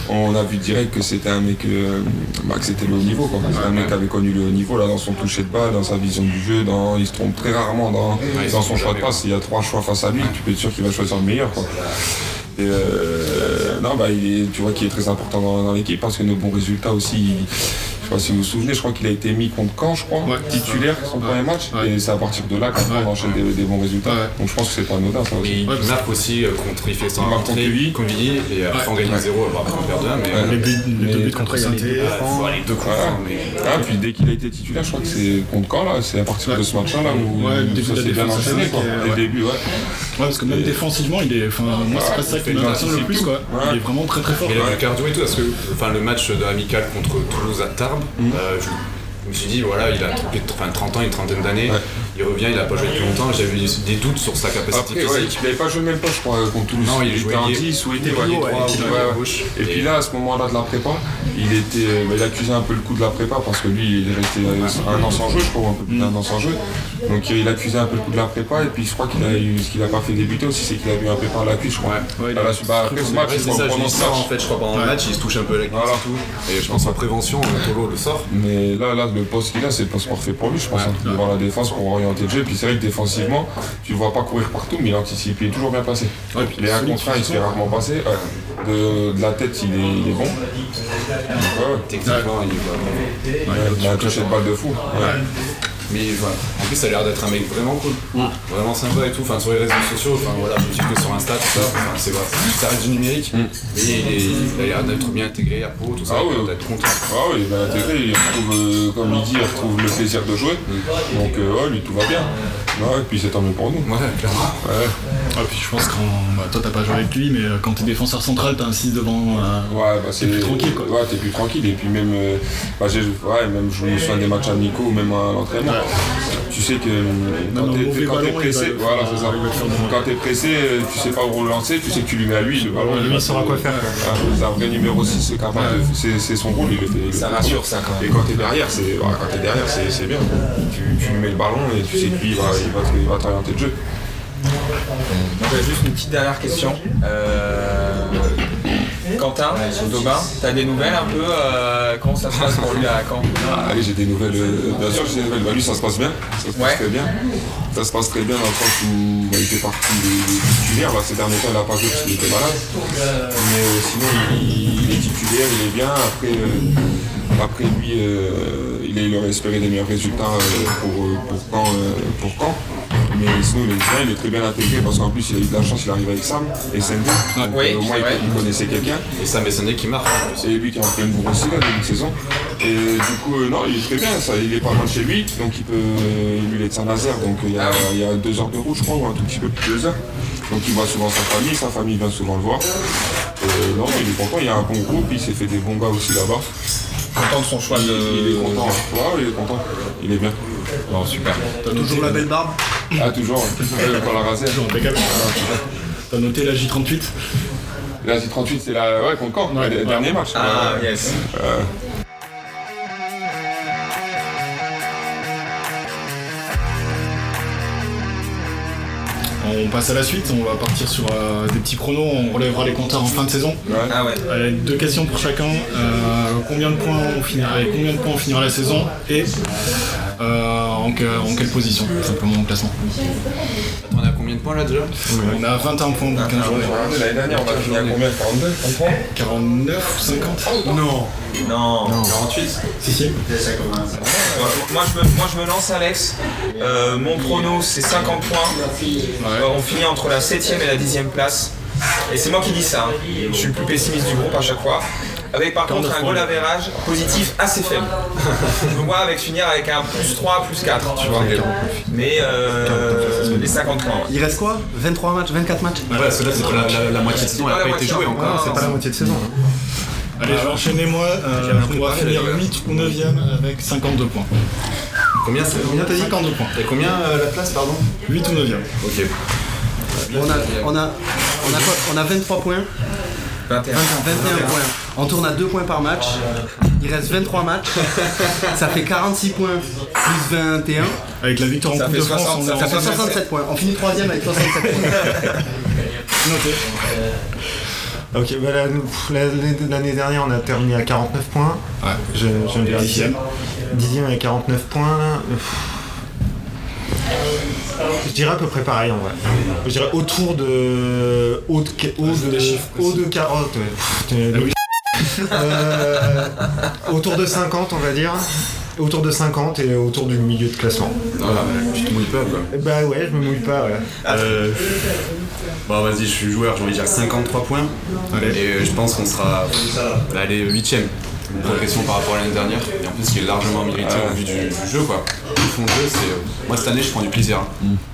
on a vu direct que c'était un mec, euh, bah, que c'était le haut niveau quoi. C'est un mec qui avait connu le haut niveau là dans son toucher de balle, dans sa vision du jeu, dans, il se trompe très rarement dans, dans son choix de passe. Il y a trois choix face à lui, tu peux être sûr qu'il va choisir le meilleur quoi. Et euh, non, bah, tu vois qu'il est très important dans l'équipe parce que nos bons résultats aussi. Je sais pas si vous vous souvenez, je crois qu'il a été mis contre Caen, je crois, Ouais, titulaire son premier match. Ouais. Et c'est à partir de là qu'on enchaîne des, des bons résultats. Ouais. Donc je pense que c'est pas anodin ça Et aussi. il marque aussi euh, contre, il fait marque contre Villiers, et après on gagne 1-0, après on perd 2-1, mais. Ouais. Les, buts, les deux buts contre saint Ouais, faut aller deux coups. Ah, puis dès qu'il a été titulaire, je crois que c'est contre Caen là, c'est à partir de ce match-là là, où ça s'est bien enchaîné quoi. cinq, et- Dès le ouais. début, ouais. Ouais, parce que même défensivement, il est. Enfin, moi, c'est pas ça qui m'impressionne le plus, quoi. Il est vraiment très très fort. Il a du cardio et tout, parce que enfin, le match de amical contre Toulouse à Tarbes, euh, je, je me suis dit, voilà, il a plus de enfin, 30 ans, une trentaine d'années, Ouais. Il revient, il a pas joué depuis longtemps, j'avais des doutes sur sa capacité Après, ouais, physique. il n'avait pas joué même pas, je crois, contre Toulouse. Non, il était jouait en lié. 10 ou il était Il ouais, il ouais, il gauche. Et puis là, à ce moment-là de la prépa, il était, euh, bah, il accusait un peu le coup de la prépa parce que lui, il est resté euh, un an sans jeu, je crois, un peu plus d'un an sans jeu. Donc euh, il accusait un peu le coup de la prépa et puis je crois qu'il a eu, ce qu'il a pas fait débuter aussi, c'est qu'il a eu un pépin à la cuisse, je crois. Ouais. Il bah, après ce match, Ouais, il c'est ça, je pendant ça match. en fait, je crois pendant le match, il se touche un peu la cuisse Voilà. et tout. Et je pense en prévention, Tolo le sort. Mais là, là, le poste qu'il a, c'est le poste parfait pour lui, je pense. hein, devant la défense pour jeu. Puis c'est vrai que défensivement, tu le vois pas courir partout, mais il anticipe, il est toujours bien passé. Ouais, est un solide contre un, il se fait rarement passer. Ouais. De, de la tête, il est, il est bon. Ouais, Techniquement, il va. ouais, il a un touché de balle de fou. Ouais. Mais voilà. En plus, ça a l'air d'être un mec vraiment cool. Vraiment sympa et tout. Enfin, sur les réseaux sociaux, enfin voilà, je me suis que sur Insta, tout ça. Enfin, c'est vrai, ça reste du numérique. Mais il, est- il a l'air d'être bien intégré à Pau, tout ça. Ah oui, d'être content. Ah oui, il a intégré, il retrouve, euh, comme il dit, il retrouve le plaisir de jouer. Donc, euh, ouais, lui, tout va bien. Ouais, et puis c'est tant mieux pour nous. Ouais, clairement. Ouais. Ah, puis je pense que bah, toi t'as pas joué avec lui, mais euh, quand t'es défenseur central, t'as un 6 devant. euh, Ouais, bah c'est plus tranquille, quoi. Ouais, t'es plus tranquille. Et puis même, euh, bah, ouais, même je me souviens des matchs amicaux ou même à l'entraînement. Tu sais que quand t'es, pressé, voilà, c'est ça. Quand t'es pressé, tu sais pas où relancer, tu sais que tu lui mets à lui le ballon. lui, il saura quoi faire, c'est un vrai numéro 6, c'est son rôle, Ça rassure, ça, quand même. Et quand t'es derrière, c'est, ouais, quand t'es derrière, c'est, c'est bien. Tu, tu lui mets le ballon et tu sais que lui, il va, il va, te- il va t'orienter le jeu. Donc, juste une petite dernière question. Euh, Quentin, Daubin, t'as des nouvelles un peu euh, Comment ça se passe pour lui à Caen Ah, Allez, j'ai des nouvelles. euh, bien sûr, j'ai des nouvelles. Bah, lui, ça se passe bien. Ça se passe Ouais. très bien. Ça se passe très bien dans le sens où bah, il fait partie des, titulaires. Là, ces derniers temps, il n'a pas joué parce qu'il était malade. Mais euh, sinon, il, il est titulaire, il est bien. Après, euh, après lui, euh, il, aurait espéré des meilleurs résultats euh, pour, euh, pour Caen. euh, pour Caen. Mais sinon, il est bien, il est très bien intégré parce qu'en plus, il a eu de la chance, il arrive avec Sam et SND. Donc, Oui, euh, au moins, il, il connaissait quelqu'un. Et Sam Essendé qui marque. plus. C'est lui qui est en pleine bourre aussi, là, début de saison. Et du coup, euh, non, il est très bien, ça, il est pas loin de chez lui, donc il peut. Lui, il est de Saint-Nazaire, donc il y, a, il y a deux heures de route, je crois, ou un tout petit peu plus de deux heures. Donc il voit souvent sa famille, sa famille vient souvent le voir. Et non, il est content, il y a un bon groupe, il s'est fait des bons gars aussi là-bas. Content de son choix Il, de. il est content, ouais, il est content, il est bien. Bon, super. T'as toujours la belle barbe Ah, toujours, ouais, pas la raser. Toujours impeccable. T'as noté la J38 La J38, c'est la. Ouais, contre Caen, Ouais, dernier match. Ah, yes. On passe à la suite, on va partir sur euh, des petits pronos, on relèvera les compteurs en fin de saison. Ouais. Ah ouais. Deux questions pour chacun. Euh, combien de points on finira, combien de points on finira la saison et euh, en, que- en quelle position, tout simplement au classement. On a combien de points là déjà On a 21 points dans 15 journées. L'année dernière, on a fini à combien? 42 33 49 ou 50 Non. Non. 48 Si, si. Moi je, me, moi je me lance Alex. Euh, mon prono c'est 50 points. Euh, on finit entre la 7ème et la 10ème place. Et c'est moi qui dis ça. hein. Je suis le plus pessimiste du groupe à chaque fois. Avec par contre un goal average positif assez faible. Je me vois avec finir avec un plus 3, plus 4, tu vois. Mais euh, les 50 points. ouais. Il reste quoi? 23 matchs 24 matchs? Ouais, parce que là, c'est la, la- la moitié de saison, elle pas a la pas été jouée encore. non, c'est pas la moitié de saison. hein. Allez, je vais enchaîner moi. Euh, on va finir 8 ou 9ème avec 52 points. Combien, c'est- combien t'as dit? 52 points. T'as combien euh, la place, pardon? 8 ou 9ème. Ok. on a, on, a, on, a quoi? On a 23 points 21. 21 points. On tourne à 2 points par match. Il reste 23 matchs. Ça fait 46 points plus 21. Avec la victoire en Coupe de France, 60, on Ça fait 67. 67 points. On finit 3 avec 67 points. noté. Ok, bah l'année dernière, on a terminé à 49 points. Ouais. Je, je viens de vérifier. Dixième. Dixième à 49 points. là. Je dirais à peu près pareil en vrai. Je dirais autour de. Haut de, haut de, haut de 40. ouais. Euh, autour de 50, on va dire. Autour de 50 et autour du milieu de classement. Voilà, tu te mouilles pas quoi. Bah ouais, je me mouille pas, ouais. Euh, Bon, vas-y, je suis joueur, j'ai envie de dire 53 points. Allez. Et euh, je pense qu'on sera allez, 8ème. Une progression par rapport à l'année dernière. Et en plus, qui est largement mérité au vu du, du jeu, quoi. Le fond de jeu, c'est. euh, Moi, cette année, je prends du plaisir.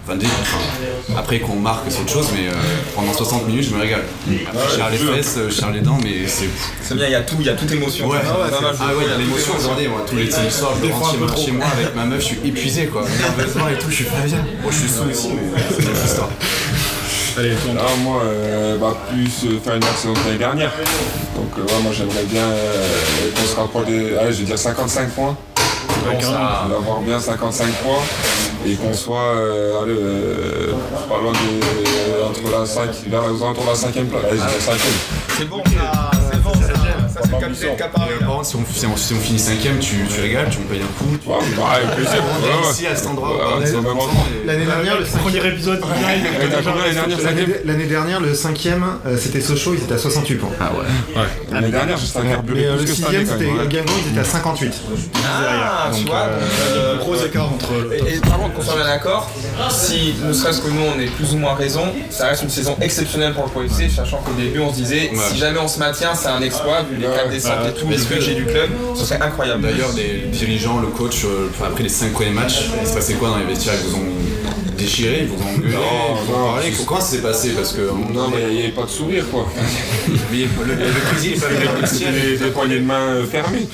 Enfin, dès- enfin, après qu'on marque, c'est autre chose, mais euh, pendant 60 minutes, je me régale. Après, je serre les fesses, euh, je serre les dents, mais c'est. C'est bien, il y a tout, il y a toute émotion. Ouais, Ah ouais, ah ouais, il y a l'émotion aujourd'hui. Moi, tous les samedis soirs, je rentre chez moi, chez moi avec ma meuf, je suis épuisé, quoi. Nerveusement et tout, je suis pas bien. Bon, je suis sous aussi, mais c'est une histoire. Allez. Là, moi, euh, bah, plus euh, faire une saison que l'année dernière. Donc, euh, ouais, moi, j'aimerais bien euh, qu'on se rapproche des. Allez, je vais dire 55 points. Un- D'avoir bien 55 points et qu'on soit euh, allez, euh, pas loin de. entre la 5, vers aux alentours de la 5ème place. Allez, je vais dire 5ème. C'est bon ça, c'est bon ça. Ça c'est le capitaine qui a parlé Par là. contre, si on, si on- si on finit 5ème, tu, tu régales, tu me payes un coup. Tu Ouais, bah, avec plaisir. on Ouais, est ouais. ici à cet endroit. L'année dernière, le Premier épisode, l'année dernière L'année 5ème l'année dernière, le cinquième, euh, c'était Sochaux, ils étaient à 68 points. Ah ouais. L'année dernière, juste un carburé euh, plus le que cette année, sixième, quand c'était même. ouais. Guingamp, ils étaient à 58. Ah, tu vois, euh, donc, euh, Gros écart entre le Et, et par contre, qu'on soit bien d'accord, si ne serait-ce que nous on est plus ou moins raison, ça reste une saison exceptionnelle pour le Pro FC, sachant qu'au début on se disait si jamais on se maintient, c'est un exploit, vu les Ouais, quatre descentes et tout, le Est-ce que- budget du club, ce serait incroyable. D'ailleurs, les dirigeants, le coach, euh, après les 5 premiers matchs, il se passait quoi dans les vestiaires? Ils vous ont déchiré, ils vous ont engueulé, Non, ils vous ont non, parlé? c'est- Comment ça s'est passé? Parce que. Non, mais donné, il n'y avait pas de sourire, quoi. mais le, le, le cuisine est pas venu dans vestiaire. Des, poignées de main euh, fermées.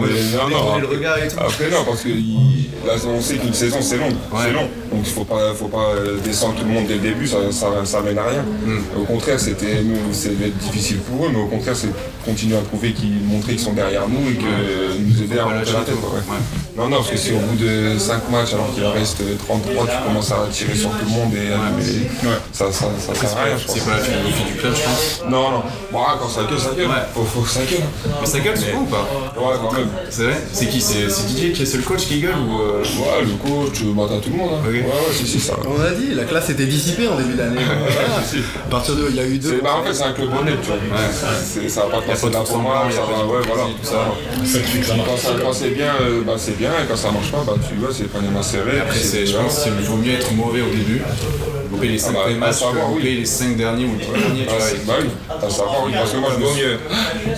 Mais non, non. le regard et tout. Après non, parce que il- là, on sait qu'une saison c'est long, Ouais. c'est long. Donc il faut pas, faut pas euh, descendre tout le monde dès le début, ça, ça, ça mène à rien. Au contraire, c'était, nous, difficile pour eux, mais au contraire, c'est continuer à prouver qu'ils, montrer qu'ils sont derrière nous et que nous aider à remonter la tête. quoi, ouais. Non, non, parce que si au bout de 5 matchs, alors qu'il en reste 33, tu commences à tirer sur tout le monde et ça, ça, ça sert à rien. C'est pas la philosophie du club, je pense. Non, non. Bon, ah, quand ça gueule, ça gueule. Faut, faut que ça gueule. Mais ça gueule souvent ou pas Ouais, quand même. C'est vrai? C'est qui? C'est c'est Didier qui est seul coach qui gueule ou. Euh, Ouais, le coach, bah, t'as tout le monde. Hein. Ok. Ouais, ouais, si, si, ça. On a dit, la classe était dissipée en début d'année. Voilà. À partir de, il y a eu deux. C'est- Bah, en fait, c'est un club honnête, tu vois. Ça va pas passer d'un a ça va, de ouais, voilà. tout ça. Quand, c'est bien, euh, bah, c'est bien, et quand ça marche pas, bah, tu vois, c'est pas, serré. Après, c'est- je pense qu'il vaut mieux être mauvais au début, louper les 5 bah, premiers matchs, que oui. les 5 derniers ou les 10 derniers, Ah, bah oui, à savoir, oui, parce que moi je mieux.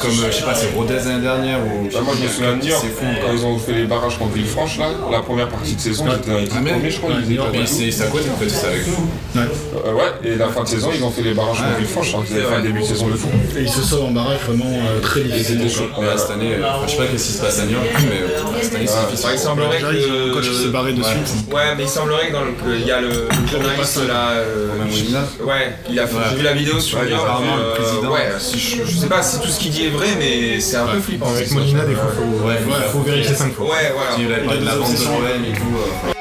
Comme, euh, je sais pas, c'est Rodez l'année dernière ou. Bah, moi je me souviens de s'effondre, quand ils ont fait les barrages contre Villefranche là, la première partie de saison, ils étaient dans les 10 Ah, premiers, je crois, ils étaient Mais à quoi en fait, c'est avec nous. Euh, ouais, et la fin de saison, ils ont fait les barrages contre Villefranche, hein, ils avaient fait un début de saison de fou. Et ils se sauvent en barrage vraiment euh, très difficile. Cette année, je sais pas qu'est-ce qui se passe à New York, mais cette année c'est difficile. qu'il semblerait que. coach qui s'est barré de suite. Ouais, mais il semblerait que dans le- qu'il y a le, le journaliste là. Euh, Romain Molina. Ouais, il a fait, Ouais. j'ai vu la vidéo sur Ouais, euh, président. ouais, si je, je sais pas si tout ce qu'il dit est vrai, mais c'est un peu flippant. Avec Molina, des fois, faut, Ouais, faut, faut vérifier cinq fois. Ouais, voilà. Il a parlé de la vente de l'OM et tout.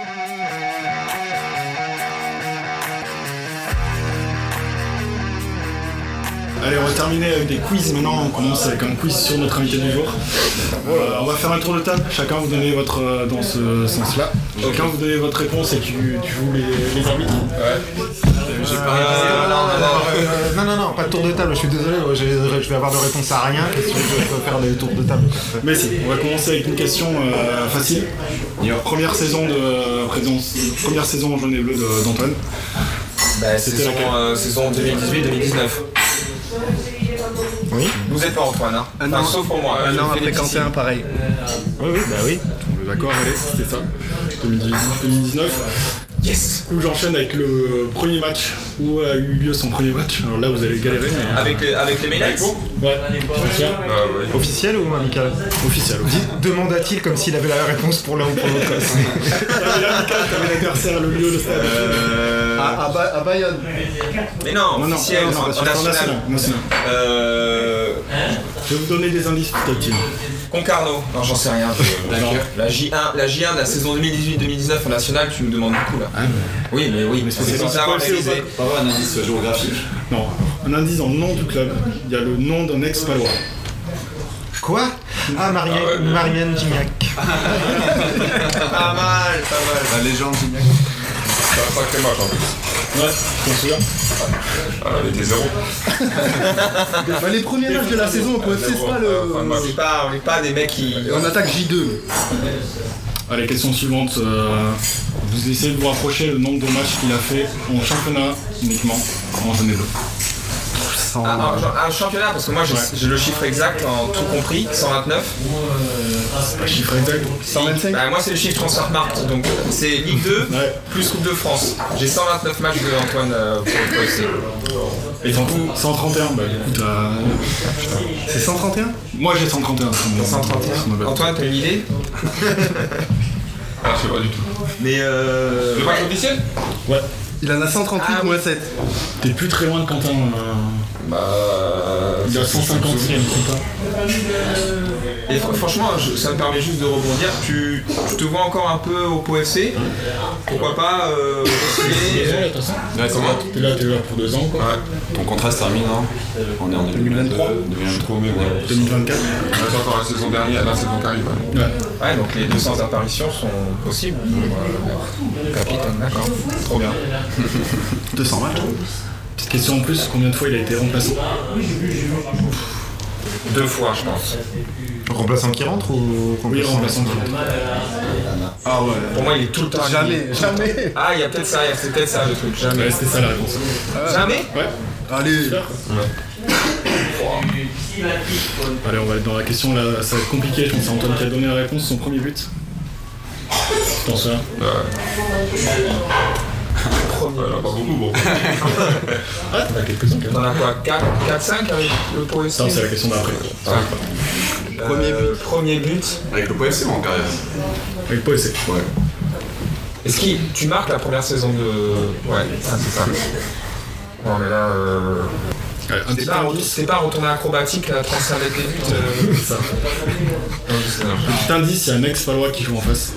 Allez, on va terminer avec des quiz maintenant. On commence avec un quiz sur notre invité du jour. Euh, on va faire un tour de table. Chacun vous donnez votre euh, dans ce sens-là. Chacun vous donnez votre réponse et tu, tu joues les, les arbitres. J'ai pas Euh, non, non, non. Euh, non, non, non, pas de tour de table, je suis désolé, ouais, je, je vais avoir de réponse à rien. Qu'est-ce que je peux faire des tours de table quoi. Mais si, on va commencer avec une question euh, facile. Première saison de présence, première saison en jaune et bleu de- d'Antoine. Bah, C'était saison, laquelle euh, saison 2018-2019. Oui Vous êtes pas Antoine, hein Un Enfin, an, sauf pour moi. un an après Quentin, pareil. Oui, oui, bah oui. On est D'accord, allez, c'était ça. 2018-2019. Yes Du coup, j'enchaîne avec le premier match où a eu lieu son premier match. Alors là, vous allez galérer, mais. Avec les, avec les Ouais, Ah, ouais. Officiel ou amical officiel. officiel. Demanda-t-il comme s'il avait la réponse pour l'un ou pour l'autre Ah, Mika, t'avais l'adversaire, le lieu, le stade. À, à, Ba- à Bayonne. Mais non, non, non, officiel, non, non, national. national. national. Euh. Je vais vous donner des indices peut-être. Tim. Concarneau. Non, j'en sais rien. D'accord. La J1, la J1 de la saison 2018-2019 en national, tu me demandes beaucoup là. Oui, mais oui, mais c'est pas- c'est pas. Pas un indice géographique. Non, un indice le nom du club. Il y a le nom d'un ex-palois. Quoi? Ah, Marianne, Marianne Gignac. Pas mal, pas mal. La légende Gignac. Un sacré match en plus. Ouais, je m'en souviens. Ah, elle était zéro. Bah, les premiers matchs de la saison PFC, c'est pas le. match. On n'est pas, on n'est pas des mecs qui. On attaque J2. Allez, question suivante. euh, vous essayez de vous rapprocher le nombre de matchs qu'il a fait en championnat uniquement en jaune et bleu. Ah, un, un championnat, parce que moi j'ai Ouais. le chiffre exact en tout compris, 129. Pas chiffre exact. 125 Bah, moi c'est le chiffre Transfermarkt, donc c'est Ligue 2 Ouais. plus Coupe de France. J'ai 129 matchs de Antoine euh, pour le. Et coup, 131. Bah, du coup, t'as. C'est 131 Moi, j'ai 131. ça me- ça me 131. va. Antoine, t'as une idée Ah, je sais pas du tout. Mais euh. Le match officiel Ouais. Il en a 138 Ah, moins 7. T'es plus très loin de Quentin. euh, Bah. Il a 150 si elle compte pas. Et fr- franchement, je- ça me permet juste de rebondir. Tu, tu te vois encore un peu au POFC Pourquoi pas euh, essayer- Deux ans, là, Ouais. T'es là, t'es là pour deux ans, quoi. Ton contrat se termine, hein On est en 2023. 2023. Trop mieux, ouais. 2024. On a encore la saison dernière, la saison qui arrive. ouais. Ouais. Ouais, donc les 200 apparitions sont possibles. Euh, capitaine, d'accord. Trop bien. 200 matchs. Petite question en plus, combien de fois il a été remplacé Deux fois, je pense. Remplaçant qui rentre ou Oui, remplaçant. Ah ouais. Pour moi, il est tout le temps. Jamais, jamais. Ah, il y a peut-être ça, c'est peut-être ça le truc. Jamais. Ouais, c'était ça la réponse. Jamais Ouais. Allez. Allez, on va être dans la question là, ça va être compliqué, je pense que c'est Antoine qui a donné la réponse, son premier but. Je pense là. Ouais, là, pas beaucoup, bon. Ah, t'en as quelques-uns T'en as quoi 4, 4 5 avec le POFC Ça, c'est la question d'après. Premier but. Premier but. Avec le PFC ou en carrière Avec pas essai. Ouais. Est-ce que tu marques la première saison de. Ouais, ça c'est ça. Non mais là. Euh... Ouais, un C'est pas, pas un retourné acrobatique là, 35 mètres des buts. euh, Ça. non, Petit indice, il y a un ex-palois qui joue en face.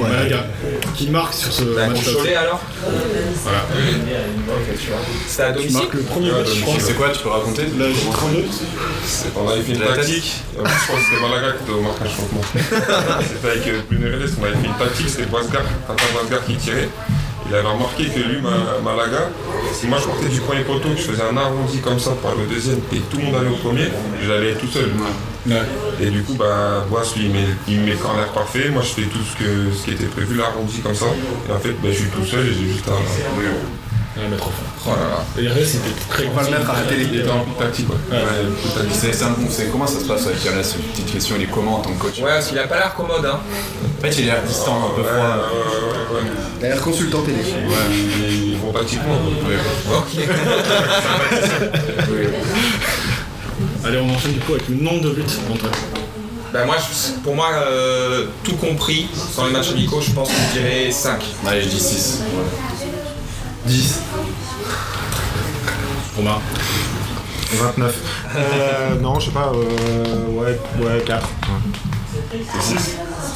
Malaga. Qui marque sur ce Bah, match Cholet alors Voilà. C'était à Tu domicile marques le premier je crois. C'est quoi, tu peux raconter Là, j'ai 32. On avait fait une tactique. En plus, je crois que c'était Malaga qui était au marquage changement. c'était avec euh, Plunereles, on avait fait une tactique, c'était Boisgar, Quentin Boisgar qui tirait. Il avait remarqué que lui, Ma- Malaga, si moi je partais du premier poteau, que je faisais un arrondi comme ça pour aller au deuxième et tout le monde allait au premier, j'allais tout seul. Ouais. Et du coup, bah, Bois, lui, il met, il met le corner parfait. Moi, je fais tout ce, que, ce qui était prévu, l'arrondi comme ça. Et en fait, bah, je suis tout seul et j'ai juste à. À mettre au fond. Oh là là. Et le c'était très On va le mettre à la télé. Il était en plus tactique, ouais. Ouais. Ouais. C'est c'est comment ça se passe avec Yalas Une petite question, il est comment en tant que coach Ouais, parce qu'il a pas l'air commode, hein. En fait, il est distant, un peu Ouais, froid. ouais, ouais, ouais. D'ailleurs, consultant télé. Ils, ils vont tactiquement. quoi. Ok. Allez, on enchaîne du coup avec le nombre de buts eux. Bah moi, je- pour moi, euh, tout compris, dans les matchs amicaux, je pense que je dirais 5. Allez, je dis 6. 10. Romain. 29. Euh, non, je sais pas, euh, ouais, ouais, 4.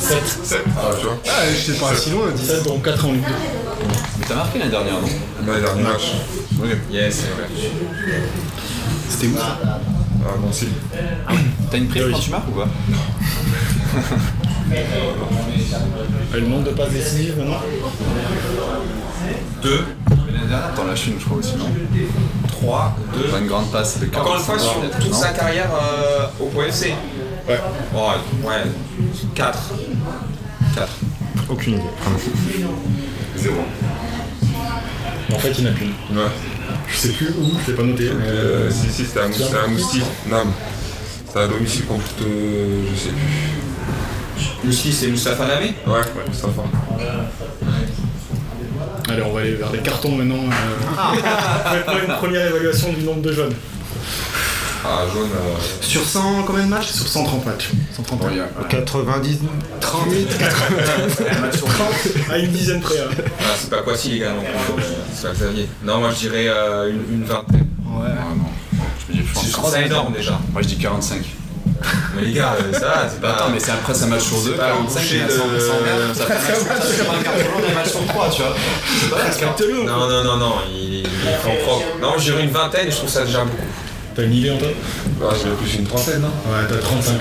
7. Ah, tu vois. Ah, je sais pas si loin, 10. 7 donc 4 en Ligue 2. Mais t'as marqué l'année dernière, non? Dans les derniers matchs. Yes, c'est vrai. C'était où ça? Ah, bon, si. T'as une prime quand tu marques ou pas? Et le nombre de passes décisives maintenant 2, L'année dernière, t'en lâches une, je crois aussi, non 3, 2. Pas une grande passe de Encore une fois, sur toute sa carrière euh, au PFC. Ouais. Ouais, ouais. 4. 4. Aucune idée. Zéro. En fait, il n'y en a qu'une. Ouais. Je sais plus où, je l'ai pas noté. mais, Euh, euh, si, si, c'était un, moustique. Nam. C'était à domicile contre. euh, je sais plus. Moussi, c'est Moustapha Namé Ouais, ouais, va. Allez, on va aller vers les cartons maintenant. euh. Maintenant, une première évaluation du nombre de jeunes. Ah, jaune. euh, Sur 100, combien de matchs? Sur 130 matchs. 130 Ouais, matchs. il y a- 90. 30. À une dizaine près. hein. Ah, c'est pas Poissy, les gars, non C'est pas Xavier. Non, moi je dirais euh, une, une vingtaine. Ouais. Ah non. Je dis, pense ça énorme déjà. Moi, je dis 45. Mais les gars, euh, ça, c'est Bah, pas. attends, mais c'est après un match sur deux. pas au 45, coucher il y a de- 100 100 mètres, ça fait un match sur- ça fait un quart d'heure, un match sur trois, tu vois. C'est pas grave. Non, non, non, non, il, il est en propre. Non, je dirais une vingtaine, je trouve ça déjà beaucoup. T'as une idée, Antoine Bah, j'ai plus une trentaine, hein. Ouais, t'as 35.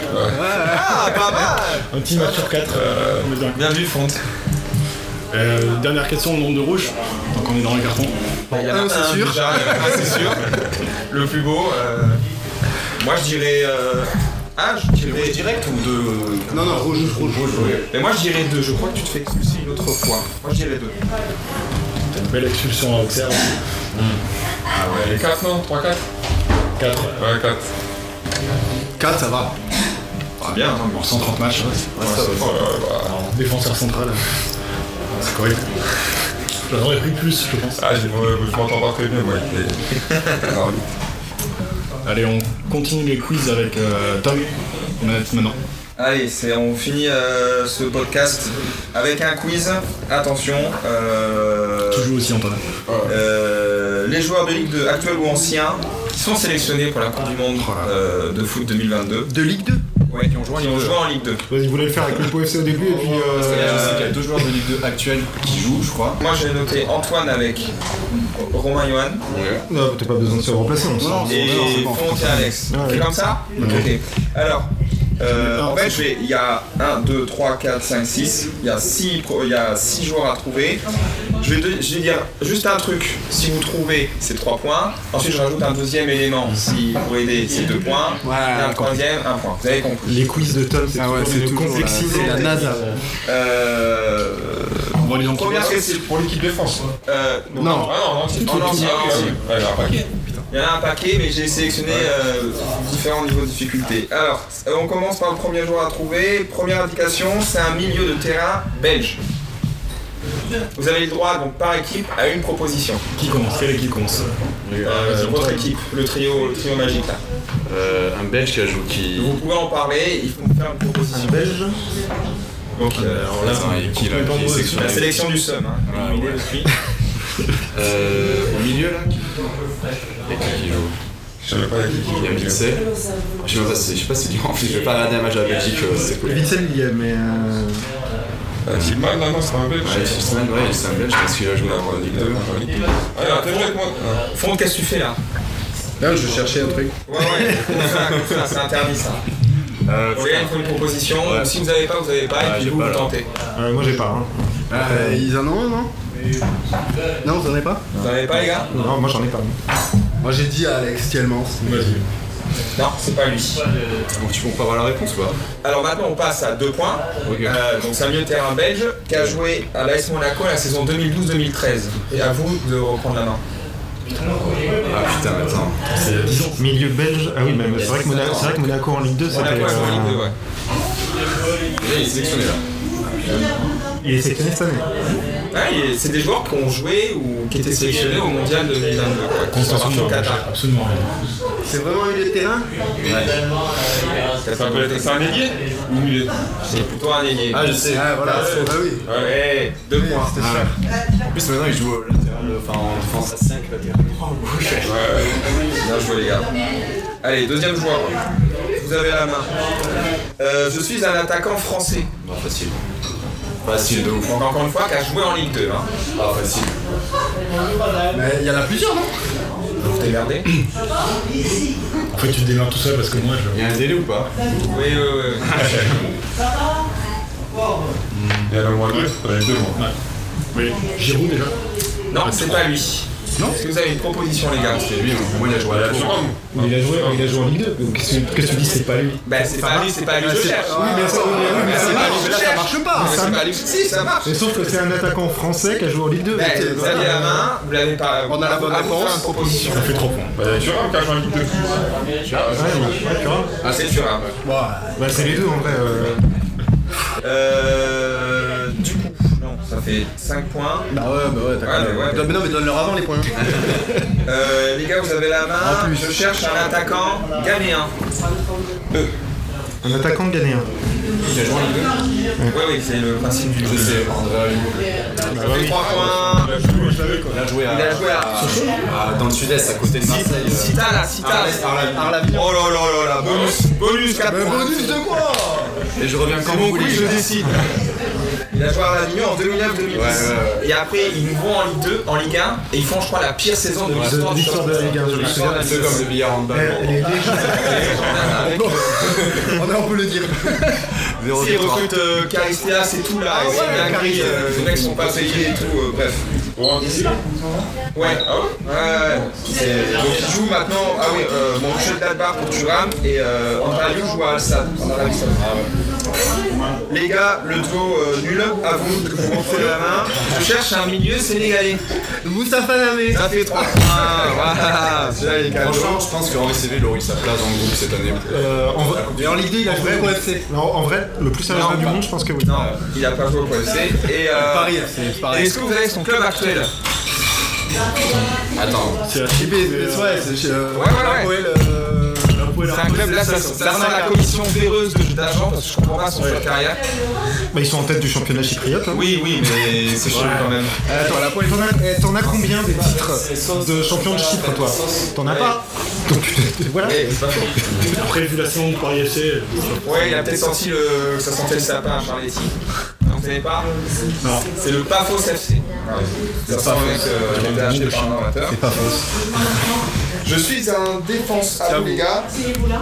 Ah, pas mal Un petit match sur 4. on est bien. Vu, Fonte. Euh, dernière question, le nombre de rouges. Donc on est dans les cartons. Il y en a Un, c'est sûr. déjà, il y en a un, c'est sûr. Le plus beau. euh, Moi, je dirais. euh, Ah, je dirais. Direct ou de. Non, non, rouge, rouge, rouge. Mais moi, je dirais deux. Je crois que tu te fais expulser une autre fois. Moi, je dirais deux. T'as une belle expulsion à Auxerre. Ah ouais. Les 4, non? 3, 4 4. Ouais, 4. 4, ça va. Ah, bien. hein. Bon, 130 matchs. Là. Alors, défenseur central. C'est correct. J'en aurais pris plus, je pense. Ah, je, je m'entends pas très bien, moi. Allez, on continue les quiz avec euh, Tom. On est maintenant. Allez, c'est, on finit euh, ce podcast avec un quiz. Attention. euh, Tu joues aussi, Antoine. euh, les joueurs de Ligue 2 actuels ou anciens qui sont sélectionnés pour la Coupe du Monde euh, de foot 2022. De Ligue 2 Ouais, qui ont joué, en Ligue 2. Vas-y, vous voulez le faire avec le POFC au début et puis. euh, je sais qu'il y a deux joueurs de Ligue 2 actuels qui jouent, je crois. Moi, j'ai noté Antoine avec Romain Johan Non, t'as pas besoin de se remplacer, on et non, c'est bon. Fonte Alex. C'est ouais. comme ça Ok. Alors, euh, en fait, je vais- il y a 1, 2, 3, 4, 5, 6. Il y a 6 il y a six joueurs à trouver. Je vais, de- je vais dire juste un truc. Si vous trouvez, c'est 3 points. Ensuite, je rajoute un deuxième élément. Si pour aider, c'est 2 points. Et un troisième, 1 point. Vous avez compris. Les quiz de Tom, c'est Ah ouais, toujours c'est la- complexité. c'est la NASA. Euh, première question. pour l'équipe de France. Euh, Non. Non, c'est. Il y en a un paquet, mais j'ai sélectionné euh, différents niveaux de difficulté. Alors, euh, on commence par le premier joueur à trouver. Première indication, c'est un milieu de terrain belge. Vous avez le droit, donc par équipe, à une proposition. Qui commence? Quelle équipe commence? Euh, votre équipe, le trio, le trio magique là. Euh, un Belge qui a joué qui. Vous pouvez en parler, il faut me faire une proposition. Belge Donc, euh, alors là, Attends, et qui là complètement qui est mauvais. la sélection du SUM, hein, éliminé ouais. Euh, Au milieu là qui... Et qui, joue Je savais pas qui Il y a jouait. Witzel. Je sais pas si je sais pas si en plus, je vais pas regarder un match à la Belgique, euh, c'est cool. Witzel, il y a, mais. euh, Tillman, non, non, c'est un belge. Ouais, Schiffman, ouais, c'est un Belge parce qu'il a joué en Ligue 2. Ah, il a intégré avec moi. Ah. Fonte, qu'est-ce que tu fais là? Là, je cherchais un truc. Ouais, ouais, c'est interdit ça. Euh, Bon, les gars, il faut une proposition. Ouais. Si vous avez pas, vous avez pas, et puis j'ai vous, pas, vous tentez. euh, moi, j'ai pas. hein. Euh, ils en ont un, non? Non, vous en avez pas? Vous en avez pas, les gars? Non, moi, j'en ai pas. Moi, j'ai dit à Alex Tielmans. Vas-y. Non, c'est pas lui. Donc tu pas avoir la réponse ou pas? Alors maintenant, on passe à deux points. Euh, donc c'est un milieu de terrain belge qui a joué à l'AS Monaco la saison 2012-2013. Et à vous de reprendre la main. Ah putain, attends. Milieu belge. Ah oui, mais c'est vrai, que Monaco- c'est vrai que Monaco en Ligue 2, c'était. Monaco en Ligue 2, euh, ouais. Là, il est sélectionné là. Il est sélectionné cette année. Ouais, c'est des joueurs qui ont joué ou qui étaient sélectionnés au mondial 2022. au Qatar. Absolument rien. C'est vraiment un milieu de terrain Ça peut être c'est un ailier ou milieu C'est plutôt un ailier. Ah, je sais. Ah voilà, ah oui. Ouais, deux points. En plus, maintenant, il joue au latéral, enfin en défense à 5 latéral. Bien joué les gars. Allez, deuxième joueur. Vous avez la main. Euh, je suis un attaquant français. Non, facile. Facile de ouf. Donc encore une fois, qui a joué en Ligue 2. Hein. Ah, facile. Mais il y en a plusieurs, non? Vous démerdez? Oui, En fait, tu te démarres tout seul parce que moi, je. Il y a un délai ou pas? Oui, oui. Il y a le moins deux, mois. Oui. Giroud déjà? Non, c'est pas lui. Non Est-ce que vous avez une proposition, les gars C'est lui, moi, il a joué à la tour. Il a joué, il a joué en Ligue 2. Qu'est-ce que qu'est-ce que tu dis C'est pas lui? Ben, c'est pas lui, c'est pas lui, je cherche. Oui, mais ça, oui, oui, mais c'est ça marche, là, ça marche pas. C'est pas lui. Si, ça marche. Mais sauf que c'est un attaquant français qui a joué en Ligue 2. Ben, vous avez la main, vous l'avez pas. On a la bonne réponse. une proposition. Ça fait 3 points. Bah, tu vois, quand je en Ligue 2. Ah, c'est dur, hein. Bah, c'est les deux en vrai. euh. Euh. Fait 5 points. Bah ouais, bah ouais, t'as Ouais, mais ouais. Mais non, mais donne-leur avant les points. Euh, les gars, vous avez la main. Je cherche un attaquant ghanéen. Un attaquant ghanéen. Il a joué en Ligue 2 Oui, oui, c'est le principe du Je jeu. sais, André Ayou. Ça fait 3 points. Il a joué à. Il a joué à. à- dans le sud-est, à côté de Marseille. euh, Cita là, Cita. Arlaville. Oh là là là là, bonus, bonus 4 points. Bonus de quoi Et je reviens quand C'est vous voulez. je décide. Il a joué à Ravignon en 2009-2010. Ouais, ouais, ouais. Et après, ils nous vont en Ligue 2, en Ligue 1, et ils font, je crois, la pire saison de l'histoire de l'histoire de la Ligue 1, je me l'histoire de la Un peu comme le billard en Eh, les- On peut le dire. Zéro Si, ils victoire. recrutent euh, Caristea, c'est tout là, bien gris, euh, les mecs sont pas payés et tout, euh, bref. Pour Ouais, Ah ouais ouais, Donc ils jouent maintenant, ah oui, euh, bon, Michel Dalbar pour Thuram et euh, Ayou joue à Al-Sad, Saoudite. Les gars, le duo euh, nul, à vous que vous reprenez la main. Je cherche un milieu sénégalais. Moustapha Namé. Ça fait 3 points, voilà, il cadeau. Franchement, je pense que Henri CV il aurait eu sa place dans le groupe cette année. euh, en, vrai, Et en Ligue 2, il a joué au FC. non, en vrai, le plus sérieux Non, du pas. monde, je pense que oui. Non, il a pas joué au PFC. Et euh, Paris FC, c'est pareil. est-ce que vous avez son club actuel Attends. C'est ouais, c'est chez. euh, Ouais, ouais, ouais. Euh, C'est un club, là ça, ça sent la commission véreuse de d'agents parce que je comprends pas son choix de carrière. Bah, ils sont en tête du championnat chypriote. Hein. Oui, oui, mais c'est chaud quand même. Attends, la poêle. T'en as, t'en as combien des titres de champion de Chypre, toi? T'en as pas? Donc, voilà. Eh. Après, vu la saison de Paris FC, Ouais, il a peut-être senti le... que ça sentait le sapin à Charletti. Savez pas Non. C'est le Pafos FC. Ça sent le mec euh, qui a été acheté par un amateur. C'est pas fausse. Je suis un défenseur. À vous les gars,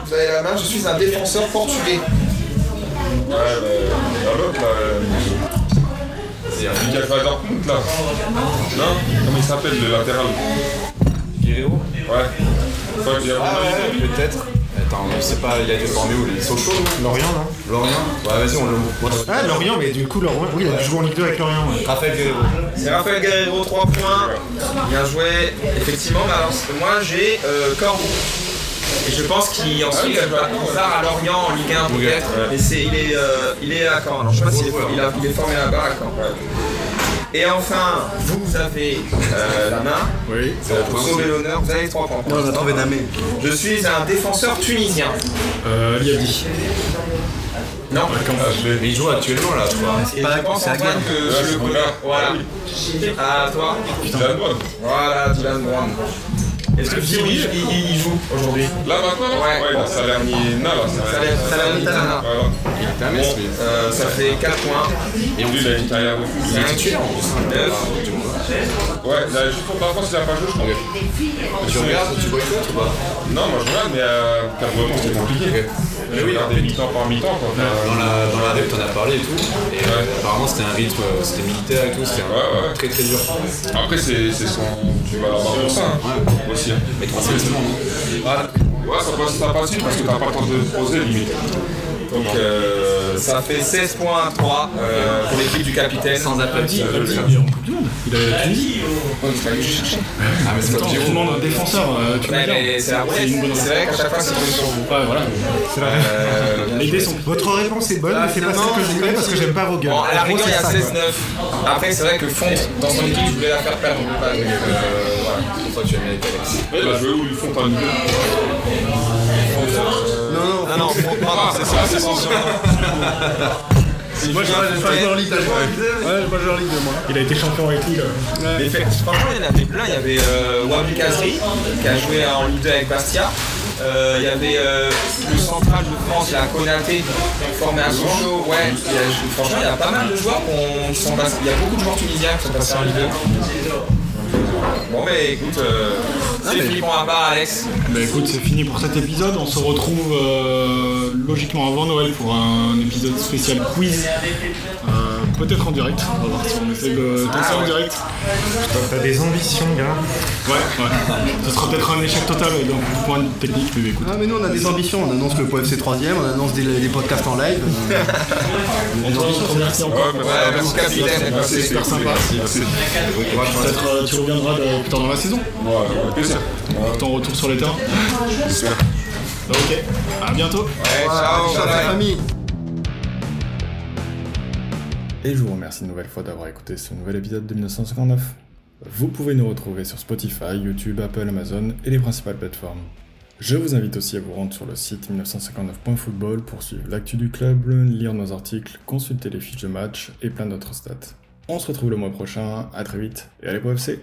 vous avez la main, je suis un défenseur portugais. Ouais, mais. Dans l'autre, là. euh, C'est celui qui a fait à Dortmund, là. Non? Comment il s'appelle, le latéral? Guerrero Ouais. A Ah ouais, peut-être. Attends, je sais pas, il a été formé où Les Sochaux Lorient, non Lorient Ouais, vas-y, on le. Ah, Lorient, mais du coup, Lorient, oui, il a jouer en Ligue 2 avec Lorient. ouais. Raphaël Guerrero. C'est Raphaël Guerrero, 3 points. Bien joué. Effectivement, mais alors, moi j'ai euh, Corbeau. Et je pense qu'il ensuite il va- part à Lorient en Ligue 1 peut-être. Mais c'est, il, est, euh, il est à Caen. Alors je sais pas s'il est, il a- il est formé là-bas à Caen. Et enfin, vous avez euh, la main. oui. Pour sauver l'honneur, vous avez 3 points. Non, on a trouvé Namé. Je suis un défenseur tunisien. Euh, Liadi. Non. Mais il joue actuellement là, crois. Et je pense Antoine que je le connais. Voilà. À toi. Dylan Brown. Voilà, Dylan Brown. Est-ce que Giro il, il- il joue aujourd'hui Là, maintenant là Ouais. Ouais, il a Salernitana, là. Salernitana. Voilà. Putain, mais c'est- Euh, ça fait 4 points. Et on Lui, il a une carrière de fou. Il est titulaire en plus. hein. 9. Ouais, là, juste pour la France, il a pas joué, je crois. Tu regardes, tu boycottes ou pas? Non, moi je regarde, mais euh, Cap-Breton, c'était compliqué. Mais oui, regardais mi-temps par mi-temps, quoi. Dans la, dans la rep, t'en as parlé et tout. Et euh, apparemment, c'était un rythme, euh, c'était militaire et tout. C'était Ouais, ouais. très très dur. Après, c'est c'est son. Tu vas l'avoir pour ça, hein. Aussi. hein. Mais 3 semaines seulement, non Ouais, ça passe, ça passe vite parce que t'as pas le temps de te poser limite. Donc euh, ça fait 16 points à 3 euh, pour l'équipe du capitaine. Sans applaudissements. Il est en Coupe du Monde. Il avait la Tunisie. Ah mais c'est Attends, tu demandes un défenseur. euh, tu Ouais, vois, mais c'est la c'est une bonne C'est vrai qu'à chaque fois c'est une sur vous. Ouais, voilà. Euh, Les dés sont Votre réponse est bonne, mais c'est pas celle que je voulais parce que j'aime pas vos gueules. Bon, à la rigueur, il y a c'est ça, quoi. 16-9. Après, c'est vrai que Fonte, dans son équipe, je voulais la faire perdre. Euh, voilà. Pour ça, tu as mis avec Alex. Ouais, il a joué où ils font un niveau. Ah non, pardon, c'est ça, c'est ça. Moi, j'ai pas joueur Ligue, Ouais, j'ai pas joueur Ligue moi. Il a été champion avec lui. là. Mais franchement, il y en avait plein. Il y avait euh, Wabi Kazri, qui a joué en Ligue 2 avec Bastia. Euh, il y avait euh, le central de France, la Konaté, formé à Sochaux. Ouais, il y a- franchement, il y a pas mal de joueurs qui sont passés. Il y a beaucoup de joueurs tunisiens qui sont passés en Ligue 2. Bon, mais écoute, euh, c'est fini pour ma part, Alex. Bah écoute, c'est fini pour cet épisode. On se retrouve euh, logiquement avant Noël pour un épisode spécial quiz. Euh, Peut-être en direct. On va voir si on essaie de tenter en direct. T'as des ambitions, gars. Ouais, ouais. Ce sera peut-être un échec total d'un point de vue technique, mais écoute. Ah mais nous on a des ambitions, on annonce le POFC 3ème, on annonce des, des podcasts en live. On te remercie encore. Ouais, merci capitaine. C'est super sympa. Peut-être tu reviendras de- plus tard dans la saison. Ouais, avec plaisir. Ton retour sur les terrains. Ok. À bientôt. Ouais, ciao, Ciao la famille Et je vous remercie une nouvelle fois d'avoir écouté ce nouvel épisode de 1959. Vous pouvez nous retrouver sur Spotify, YouTube, Apple, Amazon et les principales plateformes. Je vous invite aussi à vous rendre sur le site 1959.football pour suivre l'actu du club, lire nos articles, consulter les fiches de match et plein d'autres stats. On se retrouve le mois prochain, à très vite et allez pour FC